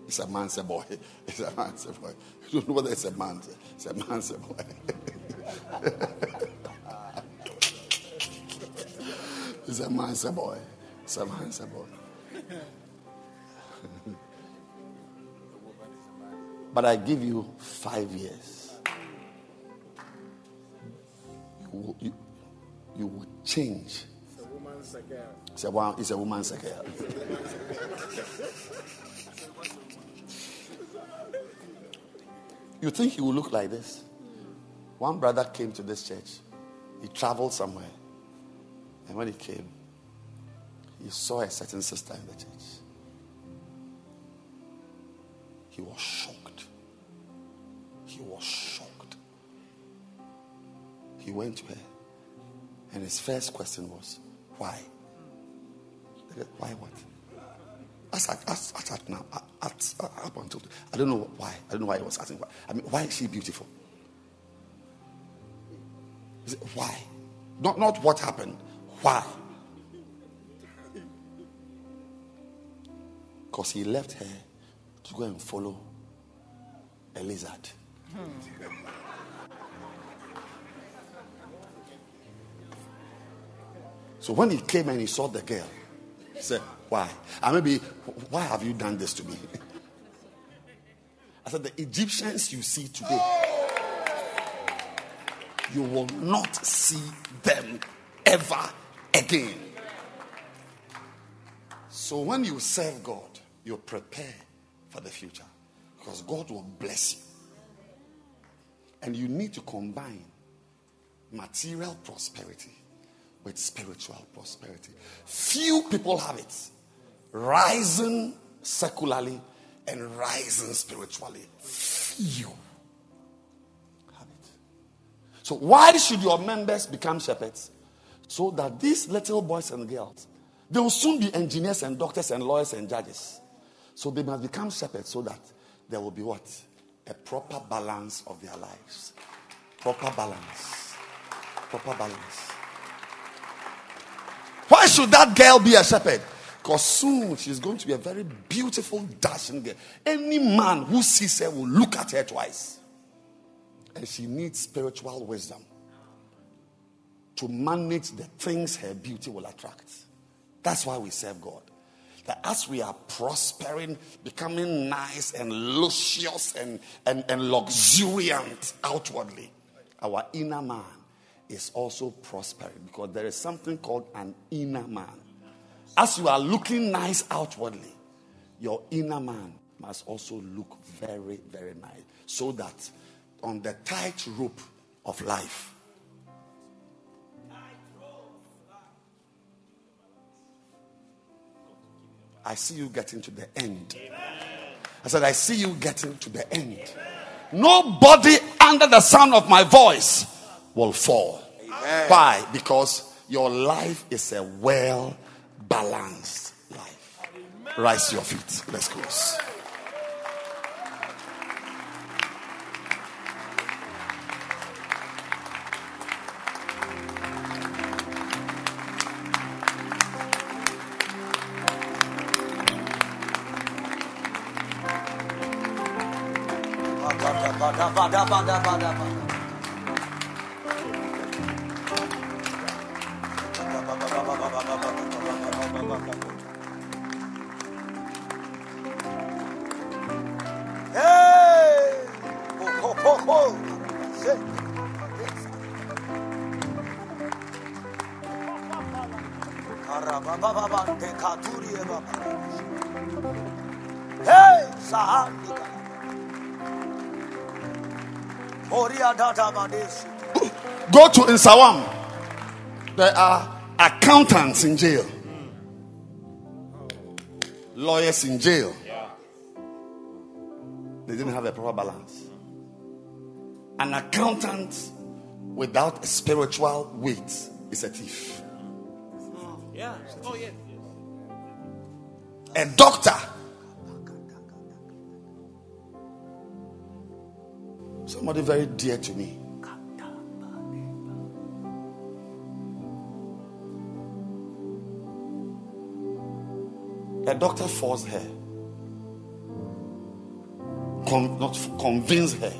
It's a man's a boy. It's a man's boy. You don't know whether it's a man. It's a man's a boy. it's a man's a boy. It's a man's a boy. but I give you five years. You will, you, you will change. It's a, woman, it's a woman's. You think he will look like this? One brother came to this church. He traveled somewhere. And when he came, he saw a certain sister in the church. He was shocked. He was shocked. He went to her. And his first question was, Why? Why what? As at, as, at now, at, up until I don't know why. I don't know why he was asking why. I mean, why is she beautiful? It, why? Not not what happened. Why? Because he left her to go and follow a lizard. Hmm. So when he came and he saw the girl, he said, Why? And maybe, why have you done this to me? I said, The Egyptians you see today, you will not see them ever again. So when you serve God, you prepare for the future because God will bless you. And you need to combine material prosperity with spiritual prosperity. Few people have it. Rising secularly and rising spiritually. Few have it. So, why should your members become shepherds? So that these little boys and girls, they will soon be engineers and doctors and lawyers and judges. So, they must become shepherds so that there will be what? A proper balance of their lives. Proper balance. Proper balance. Why should that girl be a shepherd? Because soon she's going to be a very beautiful, dashing girl. Any man who sees her will look at her twice. And she needs spiritual wisdom to manage the things her beauty will attract. That's why we serve God. That as we are prospering, becoming nice and luscious and, and, and luxuriant outwardly, our inner man is also prospering because there is something called an inner man. As you are looking nice outwardly, your inner man must also look very, very nice so that on the tight rope of life, I see you getting to the end. I said, I see you getting to the end. Nobody under the sound of my voice will fall. Amen. Why? Because your life is a well balanced life. Rise your feet. Let's close. Go to Insawam. There are accountants in jail, lawyers in jail. They didn't have a proper balance. An accountant without a spiritual weight is a thief. Oh, yeah. Oh, yes. A doctor. Somebody very dear to me. A doctor forced her, con- not convinced her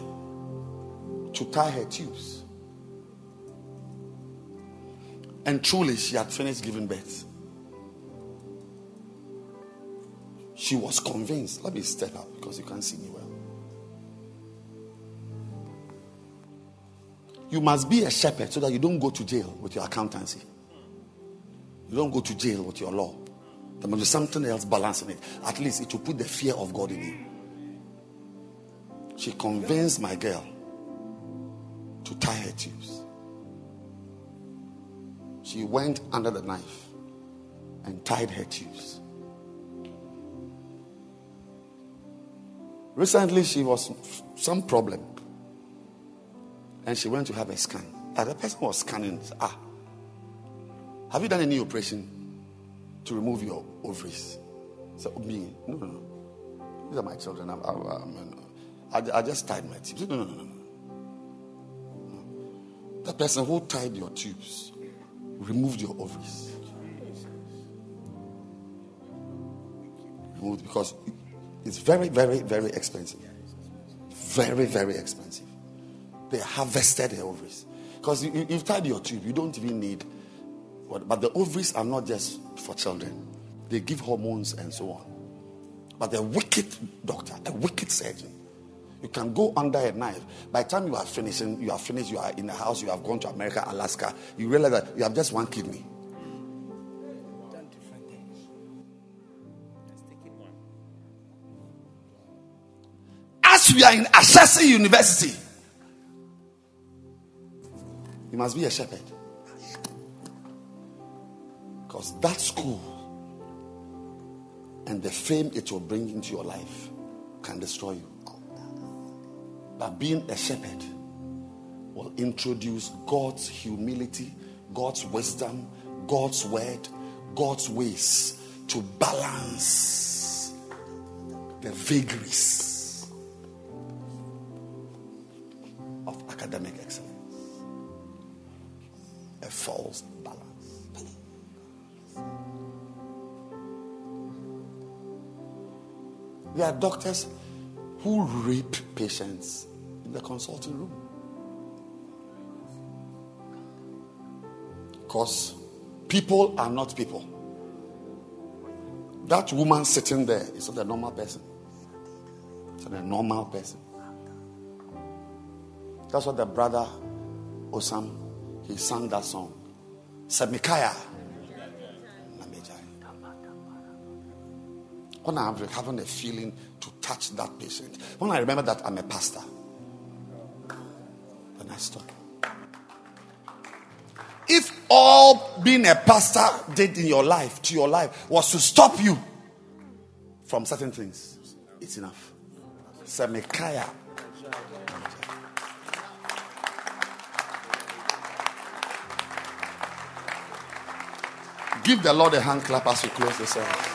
to tie her tubes. And truly, she had finished giving birth. She was convinced. Let me step up because you can't see me well. You must be a shepherd so that you don't go to jail with your accountancy. You don't go to jail with your law. There must be something else balancing it. At least it will put the fear of God in you. She convinced my girl to tie her tubes. She went under the knife and tied her tubes. Recently, she was some problem, and she went to have a scan. And the person was scanning. Ah, have you done any operation to remove your ovaries? So me, no, no, no. These are my children. I'm, I'm, I'm- I, I just tied my tubes. No, no, no, no, no. The person who tied your tubes removed your ovaries. Removed because it's very, very, very expensive. Very, very expensive. They harvested the ovaries. Because you, you've tied your tube, you don't even need what, but the ovaries are not just for children, they give hormones and so on. But the wicked doctor, a wicked surgeon, you can go under a knife. By the time you are finishing, you are finished, you are in the house, you have gone to America, Alaska, you realize that you have just one kidney. As we are in Ashesi University, you must be a shepherd. Because that school and the fame it will bring into your life can destroy you. But being a shepherd will introduce God's humility, God's wisdom, God's word, God's ways to balance the vagaries of academic There are doctors who rape patients in the consulting room. Because people are not people. That woman sitting there is not a normal person. It's not a normal person. That's what the brother Osam he sang that song. Semikaya. When I'm having a feeling to touch that patient, when I remember that I'm a pastor, then I stop. If all being a pastor did in your life, to your life, was to stop you from certain things, it's enough. Semikaya. Give the Lord a hand clap as we close the service.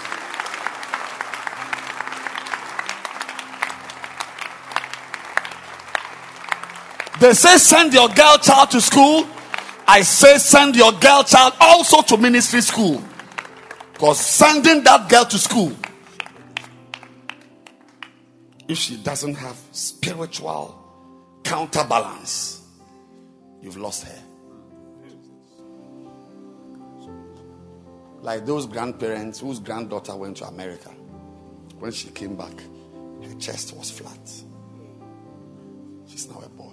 They say send your girl child to school. I say send your girl child also to ministry school. Because sending that girl to school, if she doesn't have spiritual counterbalance, you've lost her. Like those grandparents whose granddaughter went to America. When she came back, her chest was flat. She's now a boy.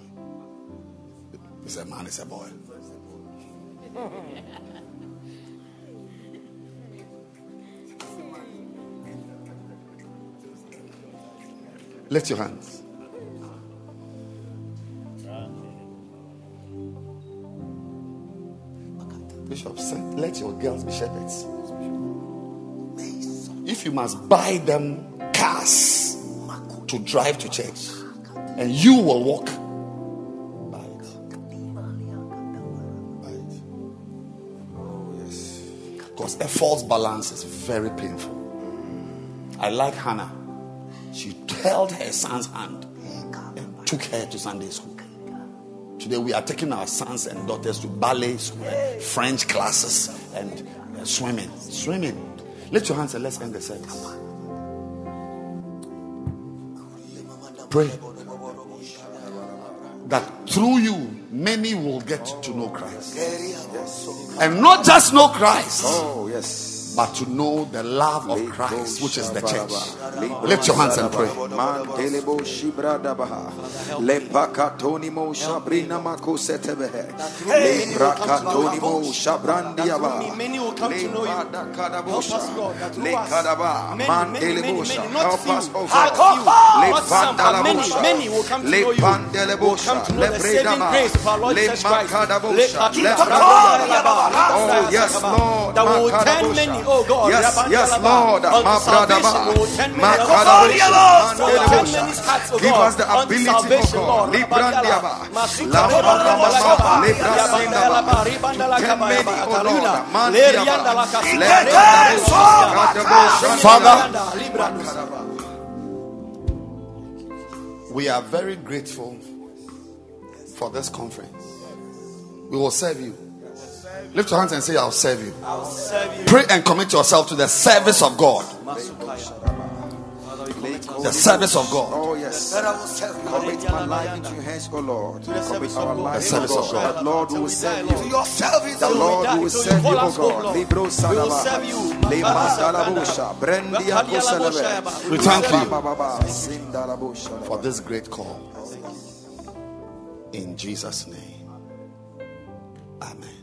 He's a man, is a boy. Lift your hands. Bishop let your girls be shepherds. If you must buy them cars to drive to church, and you will walk, A false balance is very painful. I like Hannah. She held her son's hand and took her to Sunday school. Today we are taking our sons and daughters to ballet school, French classes, and uh, swimming. Swimming. Lift your hands and let's end the service. Pray that through you many will get to know Christ. And not just know Christ. Oh, yes but to know the love of Christ, which is the church. Lift your hands and pray. Many will come to know you. Help us, God. Many, will come to know. Oh, yes, Lord. That will turn many oh God. Yes, yes, Lord. My brother, my brother, Give us the ability, oh God. Librandiaba. Oh Father, we are very grateful for this conference. We will serve you. Lift your hands and say, I'll serve you. I'll serve you. Pray and commit yourself to the service of God. The service of God. Oh, yes. Commit my life into your hands, oh Lord. Commit our The life, service oh of God. God. Lord, we will serve you. To The Lord God. will serve you, your oh God. Libro We will Sadaba. serve you. Brendia Kusalebe. We thank you for this great call. In Jesus' name. Amen.